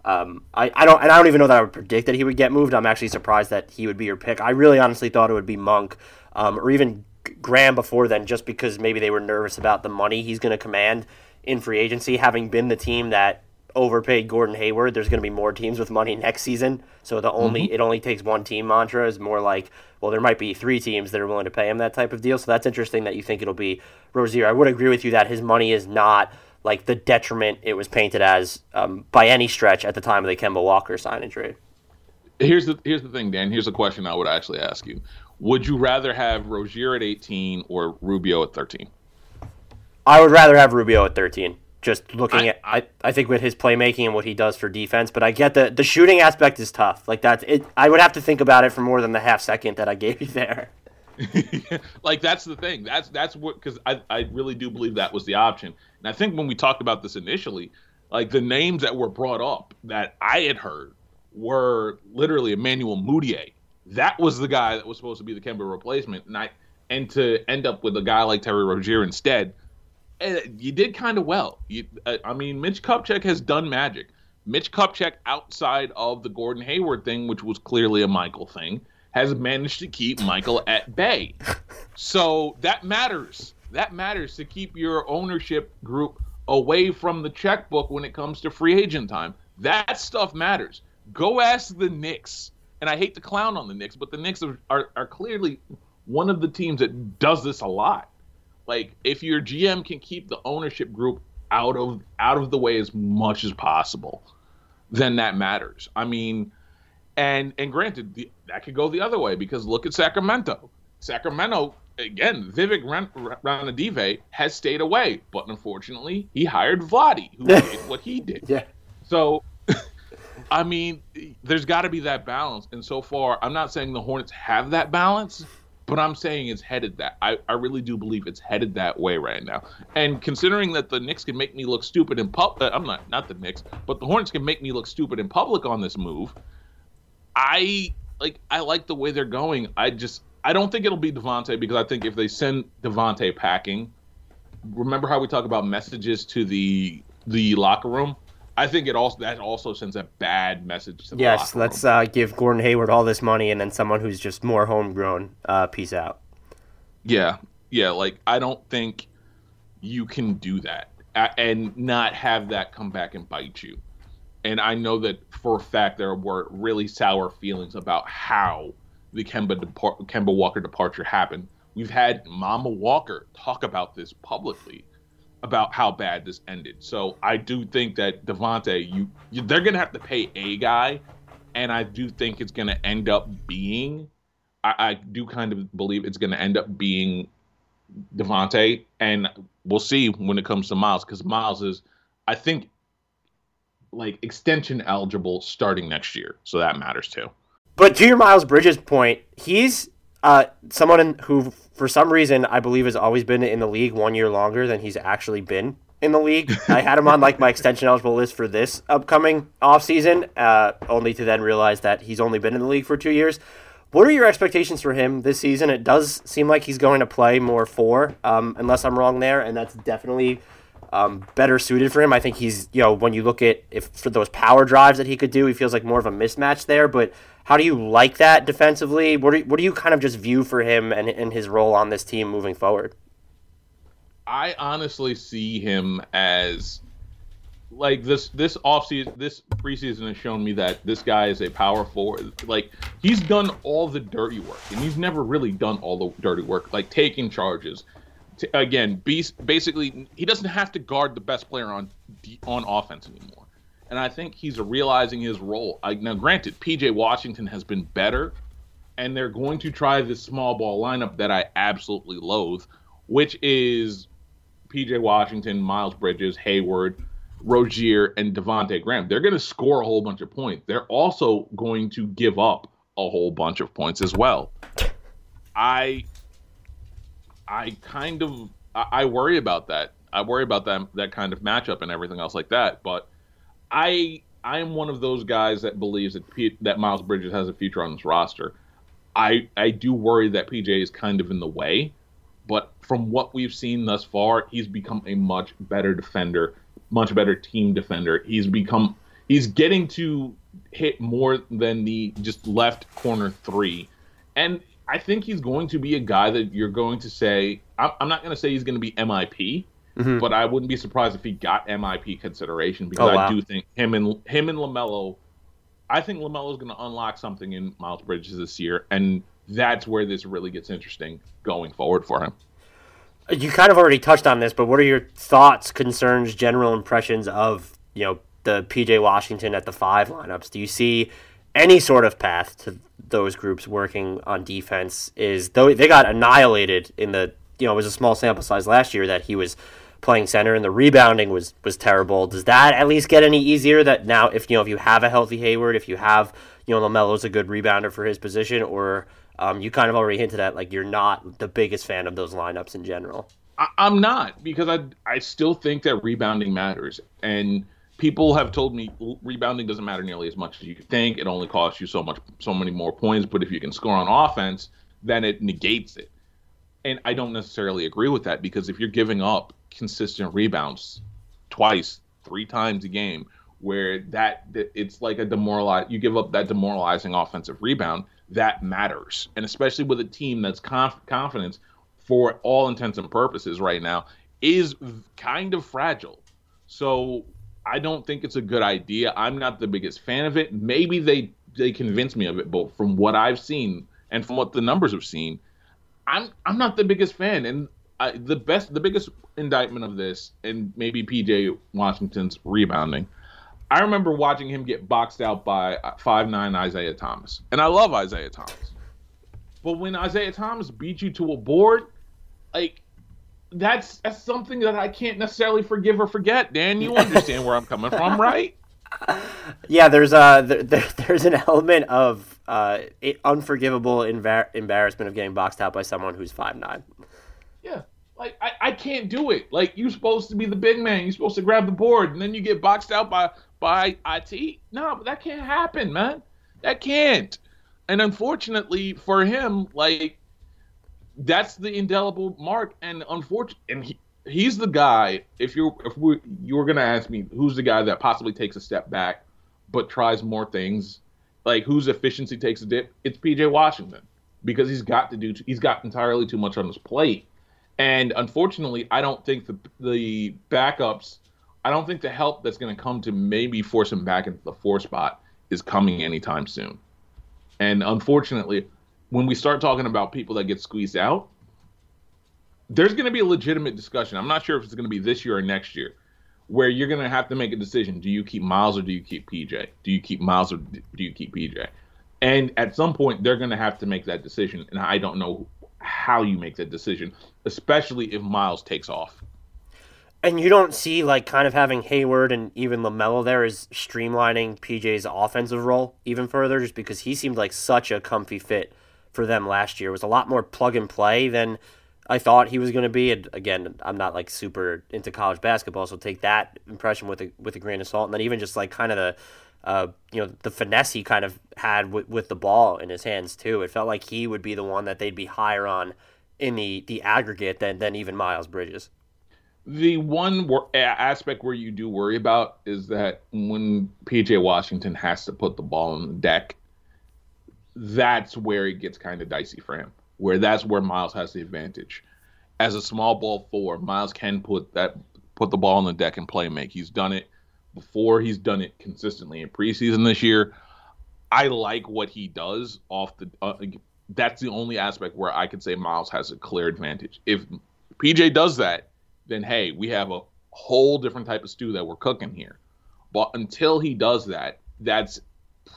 um, I, I don't and I don't even know that I would predict that he would get moved. I'm actually surprised that he would be your pick. I really honestly thought it would be Monk um, or even Graham before then, just because maybe they were nervous about the money he's going to command in free agency, having been the team that overpaid Gordon Hayward. There's going to be more teams with money next season, so the only mm-hmm. it only takes one team mantra is more like well, there might be three teams that are willing to pay him that type of deal. So that's interesting that you think it'll be Rozier. I would agree with you that his money is not like the detriment it was painted as um, by any stretch at the time of the Kemba Walker sign and trade. Here's the here's the thing, Dan. Here's a question I would actually ask you: Would you rather have Rozier at 18 or Rubio at 13? I would rather have Rubio at 13. Just looking I, at, I, I think with his playmaking and what he does for defense, but I get the the shooting aspect is tough. Like that's it. I would have to think about it for more than the half second that I gave you there. like that's the thing. That's that's what because I I really do believe that was the option. And I think when we talked about this initially, like the names that were brought up that I had heard were literally Emmanuel Mudiay. That was the guy that was supposed to be the Kemba replacement, and I and to end up with a guy like Terry Rozier instead, eh, you did kind of well. You, uh, I mean, Mitch Kupchak has done magic. Mitch Kupchak, outside of the Gordon Hayward thing, which was clearly a Michael thing, has managed to keep Michael at bay. So that matters. That matters to keep your ownership group away from the checkbook when it comes to free agent time. That stuff matters. Go ask the Knicks. And I hate to clown on the Knicks, but the Knicks are, are, are clearly one of the teams that does this a lot. Like if your GM can keep the ownership group out of out of the way as much as possible, then that matters. I mean, and and granted, the, that could go the other way because look at Sacramento. Sacramento again, Vivek Ranadive has stayed away, but unfortunately, he hired Vlade, who did what he did. Yeah. So, I mean, there's got to be that balance. And so far, I'm not saying the Hornets have that balance, but I'm saying it's headed that. I, I really do believe it's headed that way right now. And considering that the Knicks can make me look stupid in public, uh, I'm not not the Knicks, but the Hornets can make me look stupid in public on this move. I like I like the way they're going. I just I don't think it'll be Devonte because I think if they send Devonte packing, remember how we talk about messages to the the locker room? I think it also that also sends a bad message to the yes. let's uh, give Gordon Hayward all this money and then someone who's just more homegrown. Uh, peace out. Yeah, yeah. Like I don't think you can do that and not have that come back and bite you. And I know that for a fact there were really sour feelings about how the Kemba depart- Kemba Walker departure happened. We've had Mama Walker talk about this publicly about how bad this ended. So I do think that Devonte, you, you they're gonna have to pay a guy, and I do think it's gonna end up being. I, I do kind of believe it's gonna end up being Devonte, and we'll see when it comes to Miles because Miles is, I think, like extension eligible starting next year, so that matters too. But to your Miles Bridges point, he's uh, someone in, who, for some reason, I believe has always been in the league one year longer than he's actually been in the league. I had him on like my extension eligible list for this upcoming offseason, uh, only to then realize that he's only been in the league for two years. What are your expectations for him this season? It does seem like he's going to play more four, um, unless I'm wrong there, and that's definitely um, better suited for him. I think he's, you know, when you look at if for those power drives that he could do, he feels like more of a mismatch there. But how do you like that defensively? What do you, what do you kind of just view for him and, and his role on this team moving forward? I honestly see him as like this this offseason this preseason has shown me that this guy is a power forward. Like he's done all the dirty work and he's never really done all the dirty work, like taking charges. To, again, be, basically he doesn't have to guard the best player on on offense anymore. And I think he's realizing his role. I, now, granted, PJ Washington has been better, and they're going to try this small ball lineup that I absolutely loathe, which is PJ Washington, Miles Bridges, Hayward, Rozier, and Devonte Graham. They're going to score a whole bunch of points. They're also going to give up a whole bunch of points as well. I I kind of I, worry about that. I worry about that that kind of matchup and everything else like that. But I I am one of those guys that believes that P, that Miles Bridges has a future on this roster. I I do worry that PJ is kind of in the way, but from what we've seen thus far, he's become a much better defender, much better team defender. He's become he's getting to hit more than the just left corner three, and I think he's going to be a guy that you're going to say. I'm, I'm not going to say he's going to be MIP, Mhm. but I wouldn't be surprised if he got MIP consideration because Oh, wow. I do think him and him and Lamelo. I think Lamelo is going to unlock something in Miles Bridges this year, and that's where this really gets interesting going forward for him. You kind of already touched on this, but what are your thoughts, concerns, general impressions of you know the PJ Washington at the five lineups? Do you see any sort of path to those groups working on defense? Is though they got annihilated in the you know it was a small sample size last year that he was playing center and the rebounding was was terrible. Does that at least get any easier? That now if you know if you have a healthy Hayward, if you have you know Lamelo's a good rebounder for his position, or um, you kind of already hinted at like you're not the biggest fan of those lineups in general. I, I'm not because I I still think that rebounding matters, and people have told me rebounding doesn't matter nearly as much as you think. It only costs you so much, so many more points. But if you can score on offense, then it negates it. And I don't necessarily agree with that because if you're giving up consistent rebounds twice, three times a game, where that, it's like a demoralize you give up that demoralizing offensive rebound that matters. And especially with a team that's conf- confidence for all intents and purposes right now is kind of fragile. So i don't think it's a good idea. I'm not the biggest fan of it. Maybe they they convince me of it but from what i've seen and from what the numbers have seen i'm i'm not the biggest fan and I, the best the biggest indictment of this and maybe pj washington's rebounding I remember watching him get boxed out by uh, five nine Isaiah Thomas, and I love Isaiah Thomas. But when Isaiah Thomas beat you to a board, like that's that's something that I can't necessarily forgive or forget. Dan, you understand where I'm coming from, right? Yeah, there's uh, a there, there's an element of uh, unforgivable embar- embarrassment of getting boxed out by someone who's five nine. Yeah, like I, I can't do it. Like you're supposed to be the big man. You're supposed to grab the board, and then you get boxed out by by IT. No, but that can't happen, man. That can't. And unfortunately for him, like that's the indelible mark. And unfortunately, and he, he's the guy. If you're if we you're gonna ask me who's the guy that possibly takes a step back, but tries more things, like whose efficiency takes a dip, it's PJ Washington because he's got to do he's got entirely too much on his plate. And unfortunately, I don't think the the backups I don't think the help that's going to come to maybe force him back into the four spot is coming anytime soon. And unfortunately, when we start talking about people that get squeezed out, there's going to be a legitimate discussion. I'm not sure if it's going to be this year or next year, where you're going to have to make a decision. Do you keep Miles or do you keep PJ? Do you keep Miles or do you keep PJ? And at some point, they're going to have to make that decision. And I don't know how you make that decision, especially if Miles takes off. And you don't see like kind of having Hayward and even LaMelo there is streamlining PJ's offensive role even further, just because he seemed like such a comfy fit for them last year. It was a lot more plug and play than I thought he was going to be. And again, I'm not like super into college basketball, so take that impression with a with a grain of salt. And then even just like kind of the uh, you know the finesse he kind of had with, with the ball in his hands too. It felt like he would be the one that they'd be higher on in the the aggregate than than even Miles Bridges. The one wor- aspect where you do worry about is that when PJ Washington has to put the ball on the deck, that's where it gets kind of dicey for him. Where that's where Miles has the advantage. As a small ball four, Miles can put that put the ball on the deck and play make. He's done it before. He's done it consistently in preseason this year. I like what he does off the. Uh, that's the only aspect where I could say Miles has a clear advantage. If PJ does that, then hey, we have a whole different type of stew that we're cooking here. But until he does that, that's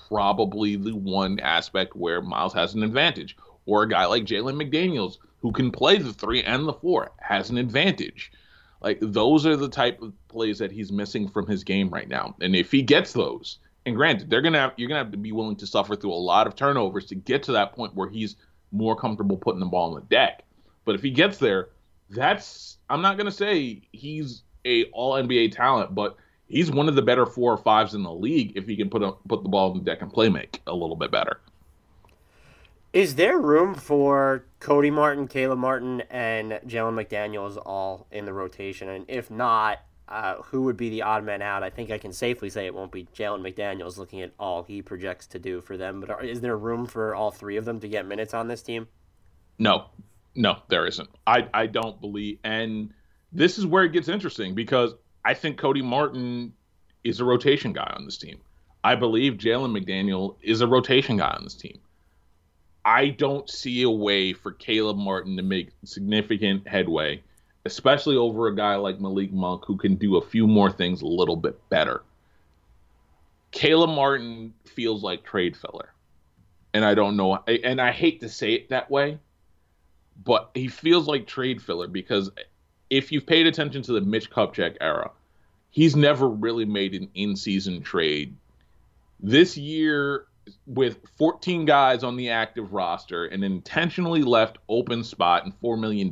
probably the one aspect where Miles has an advantage. Or a guy like Jalen McDaniels, who can play the three and the four, has an advantage. Like those are the type of plays that he's missing from his game right now. And if he gets those, and granted, they're gonna have, you're gonna have to be willing to suffer through a lot of turnovers to get to that point where he's more comfortable putting the ball on the deck. But if he gets there, that's I'm not gonna say he's a all NBA talent, but he's one of the better four or fives in the league if he can put a, put the ball on the deck and play make a little bit better. Is there room for Cody Martin, Caleb Martin, and Jalen McDaniels all in the rotation? And if not, uh, who would be the odd man out? I think I can safely say it won't be Jalen McDaniels looking at all he projects to do for them. But are, is there room for all three of them to get minutes on this team? No, no, there isn't. I, I don't believe. And this is where it gets interesting because I think Cody Martin is a rotation guy on this team. I believe Jalen McDaniel is a rotation guy on this team. I don't see a way for Caleb Martin to make significant headway, especially over a guy like Malik Monk who can do a few more things a little bit better. Caleb Martin feels like trade filler. And I don't know and I hate to say it that way, but he feels like trade filler because if you've paid attention to the Mitch Kupchak era, he's never really made an in-season trade. This year, with 14 guys on the active roster, and intentionally left open spot and $4 million.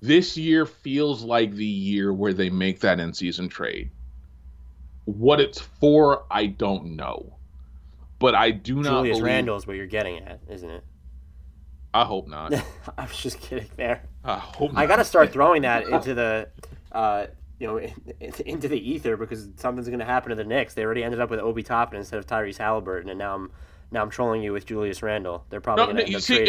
This year feels like the year where they make that in season trade. What it's for, I don't know. But I do not Julius. Randle is what you're getting at, isn't it? I hope not. I was just kidding there. I hope I got to start throwing that into the uh, you know into the ether because something's going to happen to the Knicks. They already ended up with Obi Toppin instead of Tyrese Halliburton, and now I'm now I'm trolling you with Julius Randle. They're probably no, going to you see,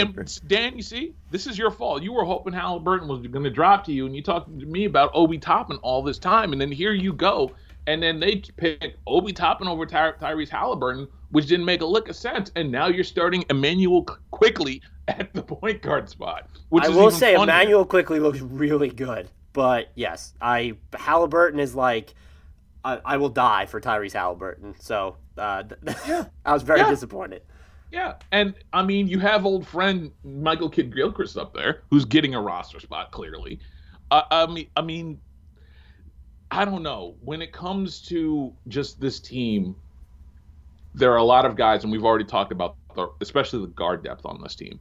Dan, you see, this is your fault. You were hoping Halliburton was going to drop to you, and you talked to me about Obi Toppin all this time, and then here you go, and then they pick Obi Toppin over Ty- Tyrese Halliburton, which didn't make a lick of sense, and now you're starting Immanuel Quickley at the point guard spot. Which I will say, funnier. Immanuel Quickley looks really good, but yes, I Halliburton is like. I, I will die for Tyrese Halliburton. So uh, yeah. I was very yeah. disappointed. Yeah, and I mean, you have old friend Michael Kidd Gilchrist up there, who's getting a roster spot clearly. Uh, I mean, I mean, I don't know. When it comes to just this team, there are a lot of guys, and we've already talked about, the, especially the guard depth on this team.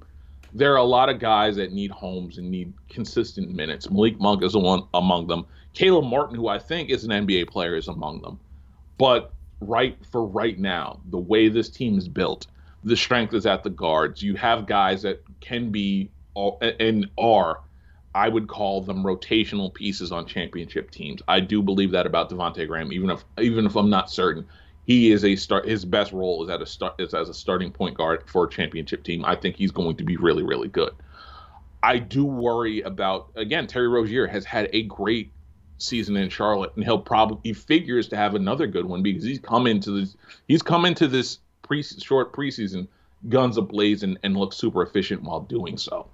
There are a lot of guys that need homes and need consistent minutes. Malik Monk is one among them. Caleb Martin, who I think is an NBA player, is among them. But right for right now, the way this team is built, the strength is at the guards. You have guys that can be and are, I would call them rotational pieces on championship teams. I do believe that about Devonte Graham, even if even if I'm not certain. He is a start. His best role is at a start is as a starting point guard for a championship team. I think he's going to be really, really good. I do worry about again. Terry Rozier has had a great season in Charlotte, and he'll probably he figures to have another good one because he's come into this he's come into this pre short preseason guns ablazing and look super efficient while doing so.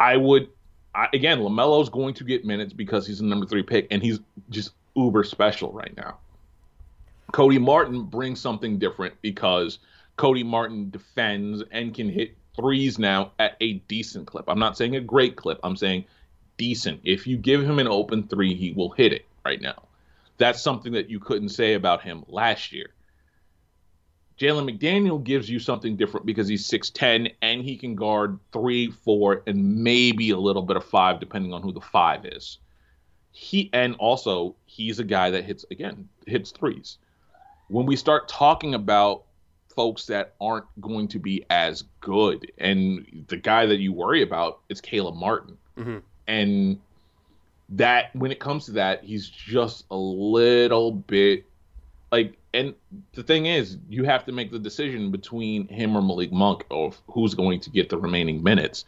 I would I, again Lamelo's going to get minutes because he's a number three pick and he's just uber special right now. Cody Martin brings something different because Cody Martin defends and can hit threes now at a decent clip. I'm not saying a great clip. I'm saying decent. If you give him an open three, he will hit it right now. That's something that you couldn't say about him last year. Jalen McDaniel gives you something different because he's 6'10 and he can guard three, four, and maybe a little bit of five, depending on who the five is. He and also he's a guy that hits again, hits threes. When we start talking about folks that aren't going to be as good, and the guy that you worry about is Caleb Martin. Mm-hmm and that when it comes to that, he's just a little bit like. And the thing is, you have to make the decision between him or Malik Monk of who's going to get the remaining minutes.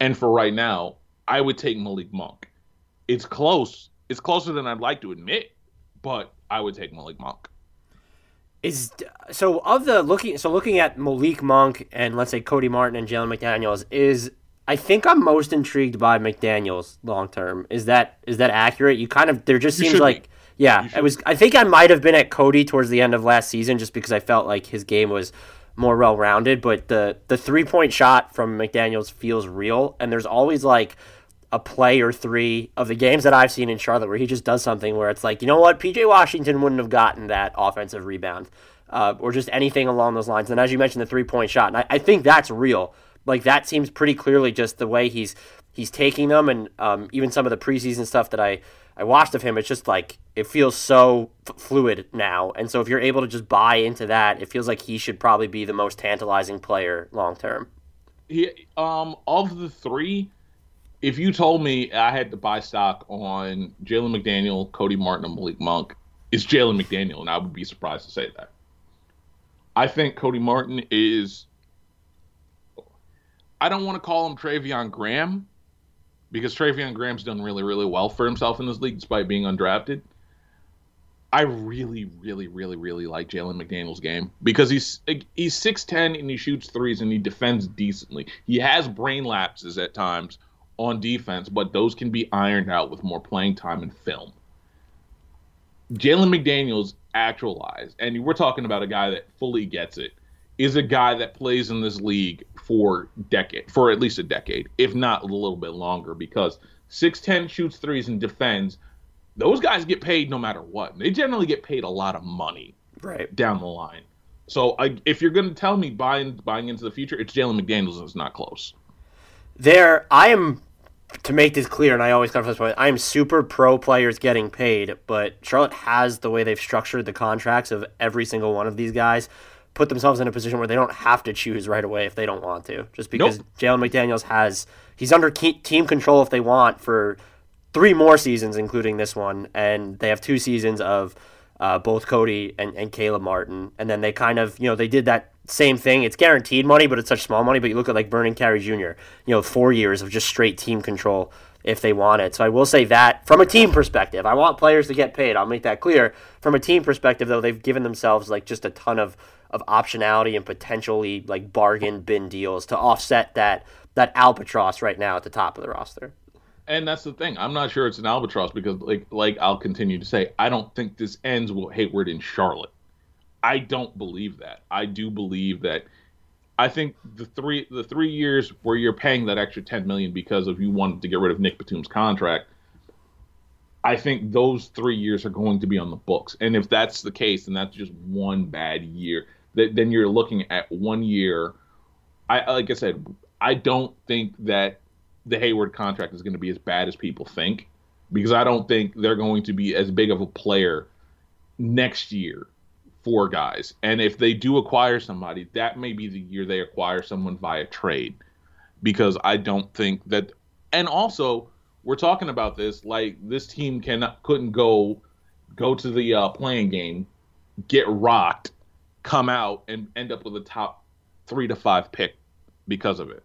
And for right now, I would take Malik Monk. It's close. It's closer than I'd like to admit, but I would take Malik Monk. Is so of the looking so looking at Malik Monk and let's say Cody Martin and Jalen McDaniels is I think I'm most intrigued by McDaniel's long term. Is that is that accurate? You kind of there just you seems like be. yeah, it was. I think I might have been at Cody towards the end of last season just because I felt like his game was more well rounded. But the the three point shot from McDaniel's feels real, and there's always like a play or three of the games that I've seen in Charlotte where he just does something where it's like, you know what, PJ Washington wouldn't have gotten that offensive rebound. Uh, or just anything along those lines. And as you mentioned, the three point shot, and I, I think that's real. Like that seems pretty clearly just the way he's he's taking them, and um, even some of the preseason stuff that I I watched of him. It's just like it feels so f- fluid now, and so if you're able to just buy into that, it feels like he should probably be the most tantalizing player long term. He um of the three, if you told me I had to buy stock on Jalen McDaniel, Cody Martin, and Malik Monk, it's Jalen McDaniel, and I would be surprised to say that. I think Cody Martin is I don't want to call him Treveon Graham because Treveon Graham's done really, really well for himself in this league despite being undrafted. I really, really, really, really like Jalen McDaniel's game because he's he's six ten and he shoots threes and he defends decently. He has brain lapses at times on defense, but those can be ironed out with more playing time and film. Jalen McDaniel's actualized, and we're talking about a guy that fully gets it is a guy that plays in this league for decade for at least a decade, if not a little bit longer, because 6'10 shoots threes and defends. Those guys get paid no matter what. They generally get paid a lot of money right down the line. So I, if you're going to tell me buying buying into the future, it's Jalen McDaniels and it's not close. There, I am to make this clear, and I always come from this point. I am super pro players getting paid, but Charlotte has the way they've structured the contracts of every single one of these guys put themselves in a position where they don't have to choose right away if they don't want to. Just because nope. Jalen McDaniels has he's under team control if they want for three more seasons, including this one, and they have two seasons of uh, both Cody and, and Caleb Martin, and then they kind of you know they did that same thing. It's guaranteed money, but it's such small money. But you look at like Vernon Carey Jr. You know, four years of just straight team control if they want it. So I will say that from a team perspective, I want players to get paid. I'll make that clear. From a team perspective, though, they've given themselves like just a ton of of optionality and potentially like bargain bin deals to offset that that albatross right now at the top of the roster. And that's the thing. I'm not sure it's an albatross because, like, like I'll continue to say, I don't think this ends with Hayward in Charlotte. I don't believe that. I do believe that. I think the three the three years where you're paying that extra 10 million because of you wanted to get rid of Nick Batum's contract. I think those three years are going to be on the books, and if that's the case, and that's just one bad year. Then you're looking at one year. I like I said, I don't think that the Hayward contract is going to be as bad as people think because I don't think they're going to be as big of a player next year for guys. And if they do acquire somebody, that may be the year they acquire someone via trade because I don't think that and also we're talking about this like this team cannot couldn't go go to the uh, playing game, get rocked, come out and end up with a top 3 to 5 pick because of it.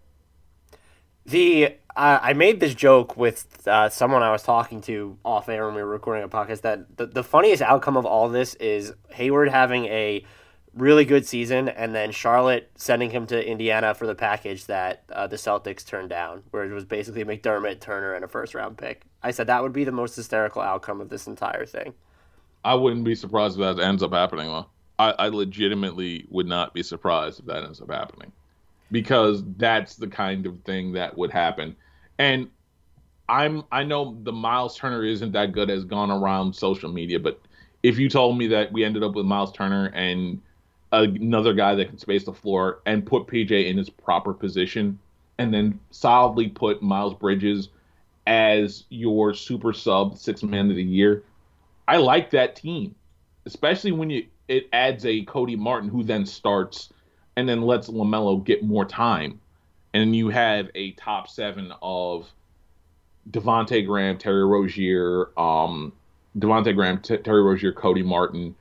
The uh, I made this joke with uh, someone I was talking to off air when we were recording a podcast that the, the funniest outcome of all this is Hayward having a really good season and then Charlotte sending him to Indiana for the package that uh, the Celtics turned down, where it was basically McDermott, Turner, and a first round pick. I said that would be the most hysterical outcome of this entire thing. I wouldn't be surprised if that ends up happening, though. I, I legitimately would not be surprised if that ends up happening because that's the kind of thing that would happen. And I'm I know the Miles Turner isn't that good as gone around social media, but if you told me that we ended up with Miles Turner and another guy that can space the floor and put PJ in his proper position and then solidly put Miles Bridges as your super sub six man of the year, I like that team. Especially when you it adds a Cody Martin who then starts and then lets LaMelo get more time. And you have a top seven of Devonte Graham, Terry Rozier, um, Devonte Graham, T- Terry Rozier, Cody Martin,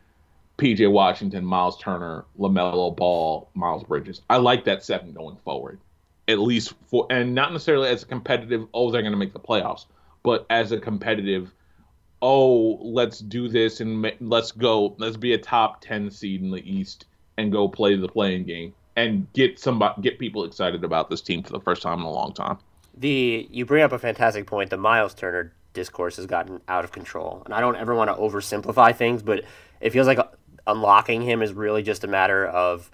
PJ Washington, Miles Turner, LaMelo Ball, Miles Bridges. I like that seven going forward. At least for, and not necessarily as a competitive, oh, they're going to make the playoffs, but as a competitive, oh, let's do this and ma- let's go, let's be a top 10 seed in the East and go play the playing game and get somebody get people excited about this team for the first time in a long time. The you bring up a fantastic point. The Miles Turner discourse has gotten out of control, and I don't ever want to oversimplify things, but it feels like unlocking him is really just a matter of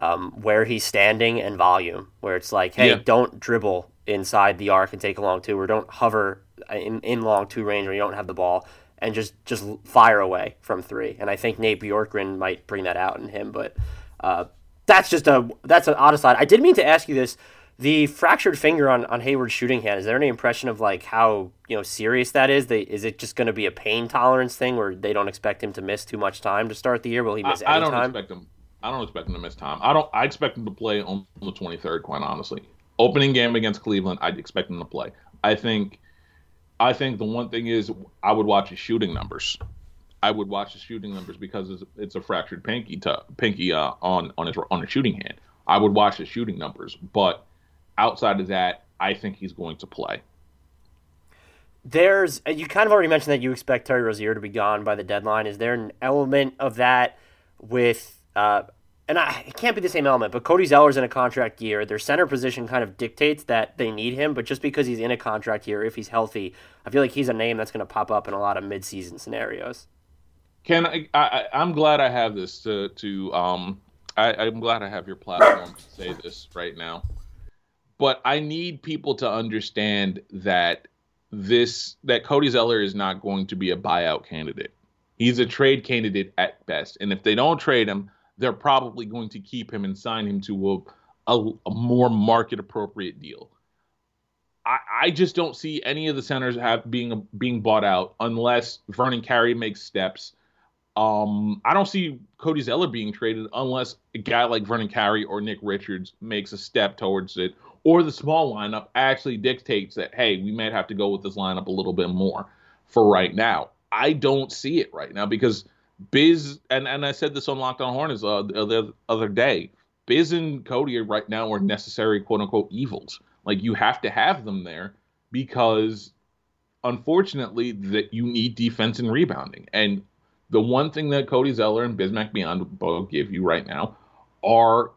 um, where he's standing and volume. Where it's like, hey, yeah. don't dribble inside the arc and take a long two, or don't hover in, in long two range where you don't have the ball and just just fire away from three. And I think Nate Bjorkgren might bring that out in him, but uh, that's just a that's an odd aside. I did mean to ask you this: the fractured finger on on Hayward's shooting hand. Is there any impression of like how you know serious that is? They, is it just going to be a pain tolerance thing, where they don't expect him to miss too much time to start the year? Will he miss I, any I don't time? expect him. I don't expect him to miss time. I don't. I expect him to play on the 23rd. Quite honestly, opening game against Cleveland, I'd expect him to play. I think I think the one thing is I would watch his shooting numbers. I would watch his shooting numbers because it's, it's a fractured pinky to, pinky uh, on on his on a shooting hand. I would watch his shooting numbers, but outside of that, I think he's going to play. There's you kind of already mentioned that you expect Terry Rozier to be gone by the deadline. Is there an element of that with uh, and I, it can't be the same element, but Cody Zeller's in a contract year. Their center position kind of dictates that they need him, but just because he's in a contract year, if he's healthy, I feel like he's a name that's going to pop up in a lot of midseason scenarios. Can I, I? I'm glad I have this to to um. I, I'm glad I have your platform to say this right now, but I need people to understand that this that Cody Zeller is not going to be a buyout candidate. He's a trade candidate at best, and if they don't trade him they're probably going to keep him and sign him to a, a, a more market appropriate deal. I, I just don't see any of the centers have being being bought out unless Vernon Carey makes steps. Um, I don't see Cody Zeller being traded unless a guy like Vernon Carey or Nick Richards makes a step towards it, or the small lineup actually dictates that hey, we might have to go with this lineup a little bit more for right now. I don't see it right now because Biz and and I said this on Locked On Hornets uh, the other, other day. Biz and Cody right now are necessary quote unquote evils. Like you have to have them there because unfortunately that you need defense and rebounding. And the one thing that Cody Zeller and Bismack Biyombo both give you right now are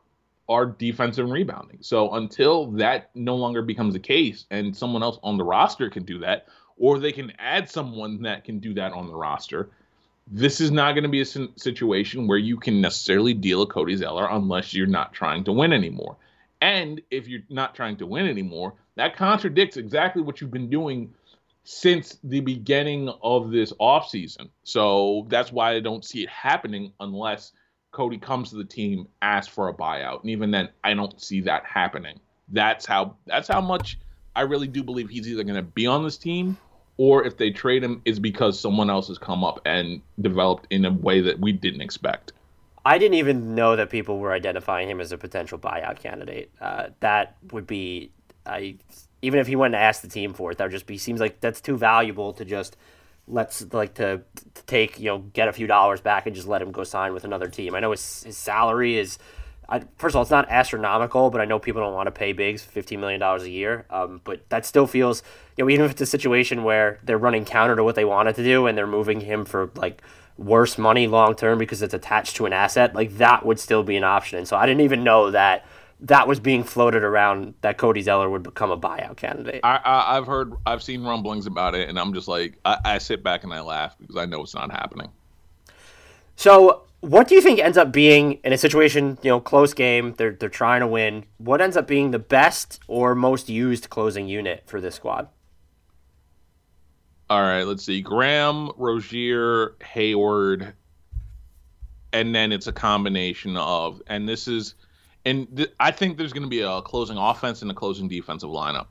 are defense and rebounding. So until that no longer becomes the case and someone else on the roster can do that, or they can add someone that can do that on the roster, this is not going to be a situation where you can necessarily deal a Cody Zeller unless you're not trying to win anymore. And if you're not trying to win anymore, that contradicts exactly what you've been doing since the beginning of this offseason. So that's why I don't see it happening unless Cody comes to the team, asks for a buyout. And even then, I don't see that happening. That's how that's how much I really do believe he's either going to be on this team or if they trade him is because someone else has come up and developed in a way that we didn't expect. I didn't even know that people were identifying him as a potential buyout candidate. Uh, that would be, I even if he went to ask the team for it, that would just be seems like that's too valuable to just let's like to, to take you know get a few dollars back and just let him go sign with another team. I know his his salary is. I, first of all, it's not astronomical, but I know people don't want to pay bigs fifteen million dollars a year. Um, but that still feels, you know, even if it's a situation where they're running counter to what they wanted to do and they're moving him for like worse money long term because it's attached to an asset, like that would still be an option. And so I didn't even know that that was being floated around that Cody Zeller would become a buyout candidate. I, have heard, I've seen rumblings about it, and I'm just like, I, I sit back and I laugh because I know it's not happening. So, what do you think ends up being in a situation, you know, close game, they're they're trying to win. What ends up being the best or most used closing unit for this squad? All right, let's see. Graham, Rozier, Hayward, and then it's a combination of, and this is and th- I think there's going to be a closing offense and a closing defensive lineup,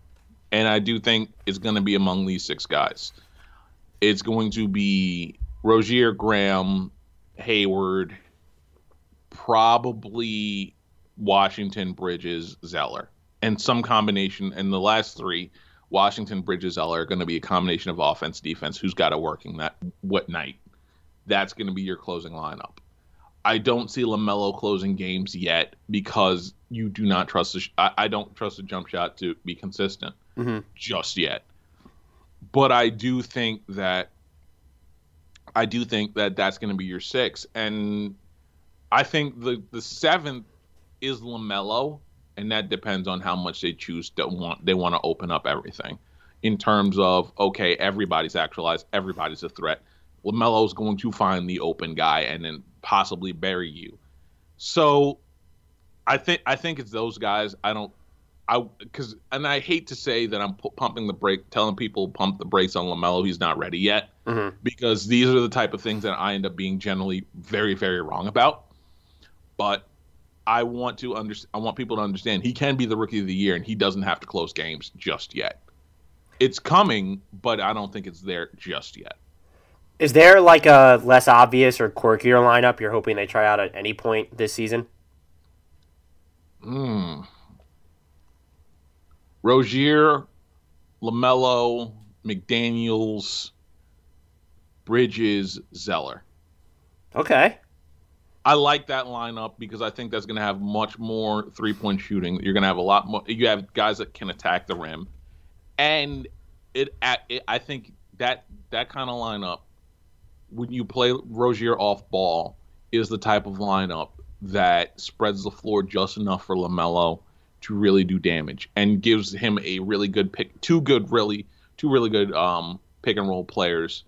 and I do think it's going to be among these six guys. It's going to be Rozier, Graham, Hayward, probably Washington, Bridges, Zeller, and some combination. And the last three, Washington, Bridges, Zeller, are going to be a combination of offense, defense. Who's got it working that what night? That's going to be your closing lineup. I don't see LaMelo closing games yet because you do not trust the. Sh- I, I, don't trust the jump shot to be consistent mm-hmm. just yet. But I do think that I do think that that's going to be your six, and I think the the seventh is LaMelo, and that depends on how much they choose to want. They want to open up everything in terms of okay, everybody's actualized, everybody's a threat. LaMelo's going to find the open guy and then possibly bury you. So I think I think it's those guys. I don't I because and I hate to say that I'm pumping the brake, telling people pump the brakes on Lamelo. He's not ready yet mm-hmm. because these are the type of things that I end up being generally very very wrong about. But I want to understand. I want people to understand he can be the rookie of the year and he doesn't have to close games just yet. It's coming, but I don't think it's there just yet. Is there like a less obvious or quirkier lineup you're hoping they try out at any point this season? Hmm. Rozier, LaMelo, McDaniels, Bridges, Zeller. Okay. I like that lineup because I think that's going to have much more three point shooting. You're going to have a lot more. You have guys that can attack the rim, and it. it I think that that kind of lineup when you play Rozier off ball is the type of lineup that spreads the floor just enough for LaMelo to really do damage and gives him a really good pick, two good really, two really good um, pick and roll players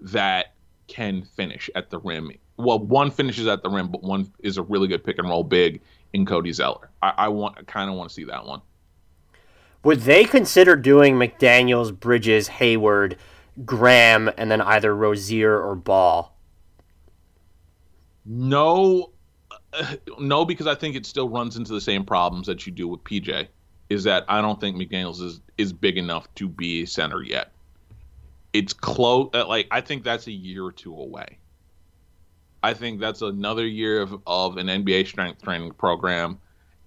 that can finish at the rim. Well, one finishes at the rim, but one is a really good pick and roll big in Cody Zeller. I, I want, I kind of want to see that one. Would they consider doing McDaniel's, Bridges, Hayward? Graham, and then either Rozier or Ball? No, uh, no, because I think it still runs into the same problems that you do with PJ. Is that I don't think McDaniel's is is big enough to be a center yet. It's close. Uh, like I think that's a year or two away. I think that's another year of, of an NBA strength training program,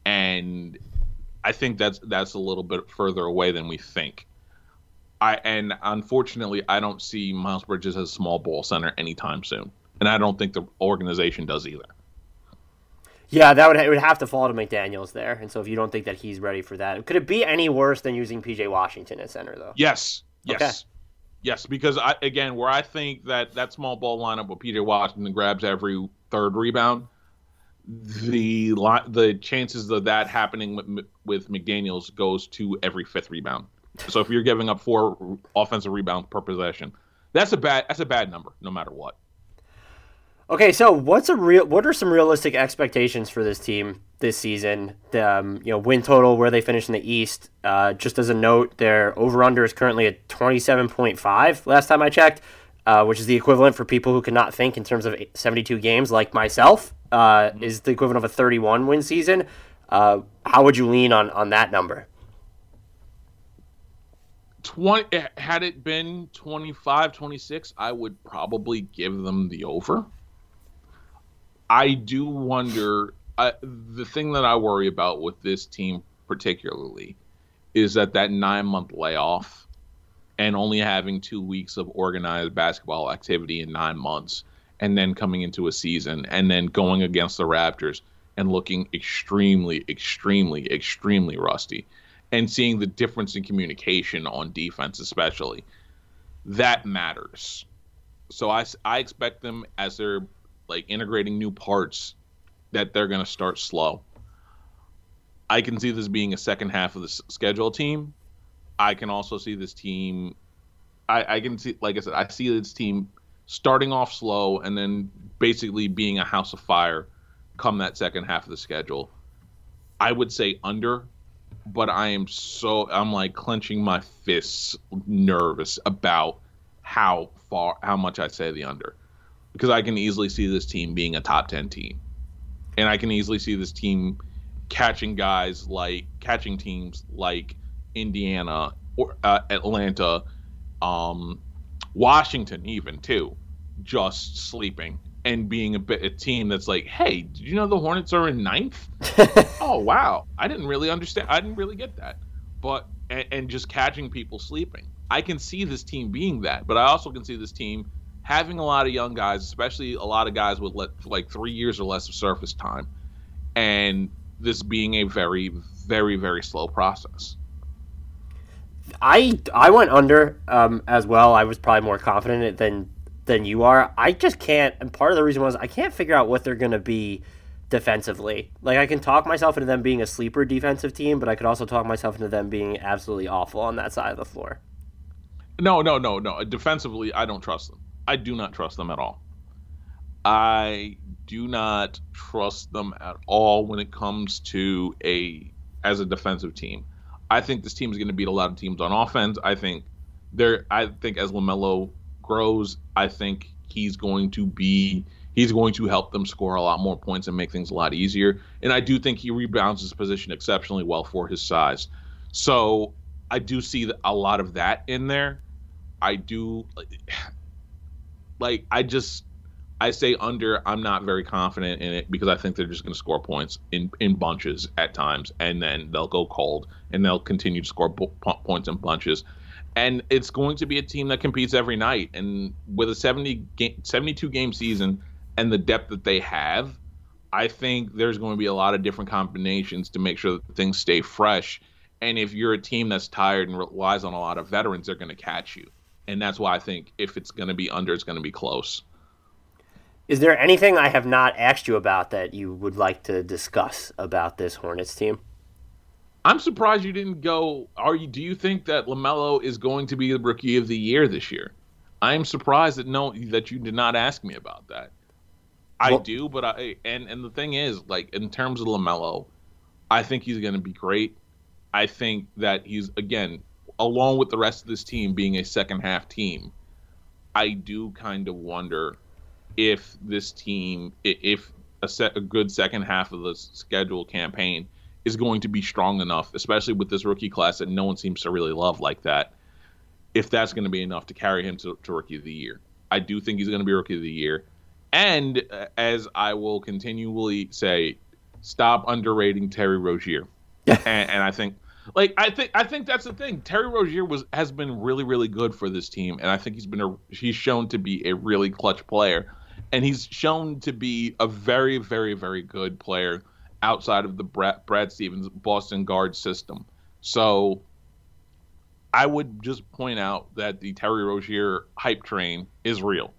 and I think that's that's a little bit further away than we think. I and unfortunately, I don't see Miles Bridges as a small ball center anytime soon, and I don't think the organization does either. Yeah, that would it would have to fall to McDaniel's there, and so if you don't think that he's ready for that, could it be any worse than using PJ Washington at center though? Yes, yes, Okay. yes. Because I again, where I think that that small ball lineup with PJ Washington grabs every third rebound, the the chances of that happening with, with McDaniel's goes to every fifth rebound. So if you're giving up four offensive rebounds per possession, that's a bad that's a bad number, no matter what. Okay, so what's a real? What are some realistic expectations for this team this season? The, um, you know, win total where they finish in the East. Uh, just as a note, their over under is currently at twenty seven point five. Last time I checked, uh, which is the equivalent for people who cannot think in terms of seventy two games, like myself, uh, is the equivalent of a thirty one win season. Uh, how would you lean on on that number? 20 had it been 25 26 i would probably give them the over i do wonder the thing that i worry about with this team particularly is that that nine month layoff and only having two weeks of organized basketball activity in nine months and then coming into a season and then going against the raptors and looking extremely extremely extremely rusty and seeing the difference in communication on defense, especially, that matters. So I, I expect them as they're like integrating new parts that they're going to start slow. I can see this being a second half of the schedule team. I can also see this team. I, I can see, like I said, I see this team starting off slow and then basically being a house of fire come that second half of the schedule. I would say under but I am so I'm like clenching my fists, nervous about how far how much I say the under, because I can easily see this team being a top ten team, and I can easily see this team catching guys like catching teams like Indiana or uh, Atlanta, um, Washington even too, just sleeping and being a bit a team that's like, hey, did you know the Hornets are in ninth? oh wow, I didn't really understand. I didn't really get that. But and, and just catching people sleeping, I can see this team being that. But I also can see this team having a lot of young guys, especially a lot of guys with let, like three years or less of surface time, and this being a very, very, very slow process. I I went under um, as well. I was probably more confident than than you are. I just can't. And part of the reason was I can't figure out what they're going to be defensively. Like I can talk myself into them being a sleeper defensive team, but I could also talk myself into them being absolutely awful on that side of the floor. No, no, no, no. Defensively, I don't trust them. I do not trust them at all. I do not trust them at all when it comes to a as a defensive team. I think this team is going to beat a lot of teams on offense. I think they're. I think as Lamelo grows, I think he's going to be. He's going to help them score a lot more points and make things a lot easier. And I do think he rebounds his position exceptionally well for his size. So I do see a lot of that in there. I do like I just I say under. I'm not very confident in it because I think they're just going to score points in in bunches at times, and then they'll go cold and they'll continue to score po- points in bunches. And it's going to be a team that competes every night. And with a 70 game, 72 game season and the depth that they have, I think there's going to be a lot of different combinations to make sure that things stay fresh. And if you're a team that's tired and relies on a lot of veterans, they're going to catch you. And that's why I think if it's going to be under, it's going to be close. Is there anything I have not asked you about that you would like to discuss about this Hornets team? I'm surprised you didn't go. Are you? Do you think that Lamelo is going to be the rookie of the year this year? I am surprised that no, that you did not ask me about that. I Well- do, but I and and the thing is, like in terms of Lamelo, I think he's going to be great. I think that he's again, along with the rest of this team being a second half team. I do kind of wonder if this team, if a set a good second half of the schedule campaign is going to be strong enough, especially with this rookie class that no one seems to really love like that. If that's going to be enough to carry him to, to rookie of the year, I do think he's going to be rookie of the year. And uh, as I will continually say, stop underrating Terry Rozier. and, and I think like I think I think that's the thing. Terry Rozier was has been really really good for this team, and I think he's been a he's shown to be a really clutch player, and he's shown to be a very very very good player outside of the Brad, Brad Stevens Boston guard system. So I would just point out that the Terry Rozier hype train is real,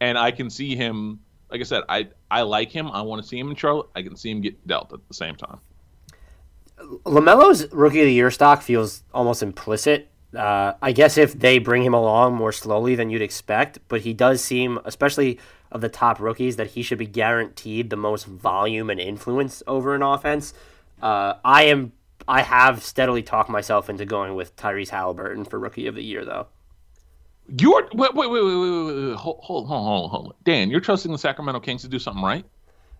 and I can see him. Like I said, I I like him. I want to see him in Charlotte. I can see him get dealt at the same time. LaMelo's rookie of the year stock feels almost implicit. Uh, I guess if they bring him along more slowly than you'd expect, but he does seem, especially of the top rookies, that he should be guaranteed the most volume and influence over an offense. Uh, I am, I have steadily talked myself into going with Tyrese Halliburton for rookie of the year, though. You're wait wait wait wait wait, wait. hold hold hold hold hold Dan, you're trusting the Sacramento Kings to do something right?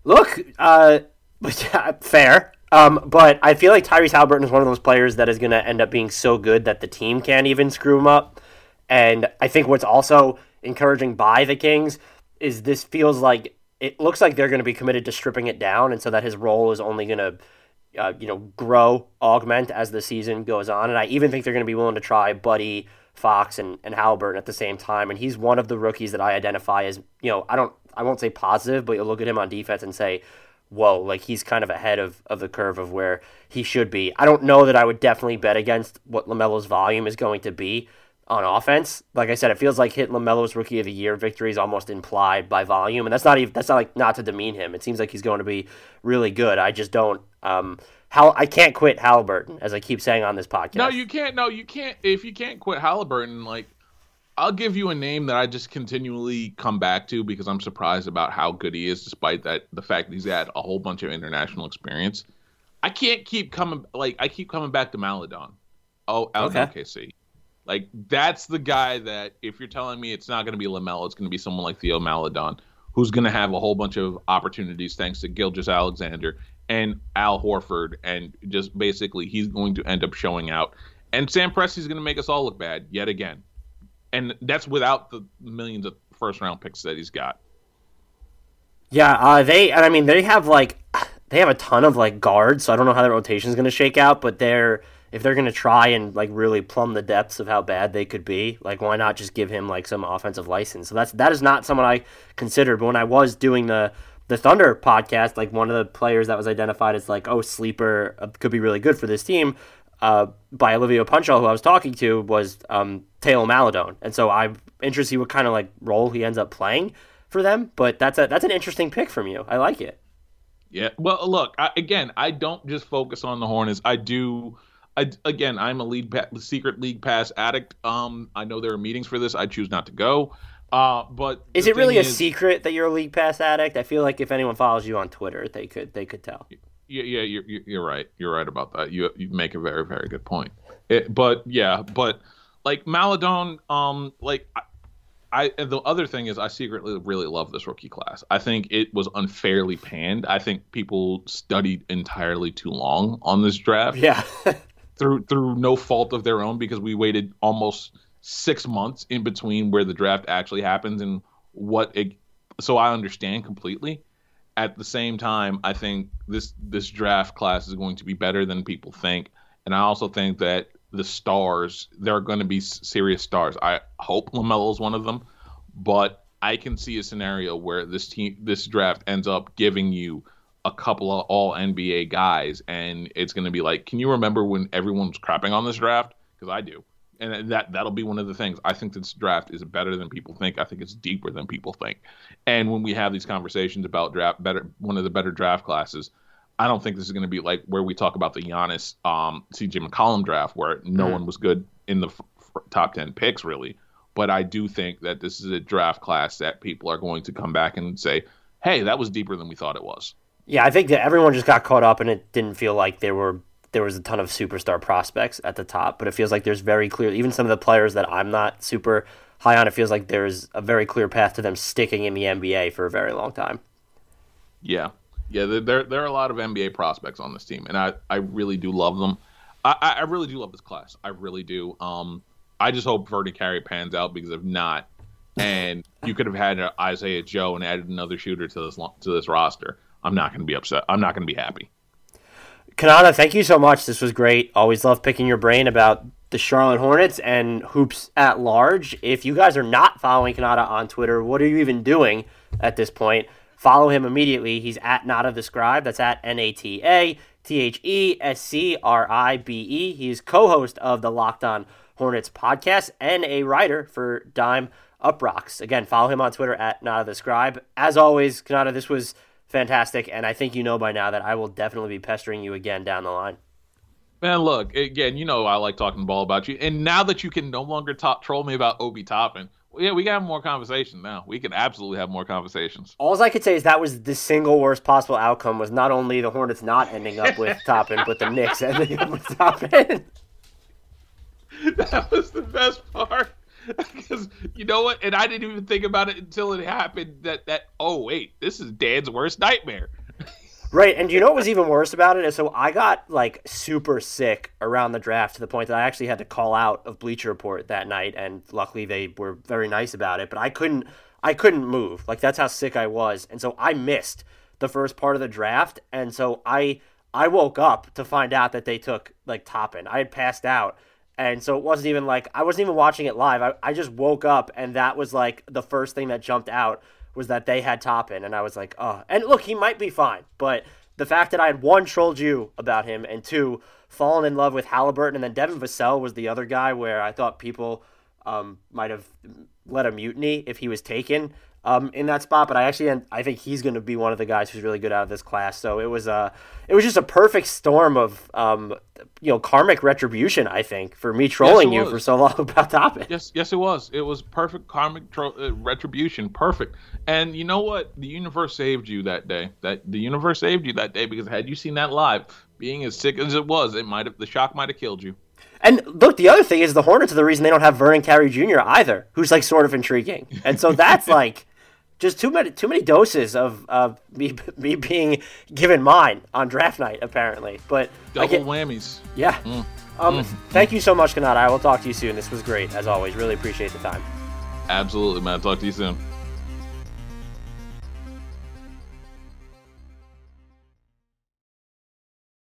Look, uh, fair. Um, but I feel like Tyrese Halliburton is one of those players that is going to end up being so good that the team can't even screw him up. And I think what's also encouraging by the Kings is this feels like it looks like they're going to be committed to stripping it down, and so that his role is only going to, uh, you know, grow, augment as the season goes on. And I even think they're going to be willing to try Buddy, Fox, and and Halliburton at the same time. And he's one of the rookies that I identify as, you know, I don't, I won't say positive, but you'll look at him on defense and say, whoa, like he's kind of ahead of, of the curve of where he should be. I don't know that I would definitely bet against what LaMelo's volume is going to be on offense. Like I said, it feels like hitting LaMelo's rookie of the year victory is almost implied by volume, and that's not even that's not like not to demean him. It seems like he's going to be really good. I just don't um how I can't quit Halliburton as I keep saying on this podcast. No, you can't. No, you can't. If you can't quit Halliburton, like I'll give you a name that I just continually come back to because I'm surprised about how good he is, despite that the fact that he's had a whole bunch of international experience. I can't keep coming like I keep coming back to Maledon. Oh, out okay. OKC. Like that's the guy that if you're telling me it's not going to be Lamelo, it's going to be someone like Theo Maledon, who's going to have a whole bunch of opportunities thanks to Gilgeous-Alexander and Al Horford, and just basically he's going to end up showing out. And Sam Presti's going to make us all look bad yet again and that's without the millions of first round picks that he's got. Yeah, uh, they. I mean, they have like they have a ton of like guards, so I don't know how the rotation is going to shake out. But they're if they're going to try and like really plumb the depths of how bad they could be, like why not just give him like some offensive license? So that's that is not someone I considered. But when I was doing the the Thunder podcast, like one of the players that was identified as like oh sleeper uh, could be really good for this team uh, by Olivia Punchal, who I was talking to, was um, Theo Maledon. and so I'm interested to see what kind of like role he ends up playing for them. But that's a that's an interesting pick from you. I like it. Yeah. Well, look I, again. I don't just focus on the Hornets. I do. I, again, I'm a league pa- secret league pass addict. Um, I know there are meetings for this. I choose not to go. Uh, but is it really a is, secret that you're a league pass addict? I feel like if anyone follows you on Twitter, they could they could tell. Yeah, yeah, you're you're right. You're right about that. You you make a very very good point. It, but yeah, but like Maledon, um, like I, I the other thing is I secretly really love this rookie class. I think it was unfairly panned. I think people studied entirely too long on this draft. Yeah. through through no fault of their own because we waited almost six months in between where the draft actually happens and what it. So I understand completely at the same time, I think this this draft class is going to be better than people think, and I also think that the stars there are going to be serious stars. I hope LaMelo is one of them, but I can see a scenario where this team this draft ends up giving you a couple of all NBA guys, and it's going to be like, can you remember when everyone was crapping on this draft? Because I do and that that'll be one of the things. I think this draft is better than people think. I think it's deeper than people think. And when we have these conversations about draft better, one of the better draft classes, I don't think this is going to be like where we talk about the Giannis, um, CJ McCollum draft, where no mm-hmm. one was good in the f- f- top ten picks really. But I do think that this is a draft class that people are going to come back and say, "Hey, that was deeper than we thought it was." Yeah, I think that everyone just got caught up and it didn't feel like there were there was a ton of superstar prospects at the top, but it feels like there's very clear, even some of the players that I'm not super high on, it feels like there's a very clear path to them sticking in the NBA for a very long time. Yeah. Yeah, there, there are a lot of NBA prospects on this team, and I, I really do love them. I, I really do love this class. I really do. Um, I just hope Vernon Carey pans out because if not, and you could have had Isaiah Joe and added another shooter to this to this roster, I'm not going to be upset. I'm not going to be happy. Kanata, thank you so much. This was great. Always love picking your brain about the Charlotte Hornets and hoops at large. If you guys are not following Kanata on Twitter, what are you even doing at this point? Follow him immediately. He's at Nata the Scribe. That's at N A T A T H E S C R I B E. He's co host of the Locked On Hornets podcast and a writer for Dime UPROXX. Again, follow him on Twitter at Nata the Scribe. As always, Kanata, this was fantastic. And I think you know by now that I will definitely be pestering you again down the line. Man, look again. You know I like talking ball about you, and now that you can no longer talk, troll me about Obi Toppin, yeah, we can have more conversations now. We can absolutely have more conversations. All I could say is that was the single worst possible outcome. Was not only the Hornets not ending up with Toppin, but the Knicks ending up with Toppin. that was the best part because you know what? And I didn't even think about it until it happened. That that oh wait, this is Dan's worst nightmare. Right, and you know what was even worse about it is so I got like super sick around the draft to the point that I actually had to call out of Bleacher Report that night, and luckily they were very nice about it. But I couldn't, I couldn't move. Like that's how sick I was, and so I missed the first part of the draft, and so I I woke up to find out that they took like Toppin. I had passed out. And so it wasn't even like I wasn't even watching it live. I, I just woke up and that was like the first thing that jumped out was that they had Toppin, and I was like, oh. And look, he might be fine, but the fact that I had one trolled you about him, and two fallen in love with Halliburton, and then Devin Vassell was the other guy where I thought people um, might have led a mutiny if he was taken um, in that spot. But I actually I think he's going to be one of the guys who's really good out of this class. So it was a it was just a perfect storm of um, you know karmic retribution. I think for me trolling yes, you for so long about Toppin. Yes, yes, it was. It was perfect karmic tro- uh, retribution. Perfect. And you know what? The universe saved you that day. That the universe saved you that day because had you seen that live, being as sick as it was, it might have the shock might have killed you. And look, the other thing is the Hornets are the reason they don't have Vernon Carey Jr. either, who's like sort of intriguing. And so that's like just too many too many doses of of me me being given mine on draft night apparently. But double get, whammies. Yeah. Mm. Um, mm. Thank you so much, Kanata. I will talk to you soon. This was great as always. Really appreciate the time. Absolutely, man. Talk to you soon.